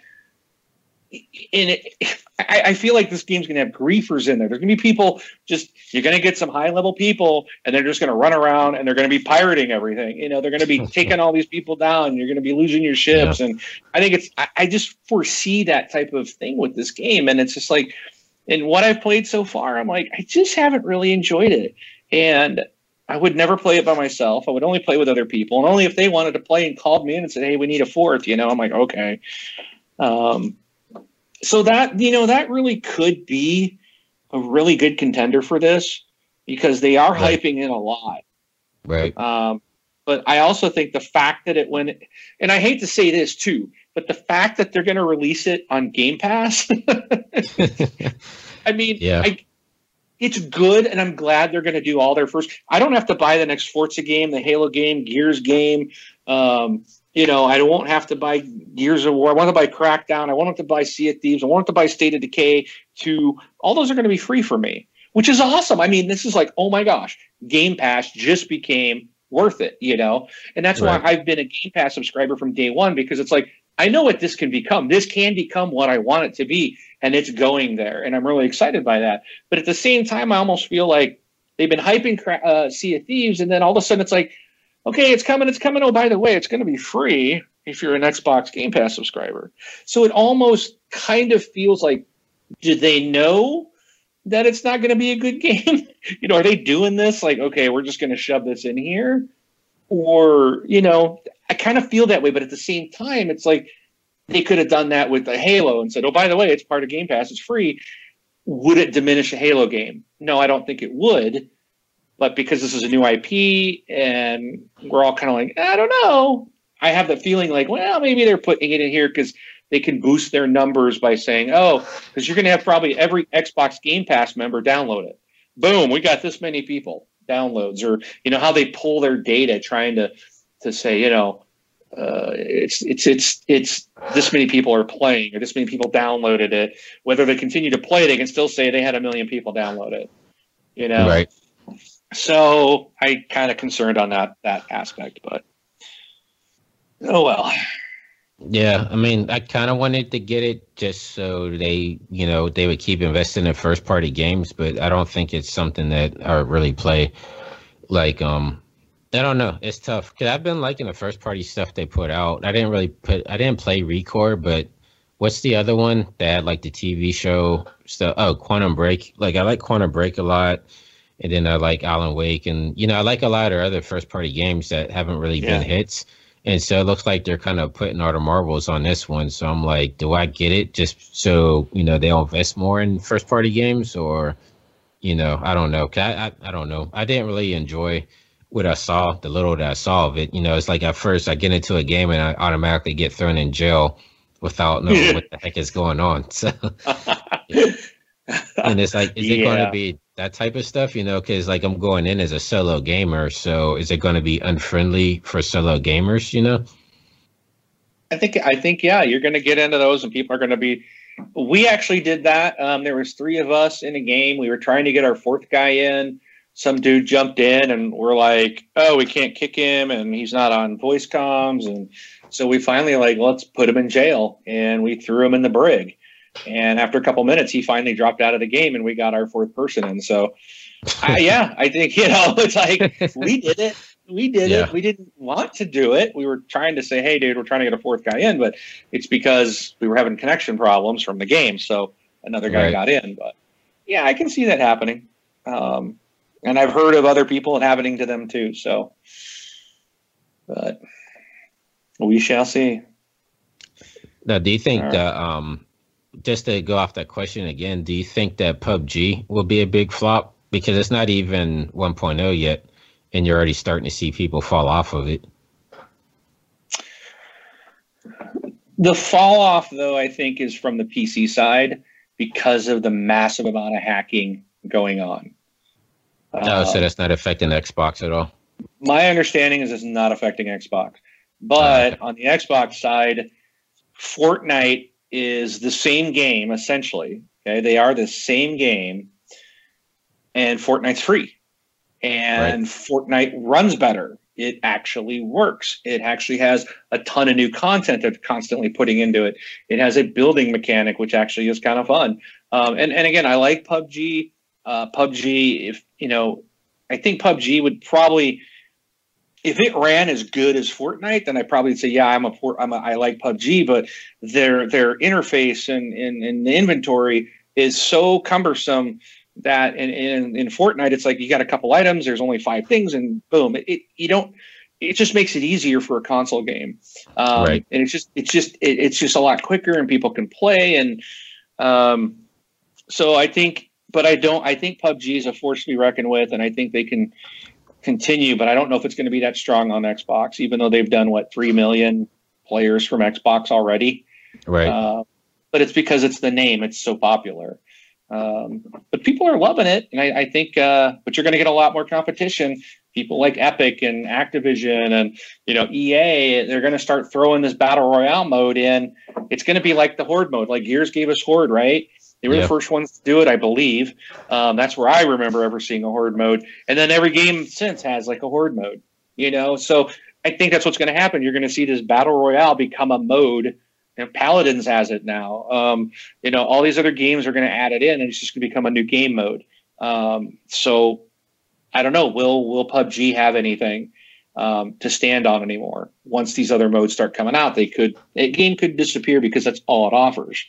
And it, I, I feel like this game's going to have griefers in there. There's going to be people just you're going to get some high level people, and they're just going to run around and they're going to be pirating everything. You know, they're going to be taking all these people down. You're going to be losing your ships, and I think it's. I, I just foresee that type of thing with this game, and it's just like, in what I've played so far, I'm like, I just haven't really enjoyed it, and I would never play it by myself. I would only play with other people, and only if they wanted to play and called me in and said, "Hey, we need a fourth, You know, I'm like, okay. Um, so that you know that really could be a really good contender for this because they are Right. hyping it a lot. Right. Um, but I also think the fact that it went, and I hate to say this too, but the fact that they're going to release it on Game Pass, I mean, Yeah. I, it's good, and I'm glad they're going to do all their first. I don't have to buy the next Forza game, the Halo game, Gears game. Um, you know, I won't have to buy Gears of War. I want to buy Crackdown. I won't to buy Sea of Thieves. I won't to buy State of Decay. To all those are going to be free for me. which is awesome. I mean, this is like, oh my gosh, Game Pass just became worth it, you know? And that's Right. why I've been a Game Pass subscriber from day one because it's like, I know what this can become. This can become what I want it to be, and it's going there. And I'm really excited by that. But at the same time, I almost feel like they've been hyping uh, Sea of Thieves, and then all of a sudden it's like, okay, it's coming, it's coming. Oh, by the way, it's going to be free if you're an Xbox Game Pass subscriber. So it almost kind of feels like, do they know that it's not going to be a good game? you know, are they doing this like, okay, we're just going to shove this in here? Or, you know, I kind of feel that way, but at the same time, it's like they could have done that with the Halo and said, oh, by the way, it's part of Game Pass, it's free. Would it diminish a Halo game? No, I don't think it would. But because this is a new IP and we're all kind of like, I don't know. I have the feeling like, well, maybe they're putting it in here because they can boost their numbers by saying, oh, because you're going to have probably every Xbox Game Pass member download it. Boom, we got this many people downloads, or you know how they pull their data trying to to say, you know, uh, it's it's it's it's this many people are playing, or this many people downloaded it. Whether they continue to play, they can still say they had a million people download it. You know, Right. So I kind of concerned on that that aspect, but oh well. Yeah, I mean, I kind of wanted to get it just so they, you know, they would keep investing in first party games, but I don't think it's something that I really play. Like, um, I don't know, it's tough because I've been liking the first party stuff they put out. I didn't really put, I didn't play Recore, but what's the other one that like the TV show stuff? Oh, Quantum Break. Like, I like Quantum Break a lot. And then I like Alan Wake, and you know I like a lot of other first party games that haven't really Yeah. been hits. And so it looks like they're kind of putting all the marbles on this one. So I'm like, do I get it just so, you know, they'll invest more in first party games or, you know, I don't know. I, I, I don't know. I didn't really enjoy what I saw, the little that I saw of it. You know, it's like at first I get into a game and I automatically get thrown in jail without knowing what the heck is going on. So, and it's like, is it going to be that type of stuff? You know, because like I'm going in as a solo gamer, so is it going to be unfriendly for solo gamers? You know? I think I think yeah, you're going to get into those, and people are going to be. We actually did that. Um, there was three of us in a game. We were trying to get our fourth guy in. Some dude jumped in, and we're like, "Oh, we can't kick him, and he's not on voice comms." And so we finally like, let's put him in jail, and we threw him in the brig. And after a couple minutes, he finally dropped out of the game, and we got our fourth person And So, I, yeah, I think you know, it's like we did it. We did Yeah. it. We didn't want to do it. We were trying to say, "Hey, dude, we're trying to get a fourth guy in," but it's because we were having connection problems from the game. So another guy Right. got in. But yeah, I can see that happening. Um, and I've heard of other people it happening to them too. So, but we shall see. Now, do you think right. that um, just to go off that question again, do you think that PUBG will be a big flop because it's not even 1.0 yet, and you're already starting to see people fall off of it? The fall off, though, I think, is from the PC side because of the massive amount of hacking going on. Oh, Uh, so that's not affecting Xbox at all. my understanding is it's not affecting Xbox. But on the Xbox side, Fortnite is the same game essentially. Okay, they are the same game, and Fortnite's free, and Fortnite runs better. It actually works. It actually has a ton of new content they're constantly putting into it. It has a building mechanic, which actually is kind of fun. Um, and and again, I like PUBG. Uh, PUBG, if you know, I think PUBG would probably if it ran as good as Fortnite, then I probably say, yeah, I'm a, I'm a I like PUBG, but their their interface and, and, and the inventory is so cumbersome that in, in in Fortnite it's like you got a couple items, there's only five things, and boom, it, it you don't. It just makes it easier for a console game, um, Right. and it's just it's just it, it's just a lot quicker, and people can play, and um, so I think, but I don't. I think PUBG is a force to be reckoned with, and I think they can continue, but I don't know if it's going to be that strong on Xbox, even though they've done what three million players from Xbox already. Right. Uh, but it's because it's the name; it's so popular. Um, but people are loving it, and I, I think. Uh, but you're going to get a lot more competition. People like Epic and Activision, and you know EA. They're going to start throwing this battle royale mode in. It's going to be like the Horde mode. Like Gears gave us Horde, right? They were Yeah. the first ones to do it, I believe. Um, that's where I remember ever seeing a horde mode. And then every game since has like a horde mode, you know? So I think that's what's going to happen. You're going to see this battle royale become a mode. And Paladins has it now. Um, you know, all these other games are going to add it in, and it's just going to become a new game mode. Um, so I don't know. Will Will PUBG have anything um, to stand on anymore? Once these other modes start coming out, they could a game could disappear because that's all it offers.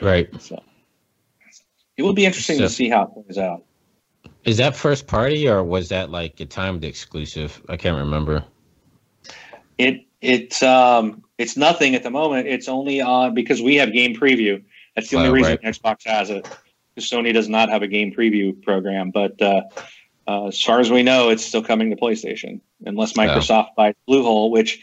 Right. So it would be interesting to see how it plays out. Is that first party or was that like a timed exclusive? I can't remember. It it's um it's nothing at the moment. It's only on because we have game preview. That's the only Oh, reason right. Xbox has it. Sony does not have a game preview program. But uh, uh, as far as we know, it's still coming to PlayStation, unless Microsoft buys Bluehole. Which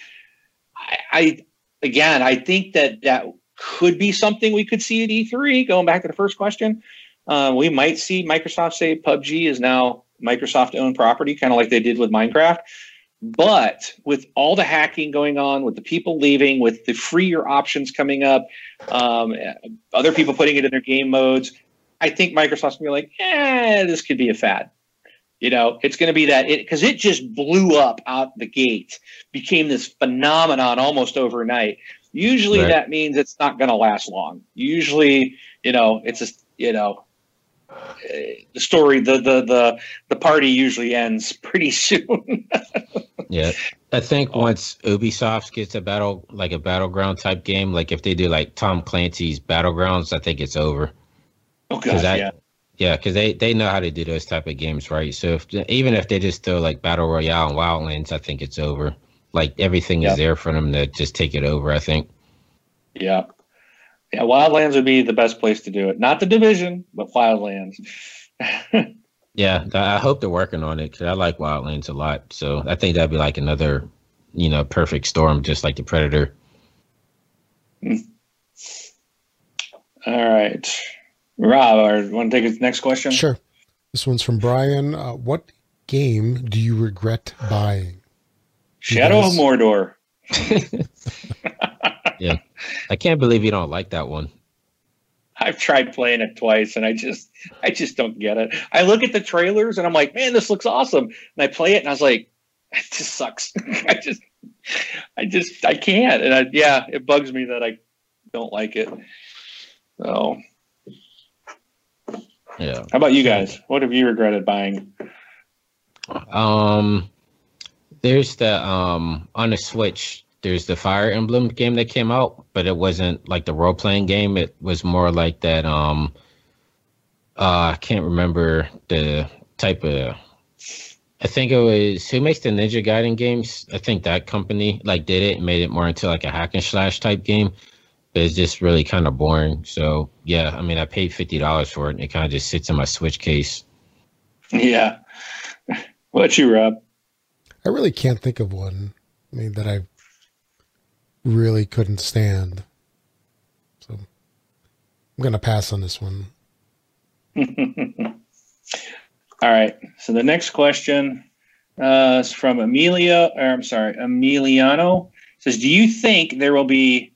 I, I again, I think that that could be something we could see at E3. Going back to the first question, uh, we might see Microsoft say PUBG is now Microsoft-owned property, kind of like they did with Minecraft. But with all the hacking going on, with the people leaving, with the freer options coming up, um, other people putting it in their game modes, I think Microsoft's gonna be like, eh, this could be a fad. You know, it's going to be that because it just blew up out the gate, became this phenomenon almost overnight. Usually, Right. that means it's not going to last long. Usually, you know, it's just you know, the story, the the the the party usually ends pretty soon. Yeah. I think oh. once Ubisoft gets a battle like a battleground type game, like if they do like Tom Clancy's Battlegrounds, I think it's over. oh Because gosh, that, yeah. yeah, because they they know how to do those type of games, right? So if even if they just throw like Battle Royale and Wildlands, I think it's over. Like everything Yeah. is there for them to just take it over. I think. Yeah. Yeah, Wildlands would be the best place to do it. Not the division, but Wildlands. Yeah, I hope they're working on it because I like Wildlands a lot. So I think that'd be like another, you know, perfect storm, just like the Predator. All right. Rob, or want to take his next question? Sure. This one's from Brian. Uh, what game do you regret buying? Shadow Yes. of Mordor. I can't believe you don't like that one. I've tried playing it twice and I just I just don't get it. I look at the trailers and I'm like, man, this looks awesome. And I play it and I was like, it just sucks. I just I just I can't. And I, yeah, it bugs me that I don't like it. So Yeah. how about you guys? What have you regretted buying? Um, there's the um on the Switch. There's the Fire Emblem game that came out, but it wasn't like the role playing game. It was more like that. Um, uh, I can't remember the type of. I think it was who makes the Ninja Gaiden games. I think that company like did it and made it more into like a hack and slash type game. But it's just really kind of boring. So yeah, I mean, I paid fifty dollars for it, and it kind of just sits in my Switch case. Yeah. What you, Rob? I really can't think of one. I mean, that I really couldn't stand. So I'm going to pass on this one. All right. So the next question uh, is from Amelia, or I'm sorry, Emiliano. It says, do you think there will be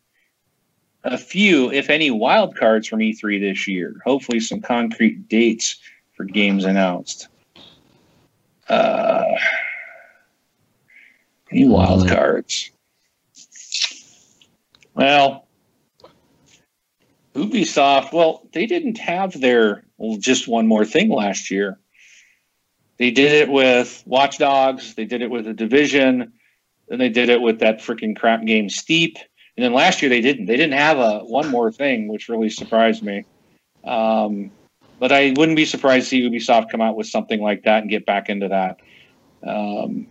a few, if any, wild cards from E3 this year? Hopefully, some concrete dates for games announced. Uh, any wild Mhm. cards? Well, Ubisoft, well, they didn't have their well, just one more thing last year. They did it with Watch Dogs, they did it with The Division, then they did it with that freaking crap game Steep. And then last year they didn't. They didn't have a one more thing, which really surprised me. Um, but I wouldn't be surprised to see Ubisoft come out with something like that and get back into that. Um,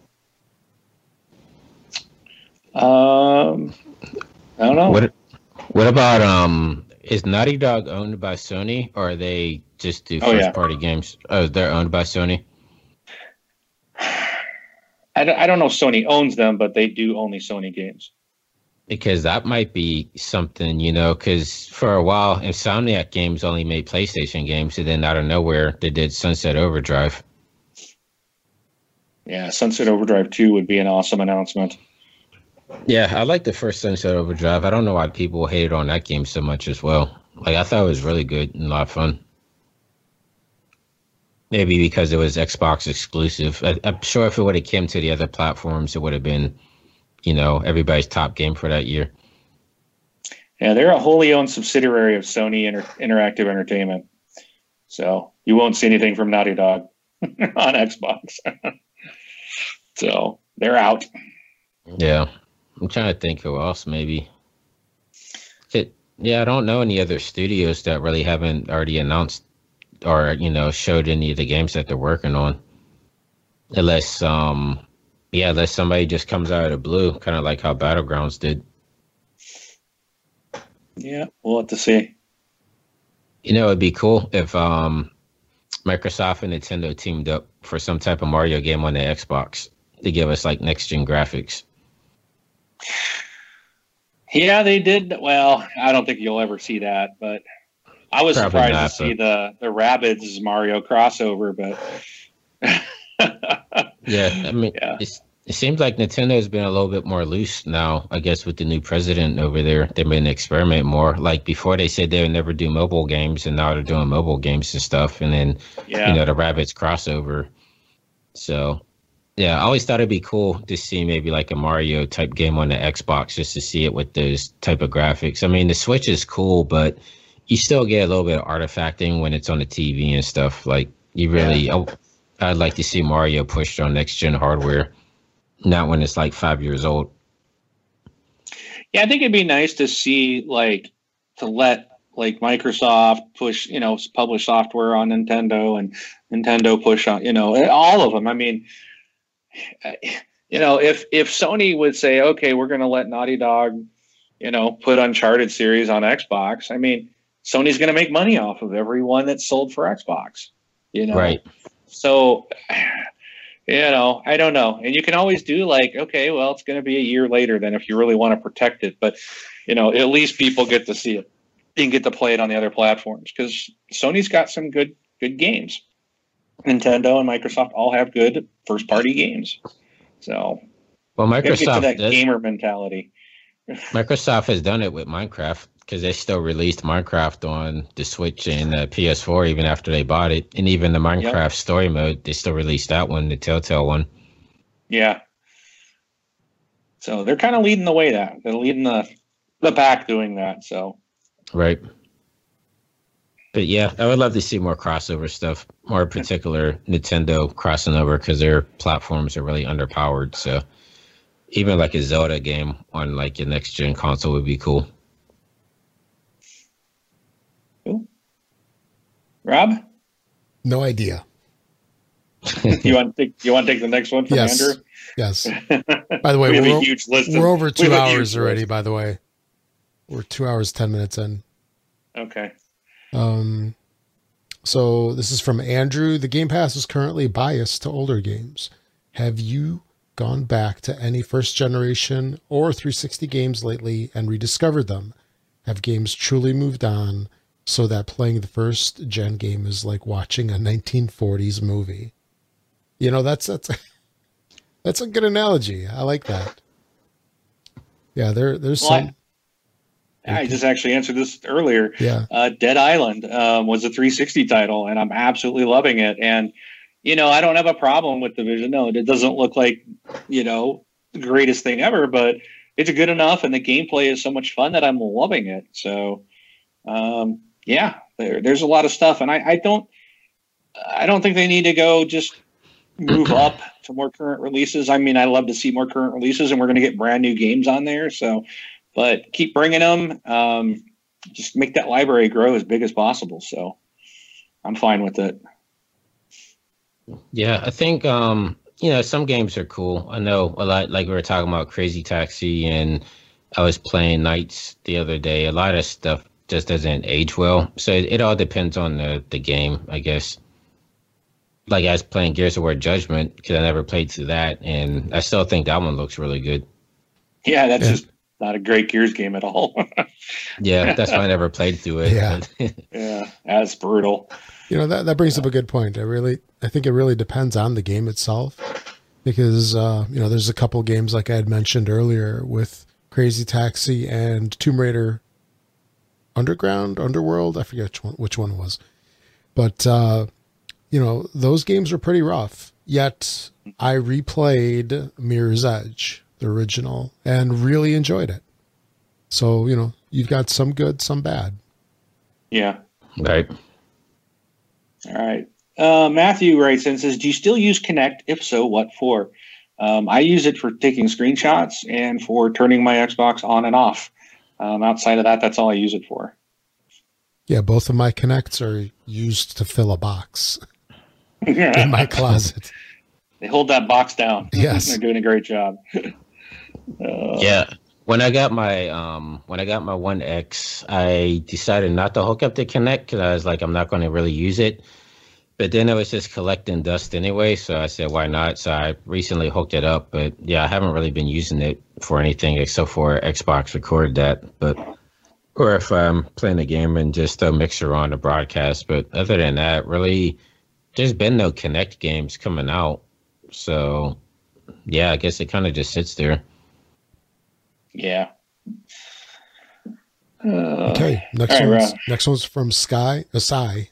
um, I don't know. What What about um? Is Naughty Dog owned by Sony, or are they just do Oh, first yeah. party games? Oh, they're owned by Sony. I don't, I don't know if Sony owns them, but they do only Sony games. Because that might be something, you know. Because for a while, Insomniac Games only made PlayStation games, and then out of nowhere, they did Sunset Overdrive. Yeah, Sunset Overdrive 2 would be an awesome announcement. Yeah, I like the first Sunset Overdrive. I don't know why people hated on that game so much as well. Like I thought it was really good and a lot of fun. Maybe because it was Xbox exclusive. I, I'm sure if it would have came to the other platforms, it would have been, you know, everybody's top game for that year. Yeah, they're a wholly owned subsidiary of Sony Inter- Interactive Entertainment. So you won't see anything from Naughty Dog on Xbox. so they're out. Yeah, I'm trying to think who else maybe. It, yeah, I don't know any other studios that really haven't already announced or you know showed any of the games that they're working on. Unless, um, yeah, unless somebody just comes out of the blue, kind of like how Battlegrounds did. Yeah, we'll have to see. You know, it'd be cool if um, Microsoft and Nintendo teamed up for some type of Mario game on the Xbox to give us like next gen graphics. Yeah, they did. Well, I don't think you'll ever see that, but I was Probably surprised not, to see the the Rabbids Mario crossover. But Yeah, I mean, Yeah. it's, it seems like Nintendo's been a little bit more loose now. I guess with the new president over there, they've been experimenting more. Like before, they said they would never do mobile games, and now they're doing mobile games and stuff. And then yeah, you know the Rabbids crossover. So yeah, I always thought it'd be cool to see maybe like a Mario type game on the Xbox just to see it with those type of graphics. I mean, the Switch is cool, but you still get a little bit of artifacting when it's on the TV and stuff. Like you really, I, I'd like to see Mario pushed on next gen hardware, not when it's like five years old. yeah. I think it'd be nice to see like to let like Microsoft push, you know, publish software on Nintendo and Nintendo push on, you know, all of them. I mean, you know, if if Sony would say, okay, we're going to let Naughty Dog, you know, put Uncharted series on Xbox. I mean, Sony's going to make money off of every one that's sold for Xbox. You know, Right. So, you know, I don't know. And you can always do like, okay, well, it's going to be a year later then if you really want to protect it. But, you know, at least people get to see it and get to play it on the other platforms because Sony's got some good good games. Nintendo and Microsoft all have good first party games. So, Well, gotta get to Microsoft that does, gamer mentality. Microsoft has done it with Minecraft because they still released Minecraft on the Switch and the PS4 even after they bought it, and even the Minecraft story mode they still released that one, the Telltale one. Yeah. So they're kind of leading the way. That they're leading the the pack doing that. So Right. But yeah, I would love to see more crossover stuff, more in particular Nintendo crossing over because their platforms are really underpowered. So even like a Zelda game on like your next gen console would be cool. Rob, No idea. you want to take you want to take the next one from Yes. Andrew? Yes. By the way, we have we're, a huge list. we're over two have a huge hours already. list. By the way, we're two hours ten minutes in. Okay. Um, so this is from Andrew. The Game Pass is currently biased to older games. Have you gone back to any first generation or 360 games lately and rediscovered them? Have games truly moved on so that playing the first gen game is like watching a 1940s movie? You know, that's that's that's a good analogy. I like that. Yeah, there there's Well, some I just actually answered this earlier. yeah. Uh, Dead Island um, was a 360 title, and I'm absolutely loving it. And you know, I don't have a problem with the vision. No, it doesn't look like you know the greatest thing ever, but it's good enough, and the gameplay is so much fun that I'm loving it. So, um, yeah, there, there's a lot of stuff, and I, I don't, I don't think they need to go just move up to more current releases. I mean, I love to see more current releases, and we're going to get brand new games on there. So, but keep bringing them. Um, just make that library grow as big as possible. So, I'm fine with it. Yeah, I think um, you know, some games are cool. I know a lot like we were talking about Crazy Taxi and I was playing Knights the other day. A lot of stuff just doesn't age well. So it, it all depends on the the game, I guess. Like I was playing Gears of War Judgment because I never played through that, and I still think that one looks really good. Yeah, that's Yeah. just not a great Gears game at all. Yeah, that's why I never played through it. Yeah. yeah, that's brutal. You know that that brings up a good point. I really I think it really depends on the game itself because uh, you know there's a couple games like I had mentioned earlier with Crazy Taxi and Tomb Raider Underground, Underworld. I forget which one, which one was, but uh, you know those games are pretty rough. Yet I replayed Mirror's Edge, the original, and really enjoyed it. So you know you've got some good, some bad. Yeah. Right. All right. Uh, Matthew writes in says, "Do you still use Kinect? If so, what for?" Um, I use it for taking screenshots and for turning my Xbox on and off. Um, outside of that, that's all I use it for. Yeah, both of my Kinects are used to fill a box in my closet. they hold that box down. Yes. they're doing a great job. Uh, Yeah. When I got my um when I got my One X, I decided not to hook up the Kinect because I was like, I'm not going to really use it. But then it was just collecting dust anyway, so I said, why not? So I recently hooked it up, but yeah, I haven't really been using it for anything except for Xbox record that. But or if I'm playing a game and just a mixer on the broadcast. But other than that, really, there's been no Kinect games coming out. So yeah, I guess it kind of just sits there. Yeah. Uh, Okay, next all right, one's Rob. next one's from Sky Asai,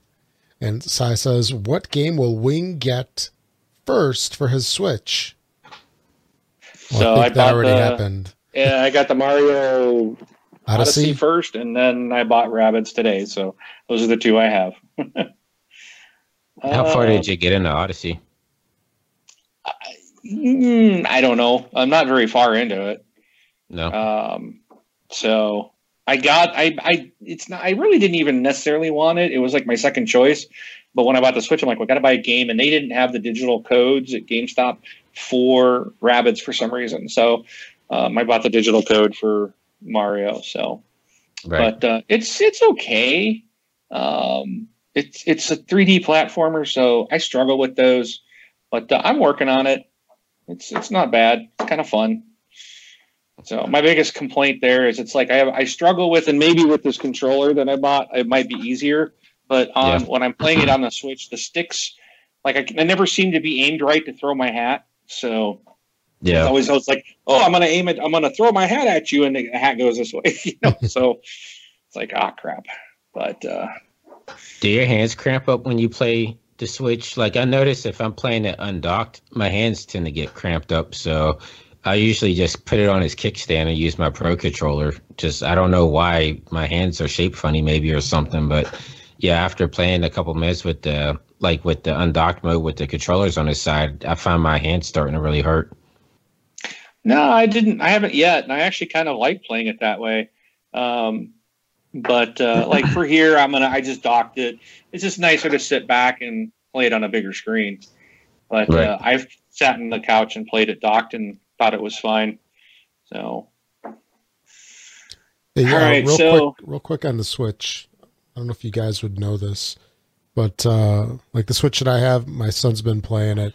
and Sai says, "What game will Wing get first for his Switch?" Well, So I I think that already the- happened. Yeah, I got the Mario Odyssey? Odyssey. first, and then I bought Rabbids today. So those are the two I have. How far Uh, did you get into Odyssey? mm, I don't know. I'm not very far into it. No. Um, so I got I I it's not I really didn't even necessarily want it. It was like my second choice. But when I bought the Switch, I'm like, well, I got to buy a game, and they didn't have the digital codes at GameStop for Rabbids for some reason. So um, I bought the digital code for Mario. So right. but uh, it's it's okay. Um, it's it's a 3D platformer, so I struggle with those, but uh, I'm working on it. It's it's not bad. It's kind of fun. So my biggest complaint there is it's like I have I struggle with, and maybe with this controller that I bought, it might be easier. But on Yeah. when I'm playing it on the Switch, the sticks like I, I never seem to be aimed right to throw my hat. So it's yeah. always I was like, oh, I'm gonna aim it, I'm gonna throw my hat at you, and the hat goes this way. You know, so it's like, ah, crap. But uh, Do your hands cramp up when you play the Switch? Like I notice if I'm playing it undocked, my hands tend to get cramped up. So I usually just put it on his kickstand and use my Pro controller. Just I don't know why my hands are shaped funny, maybe or something. But yeah, after playing a couple minutes with the like with the undocked mode with the controllers on his side, I find my hands starting to really hurt. no, I didn't. I haven't yet, and I actually kind of like playing it that way. Um, but uh, like for here, I'm gonna. I just docked it. It's just nicer to sit back and play it on a bigger screen. But Right. uh, I've sat in the couch and played it docked and thought it was fine. So Hey, All right, real so- quick, real quick on the Switch. I don't know if you guys would know this, but uh, like the Switch that I have, my son's been playing it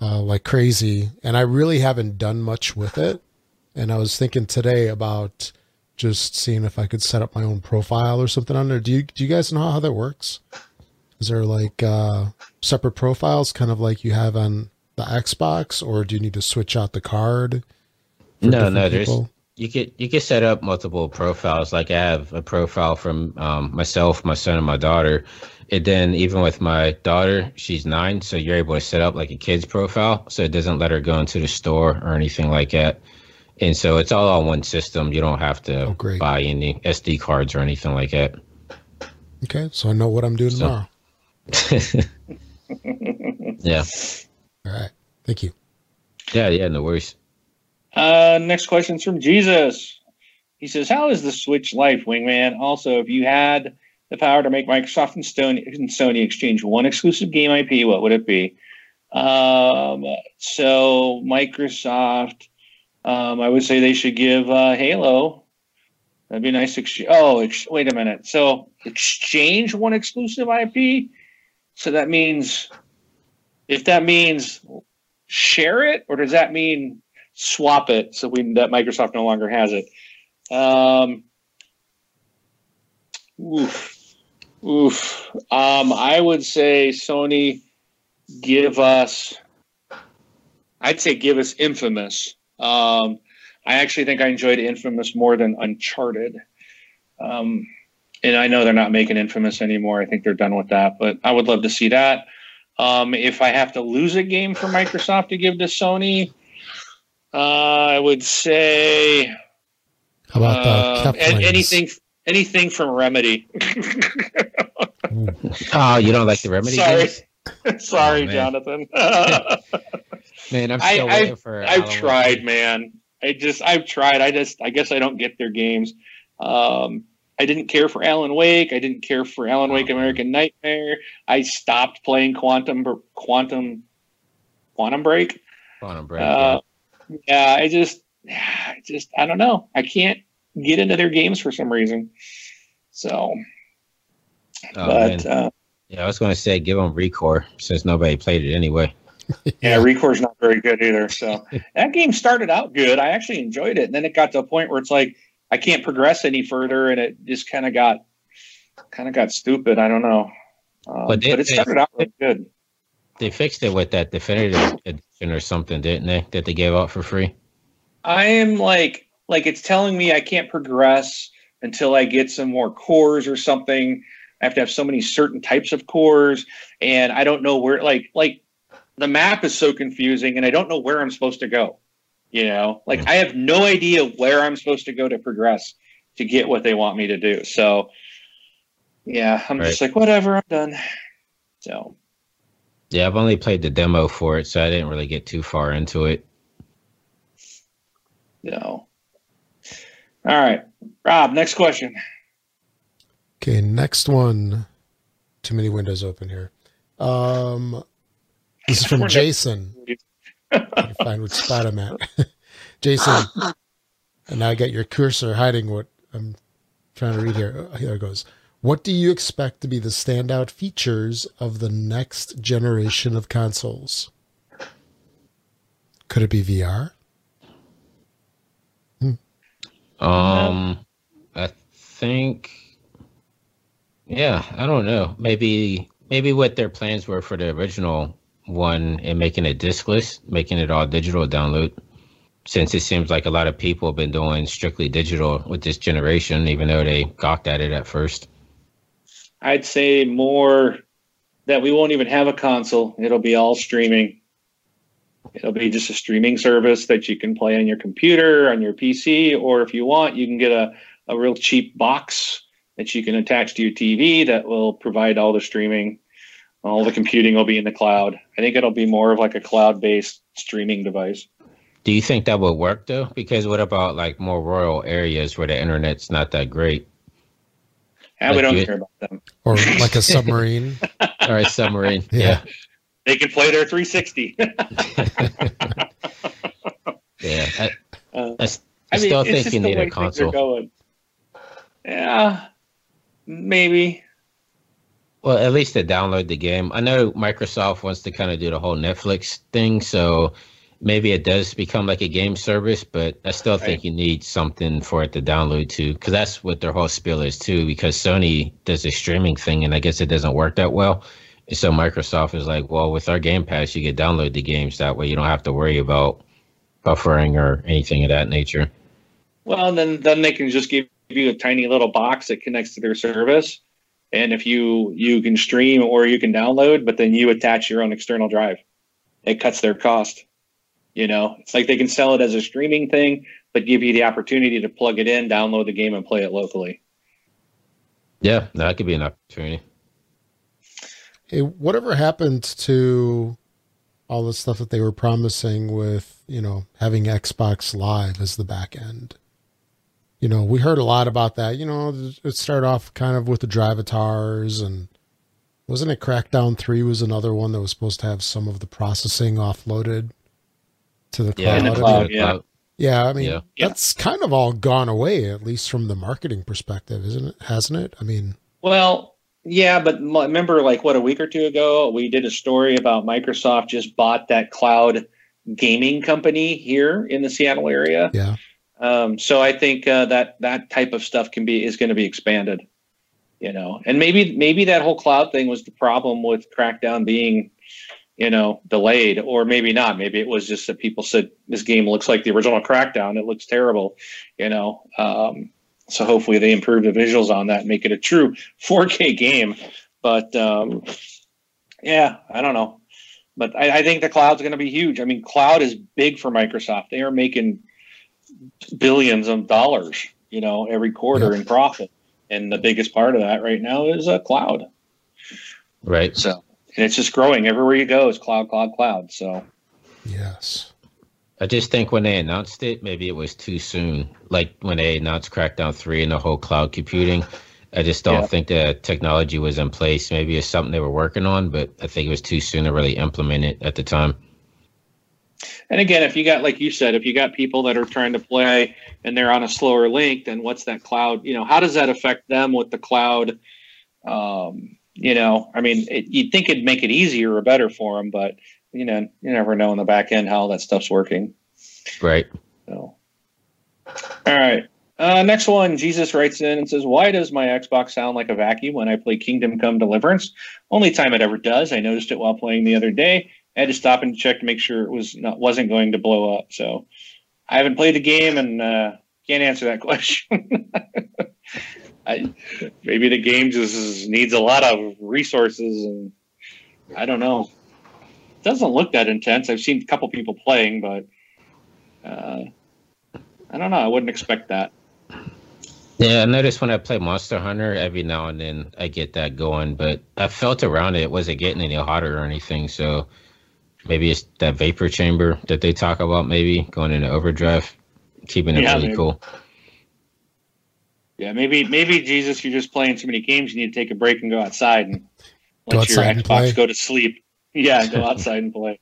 uh, like crazy, and I really haven't done much with it. And I was thinking today about just seeing if I could set up my own profile or something on there. Do you do you guys know how that works? Is there like uh, separate profiles, kind of like you have on the Xbox, or do you need to switch out the card? for No, different no, there's people? you could you could set up multiple profiles. Like I have a profile from um, myself, my son, and my daughter. And then even with my daughter, she's nine, so you're able to set up like a kid's profile, so it doesn't let her go into the store or anything like that. And so it's all on one system. You don't have to Oh, great. buy any SD cards or anything like that. Okay, so I know what I'm doing So- tomorrow. yeah, All right, thank you. yeah, yeah. No worries. Uh, next question's from Jesus. He says, "How is the Switch Life, Wingman? Also, if you had the power to make Microsoft and Sony, and Sony exchange one exclusive game IP, what would it be?" Um, so Microsoft, um, I would say they should give uh, Halo. That'd be nice. Ex- oh, ex- wait a minute. So exchange one exclusive IP. So that means, if that means share it, or does that mean swap it so we that Microsoft no longer has it. Um, oof, oof. Um, I would say Sony give us. I'd say give us Infamous. Um, I actually think I enjoyed Infamous more than Uncharted. Um, and I know they're not making Infamous anymore. I think they're done with that, but I would love to see that. Um, if I have to lose a game for Microsoft to give to Sony, uh, I would say How about the um, anything anything from Remedy. Oh, you don't like the remedy Sorry. games? Sorry, Oh, man. Jonathan. Man, I'm I- still I've- for. I've Alan Wake. tried, man. I just I've tried. I just I guess I don't get their games. Um, I didn't care for Alan Wake. I didn't care for Alan Wake Oh. American Nightmare. I stopped playing Quantum Quantum Quantum Break. Quantum Break. Uh, yeah, I just I just I don't know. I can't get into their games for some reason. So, yeah. Oh, but uh, yeah, I was going to say give them Recore since nobody played it anyway. Yeah, Recore's not very good either. So that game started out good. I actually enjoyed it, and then it got to a point where it's like I can't progress any further, and it just kind of got kind of got stupid. I don't know, um, But but, it started out really good. They fixed it with that definitive edition or something, didn't they? That they gave out for free. I am like like it's telling me I can't progress until I get some more cores or something. I have to have so many certain types of cores, and I don't know where. Like like the map is so confusing, and I don't know where I'm supposed to go. You know, like I have no idea where I'm supposed to go to progress to get what they want me to do. So yeah, I'm just like whatever. I'm done. So Yeah, I've only played the demo for it, so I didn't really get too far into it. no. All right, Rob. Next question. Okay, next one. Too many windows open here. Um, this is from We're Jason. Gotta find which spot I'm at. Jason, and now I get your cursor hiding what I'm trying to read here. Oh, Here it goes. What do you expect to be the standout features of the next generation of consoles? Could it be VR? Um, I think, yeah, I don't know. Maybe, maybe what their plans were for the original one and making it discless, making it all digital download. Since it seems like a lot of people have been doing strictly digital with this generation, even though they gawked at it at first. I'd say more that we won't even have a console. It'll be all streaming. It'll be just a streaming service that you can play on your computer, on your PC, or if you want, you can get a, a real cheap box that you can attach to your TV that will provide all the streaming. All the computing will be in the cloud. I think it'll be more of like a cloud based streaming device. Do you think that would work though? Because what about like more rural areas where the internet's not that great, And we don't you- care about them. Or like a submarine? or a submarine? Yeah. They can play their 360. yeah. I, Uh, I, s- I still think you need a console. Yeah, maybe. Well, at least to download the game. I know Microsoft wants to kind of do the whole Netflix thing, so maybe it does become like a game service, but I still think Right. you need something for it to download to, because that's what their whole spiel is too. Because Sony does a streaming thing, and I guess it doesn't work that well. And so Microsoft is like, well, with our Game Pass, you can download the games that way. You don't have to worry about buffering or anything of that nature. Well, then then they can just give you a tiny little box that connects to their service, and if you you can stream or you can download, but then you attach your own external drive. It cuts their cost. You know, it's like they can sell it as a streaming thing, but give you the opportunity to plug it in, download the game, and play it locally. Yeah, that could be an opportunity. Hey, whatever happened to all the stuff that they were promising with, you know, having Xbox Live as the back end? You know, we heard a lot about that. You know, it started off kind of with the Drivatars and wasn't it Crackdown 3 was another one that was supposed to have some of the processing offloaded to the Yeah, cloud? the I cloud, mean, yeah. yeah, I mean, Yeah. Yeah. that's kind of all gone away, at least from the marketing perspective, isn't it? Hasn't it? I mean, Well, yeah, but remember, like what a week or two ago, we did a story about Microsoft just bought that cloud gaming company here in the Seattle area. yeah. Um, so I think uh, that that type of stuff can be is going to be expanded, you know, and maybe maybe that whole cloud thing was the problem with Crackdown being, you know, delayed, or maybe not. Maybe it was just that people said this game looks like the original Crackdown. It looks terrible, you know. Um, so hopefully they improve the visuals on that and make it a true 4K game. But um, yeah, I don't know. But I, I think the cloud's going to be huge. I mean, cloud is big for Microsoft. They are making billions of dollars, you know, every quarter Yeah. in profit, and the biggest part of that right now is uh, cloud. Right. So, and it's just growing everywhere you go. It's cloud, cloud, cloud. So, Yes. I just think when they announced it, maybe it was too soon. Like when they announced Crackdown 3 and the whole cloud computing, I just don't Yeah. think the technology was in place. Maybe it's something they were working on, but I think it was too soon to really implement it at the time. And again, if you got like you said, if you got people that are trying to play and they're on a slower link, then what's that cloud? You know, how does that affect them with the cloud? Um, you know, I mean, it, you'd think it'd make it easier or better for them, but you know, you never know in the back end how that stuff's working. Right. So, all right. Uh, next one, Jesus writes in and says, "Why does my Xbox sound like a vacuum when I play Kingdom Come Deliverance? Only time it ever does. I noticed it while playing the other day. I had to stop and check to make sure it was not wasn't going to blow up. So, I haven't played the game and uh, can't answer that question. I, maybe the game just needs a lot of resources, and I don't know. It doesn't look that intense. I've seen a couple people playing, but." Uh, I don't know. I wouldn't expect that. Yeah, I noticed when I play Monster Hunter, every now and then I get that going, but I felt around it. It wasn't getting any hotter or anything. So maybe it's that vapor chamber that they talk about, maybe going into overdrive, keeping it Yeah, really maybe. cool. Yeah, maybe maybe Jesus, you're just playing too many games. You need to take a break and go outside and Go let your outside and Xbox play. go to sleep. Yeah, go outside and play.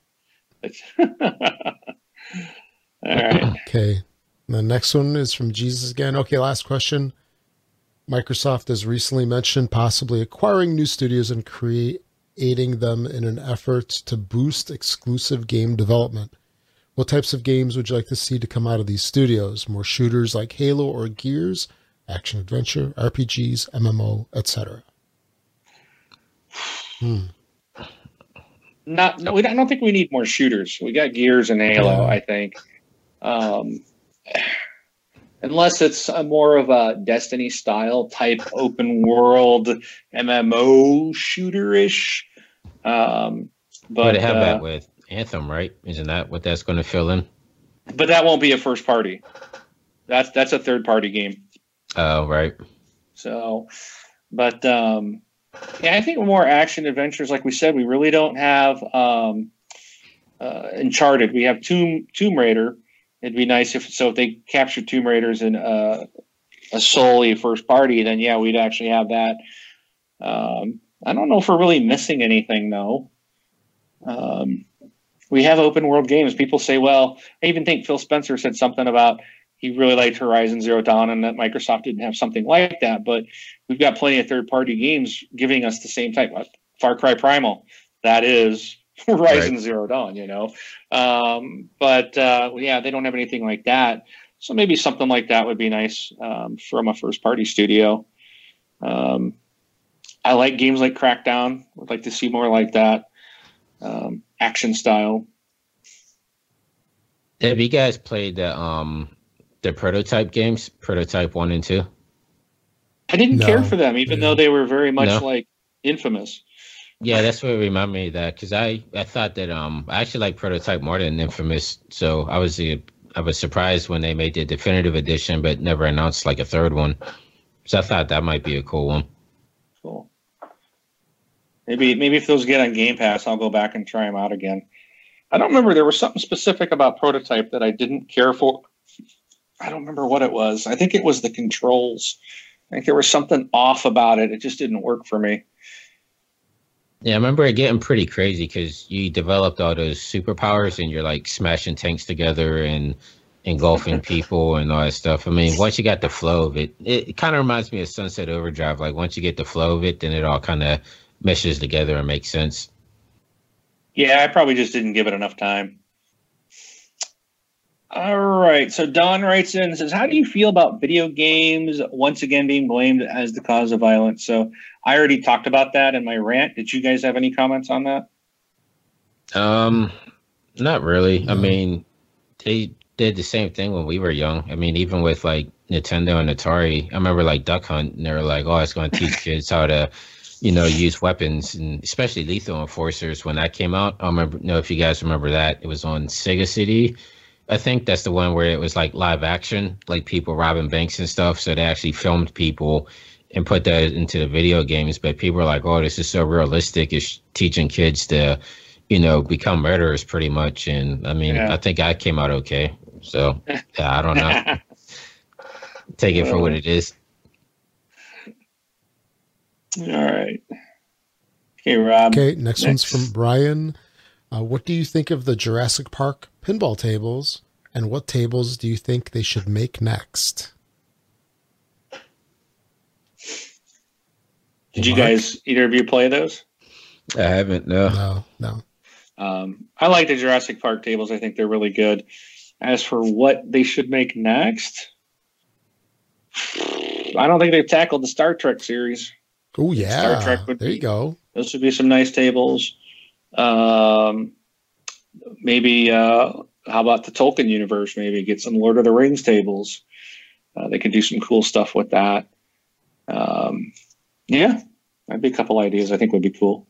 All right. Okay. The next one is from Jesus again. Okay, last question. Microsoft has recently mentioned possibly acquiring new studios and creating them in an effort to boost exclusive game development. What types of games would you like to see to come out of these studios? More shooters like Halo or Gears, action adventure, RPGs, MMO, etc. Hmm. Not. No, we I don't think we need more shooters. We got Gears and Halo. Yeah. I think. Um, unless it's a more of a Destiny style type open world MMO shooter ish. Um, But they have uh, that with Anthem, right? Isn't that what that's going to fill in? but that won't be a first party. That's that's a third party game. Oh, right. So, but um, yeah, I think more action adventures, like we said, we really don't have um, uh, Uncharted. We have Tomb Tomb Raider. It'd be nice if so if they capture Tomb Raiders in uh, a solely first party, then yeah, we'd actually have that. Um, I don't know if we're really missing anything though. Um, we have open world games. People say, well, I even think Phil Spencer said something about he really liked Horizon Zero Dawn and that Microsoft didn't have something like that. But we've got plenty of third party games giving us the same type. Far Cry Primal, that is Horizon Right. Zero Dawn, you know. Um, but uh, yeah, they don't have anything like that. So maybe something like that would be nice um, from a first party studio. Um, I like games like Crackdown. Would like to see more like that um, action style. Have you guys played the um the prototype games, prototype one and two? I didn't No, care for them, even yeah. though they were very much No. like infamous. Yeah, that's what reminded me of that because I I thought that um I actually like prototype more than Infamous, so I was I was surprised when they made the definitive edition, but never announced like a third one. So I thought that might be a cool one. Cool. Maybe maybe if those get on Game Pass, I'll go back and try them out again. I don't remember. There was something specific about Prototype that I didn't care for. I don't remember what it was. I think it was the controls. I think there was something off about it. It just didn't work for me. Yeah, I remember it getting pretty crazy because you developed all those superpowers and you're like smashing tanks together and engulfing people and all that stuff. I mean, once you got the flow of it, it, kind of reminds me of Sunset Overdrive. Like once you get the flow of it, then it all kind of meshes together and makes sense. Yeah, I probably just didn't give it enough time. All right. So Don writes in and says, How do you feel about video games once again being blamed as the cause of violence? So I already talked about that in my rant. Did you guys have any comments on that? Um, not really. I mean, they did the same thing when we were young. I mean, even with like Nintendo and Atari. I remember like Duck Hunt, and they were like, "Oh, it's going to teach kids how to, you know, use weapons, and especially lethal enforcers." When that came out, I remember. Know if you guys remember that? It was on Sega CD. I think that's the one where it was like live action, like people robbing banks and stuff. So they actually filmed people and put that into the video games. But people are like, "Oh, this is so realistic. It's teaching kids to." You know, become murderers pretty much, and I mean, Yeah. I think I came out okay. So, yeah, I don't know. Take it for what it is. All right. Okay, Rob. Okay, next, one's from Brian. Uh, what do you think of the Jurassic Park pinball tables, and what tables do you think they should make next? Did you Mark? guys, either of you play those? I haven't. No. No, no. Um, I like the Jurassic Park tables. I think they're really good. As for what they should make next, I don't think they've tackled the Star Trek series. Oh yeah, Star Trek would there be- you go. Those would be some nice tables. Um, maybe uh, how about the Tolkien universe? Maybe get some Lord of the Rings tables. Uh, they could do some cool stuff with that. Um, yeah, that'd be a couple ideas. I think would be cool.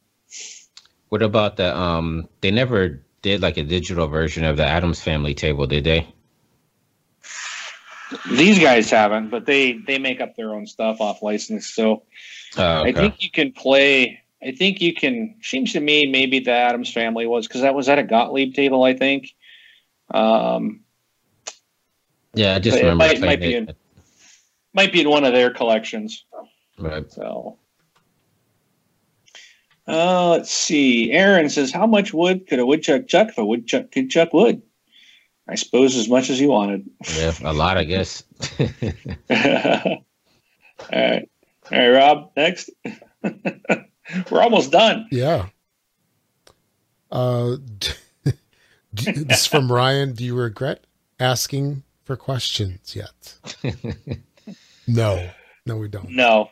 What about the um? They never did like a digital version of the Addams Family table, did they? These guys haven't, but they they make up their own stuff off license. So Oh, I think you can play. I think you can. Seems to me maybe the Addams Family was because that was at a Gottlieb table. I think. Um, yeah, I just but it might- might be it. might be in one of their collections. Right. So, uh, let's see. Aaron says, "How much wood could a woodchuck chuck if a woodchuck could chuck wood?" I suppose as much as he wanted. Yeah, a lot, I guess. All right, all right, Rob. Next, we're almost done. Yeah. Uh, this is from Ryan. Do you regret asking for questions yet? no, no, we don't. No,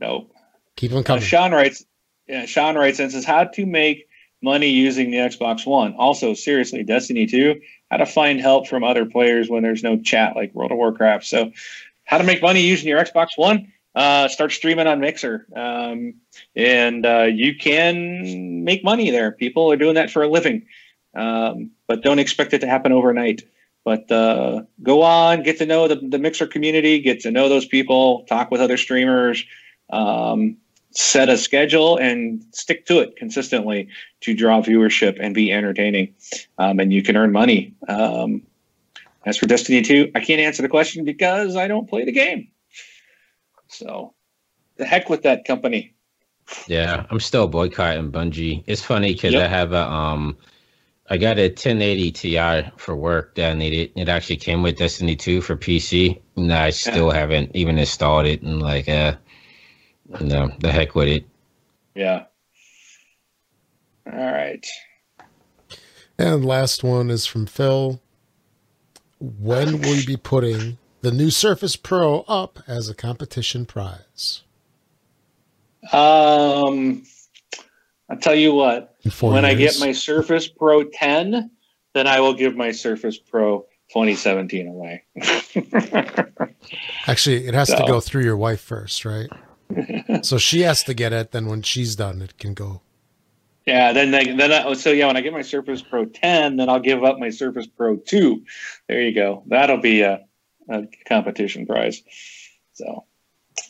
no. Keep them Uh, coming. Sean writes, yeah, Sean writes and says, "How to make money using the Xbox One?" Also, seriously, Destiny Two. How to find help from other players when there's no chat like World of Warcraft. So, how to make money using your Xbox One? Uh, start streaming on Mixer, um, and uh, you can make money there. People are doing that for a living, um, but don't expect it to happen overnight. But uh, go on, get to know the, the Mixer community, get to know those people, talk with other streamers. Um, set a schedule and stick to it consistently to draw viewership and be entertaining. Um, and you can earn money. Um, as for Destiny 2, I can't answer the question because I don't play the game. So, the heck with that company. Yeah, I'm still boycotting Bungie. It's funny because Yep. I have a um, I got a 1080 Ti for work that I needed. It actually came with Destiny 2 for PC, and I still haven't even installed it. And like, uh, no, the heck with it. Yeah. All right. And last one is from Phil. When will you be putting the new Surface Pro up as a competition prize? Um, I'll tell you what. In four when I get my Surface Pro 10, then I will give my Surface Pro 2017 away. Actually, it has to go through your wife first, right? So she has to get it. Then when she's done, it can go. yeah, then they, then I, so yeah, when I get my Surface Pro 10, then I'll give up my Surface Pro 2. There you go. That'll be a, a competition prize. So, all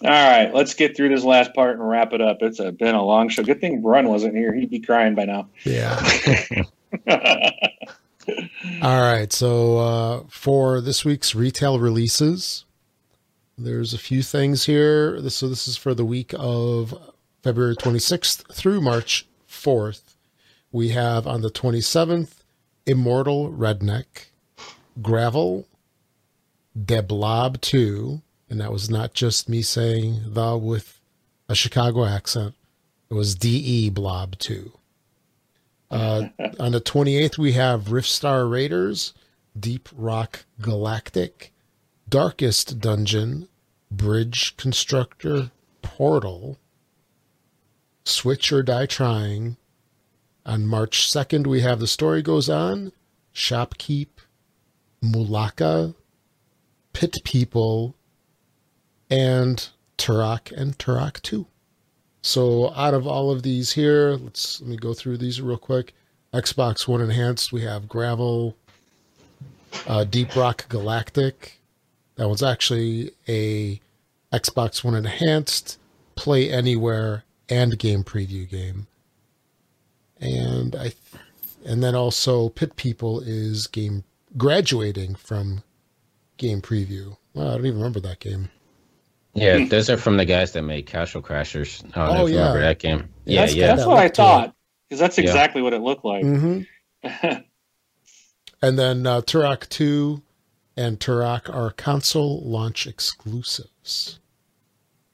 right, let's get through this last part and wrap it up. It's a, been a long show. Good thing Run wasn't here; he'd be crying by now. Yeah. All right. So uh, for this week's retail releases, there's a few things here. This, so this is for the week of February 26th through March 4th. We have on the 27th, Immortal Redneck, Gravel, Deblob 2, and that was not just me saying the with a Chicago accent. It was DE Blob 2. Uh, on the 28th, we have Riftstar Raiders, Deep Rock Galactic, Darkest Dungeon, Bridge Constructor, Portal, Switch or Die Trying. On March 2nd, we have The Story Goes On, Shopkeep, Mulaka, Pit People, and Turok and Turok 2. So out of all of these here, let's let me go through these real quick. Xbox One Enhanced, we have Gravel, uh, Deep Rock Galactic. That one's actually a Xbox One Enhanced, Play Anywhere, and Game Preview game. And I, th- and then also Pit People is game graduating from Game Preview. Well, I don't even remember that game. Yeah, those are from the guys that made Castle Crashers. I don't know Oh, if you yeah. remember that game. Yeah, that's, yeah. That's That what I thought. Because that's Yeah. exactly what it looked like. Mm-hmm. And then uh, Turok 2 and Turok are console launch exclusives.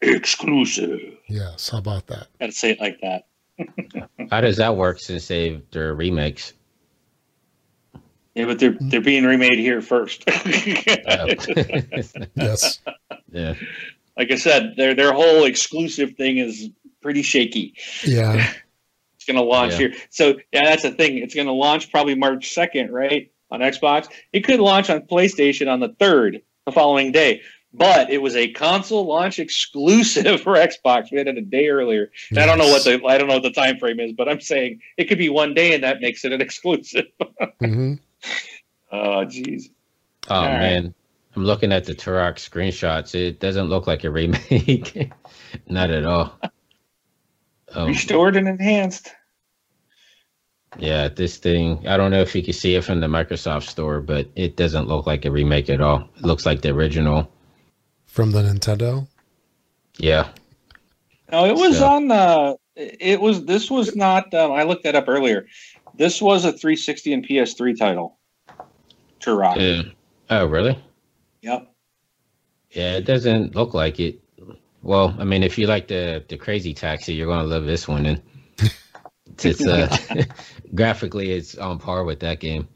Exclusive. Yes, how about that? Gotta say it like that. How does that work since they they're remakes? Yeah, but they're they're being remade here first. Oh. Yes. yeah. like I said, their their whole exclusive thing is pretty shaky. Yeah. It's going to launch Yeah. here. So yeah, that's the thing. It's going to launch probably March second, right, on Xbox. It could launch on PlayStation on the third, the following day. But it was a console launch exclusive for Xbox. We had it a day earlier. And I don't know what the I don't know what the time frame is, but I'm saying it could be one day, and that makes it an exclusive. hmm oh, jeez. Oh All right. man, I'm looking at the Turok screenshots. It doesn't look like a remake. Not at all. Um, Restored and enhanced. Yeah, this thing. I don't know if you can see it from the Microsoft store, but it doesn't look like a remake at all. It looks like the original. From the Nintendo. Yeah. No, it was So- on. the. it was. This was not. Um, I looked that up earlier. This was a 360 and PS3 title. Turok. Uh, oh, really? Yep. Yeah, it doesn't look like it. Well, I mean, if you like the the Crazy Taxi, you're gonna love this one. And it's, it's uh, graphically, it's on par with that game.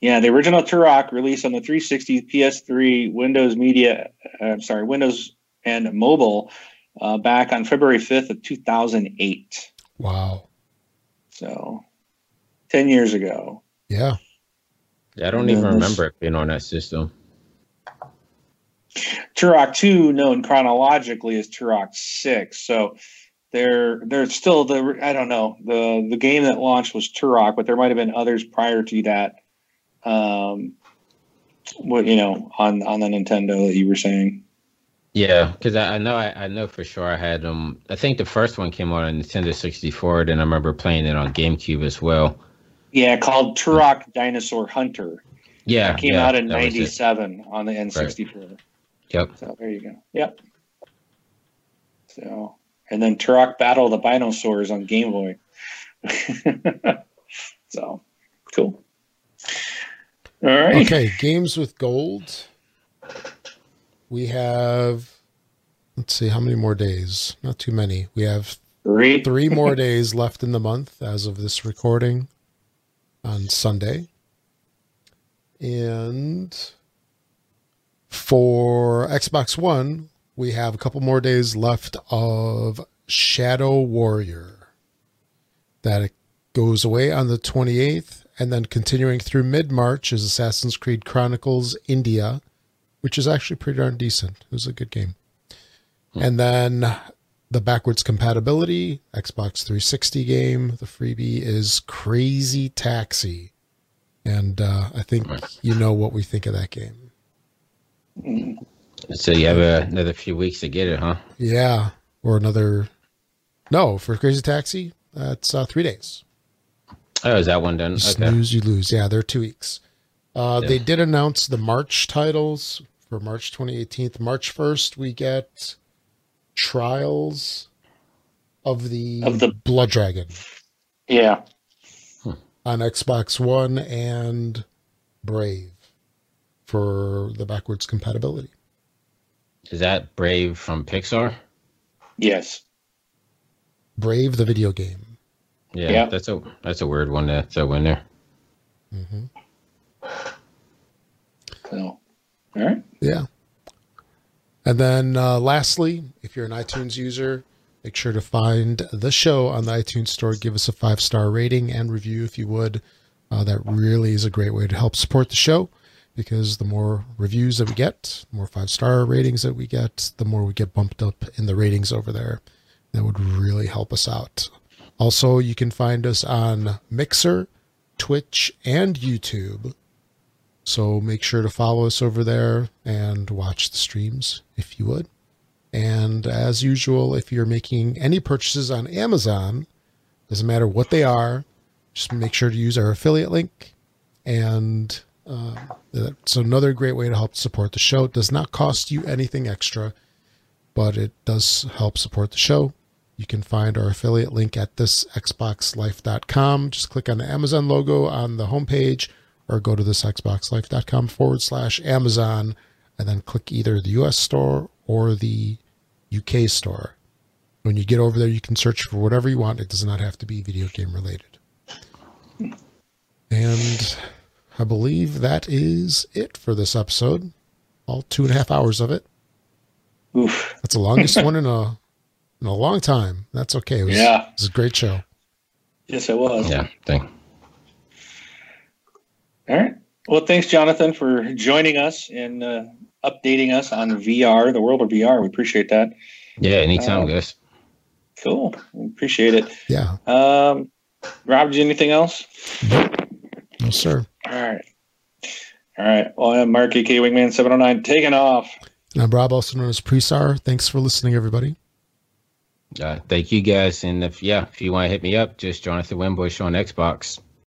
Yeah, the original Turok released on the 360, PS3, Windows Media. Uh, I'm sorry, Windows and mobile uh, back on February 5th of 2008. Wow. So, 10 years ago. Yeah. I don't Yeah, even this- remember it being on that system. Turok 2 known chronologically as Turok 6. So they're they're still the I don't know. The the game that launched was Turok, but there might have been others prior to that. Um what you know, on on the Nintendo that you were saying. Yeah, because I, I know I, I know for sure I had them. I think the first one came out on Nintendo 64, then I remember playing it on GameCube as well. Yeah, called Turok Dinosaur Hunter. Yeah, It came yeah, out in that it. 97 on the N64. Yep. So there you go. Yep. So and then Turok Battle the Dinosaurs on Game Boy. so cool. All right. Okay. Games with gold. We have, let's see, how many more days? Not too many. We have Three. three more days left in the month as of this recording on Sunday. And for Xbox One, we have a couple more days left of Shadow Warrior. That goes away on the 28th, and then continuing through mid March is Assassin's Creed Chronicles India, which is actually pretty darn decent. It was a good game. And then the backwards compatibility Xbox 360 game. The freebie is Crazy Taxi, and uh, I think you know what we think of that game. So you have uh, another few weeks to get it, huh? Yeah, or another. No, for Crazy Taxi, that's uh, three days. Oh, is that one done? You Okay. snooze, you lose. Yeah, they're two weeks. Uh, Yeah. They did announce the March titles for March 2018. March 1st, we get Trials of the, Of the- Blood Dragon. Yeah. on Xbox One and Brave for the backwards compatibility. Is that Brave from Pixar? Yes. Brave, the video game. Yeah, Yeah. that's a that's a weird one to throw in there. hmm So, all right. Yeah. And then uh, lastly, if you're an iTunes user, make sure to find the show on the iTunes store. Give us a five star rating and review if you would. Uh, that really is a great way to help support the show. Because the more reviews that we get, the more five star ratings that we get, the more we get bumped up in the ratings over there. That would really help us out. Also, you can find us on Mixer, Twitch, and YouTube. So make sure to follow us over there and watch the streams if you would. And as usual, if you're making any purchases on Amazon, doesn't matter what they are, just make sure to use our affiliate link. And uh, that's another great way to help support the show. It does not cost you anything extra, but it does help support the show. You can find our affiliate link at thisxboxlife.com. Just click on the Amazon logo on the homepage or go to thisxboxlife.com forward slash Amazon and then click either the US store or the UK store. When you get over there, you can search for whatever you want. It does not have to be video game related. And I believe that is it for this episode. All two and a half hours of it. Oof. That's the longest one in a in a long time. That's okay. It was, Yeah. it was a great show. Yes, it was. Yeah, thank. All right. Well, thanks, Jonathan, for joining us and uh, updating us on VR, the world of VR. We appreciate that. Yeah, anytime, Uh, guys. Cool. We appreciate it. Yeah. Um, Rob, did you anything else? No, sir. All right. All right. Well, I'm Mark, AK Wingman 709, taking off. And I'm Rob, also known as Presar. Thanks for listening, everybody. Uh, thank you guys, and if yeah, if you want to hit me up, just Jonathan Wimbush on Xbox.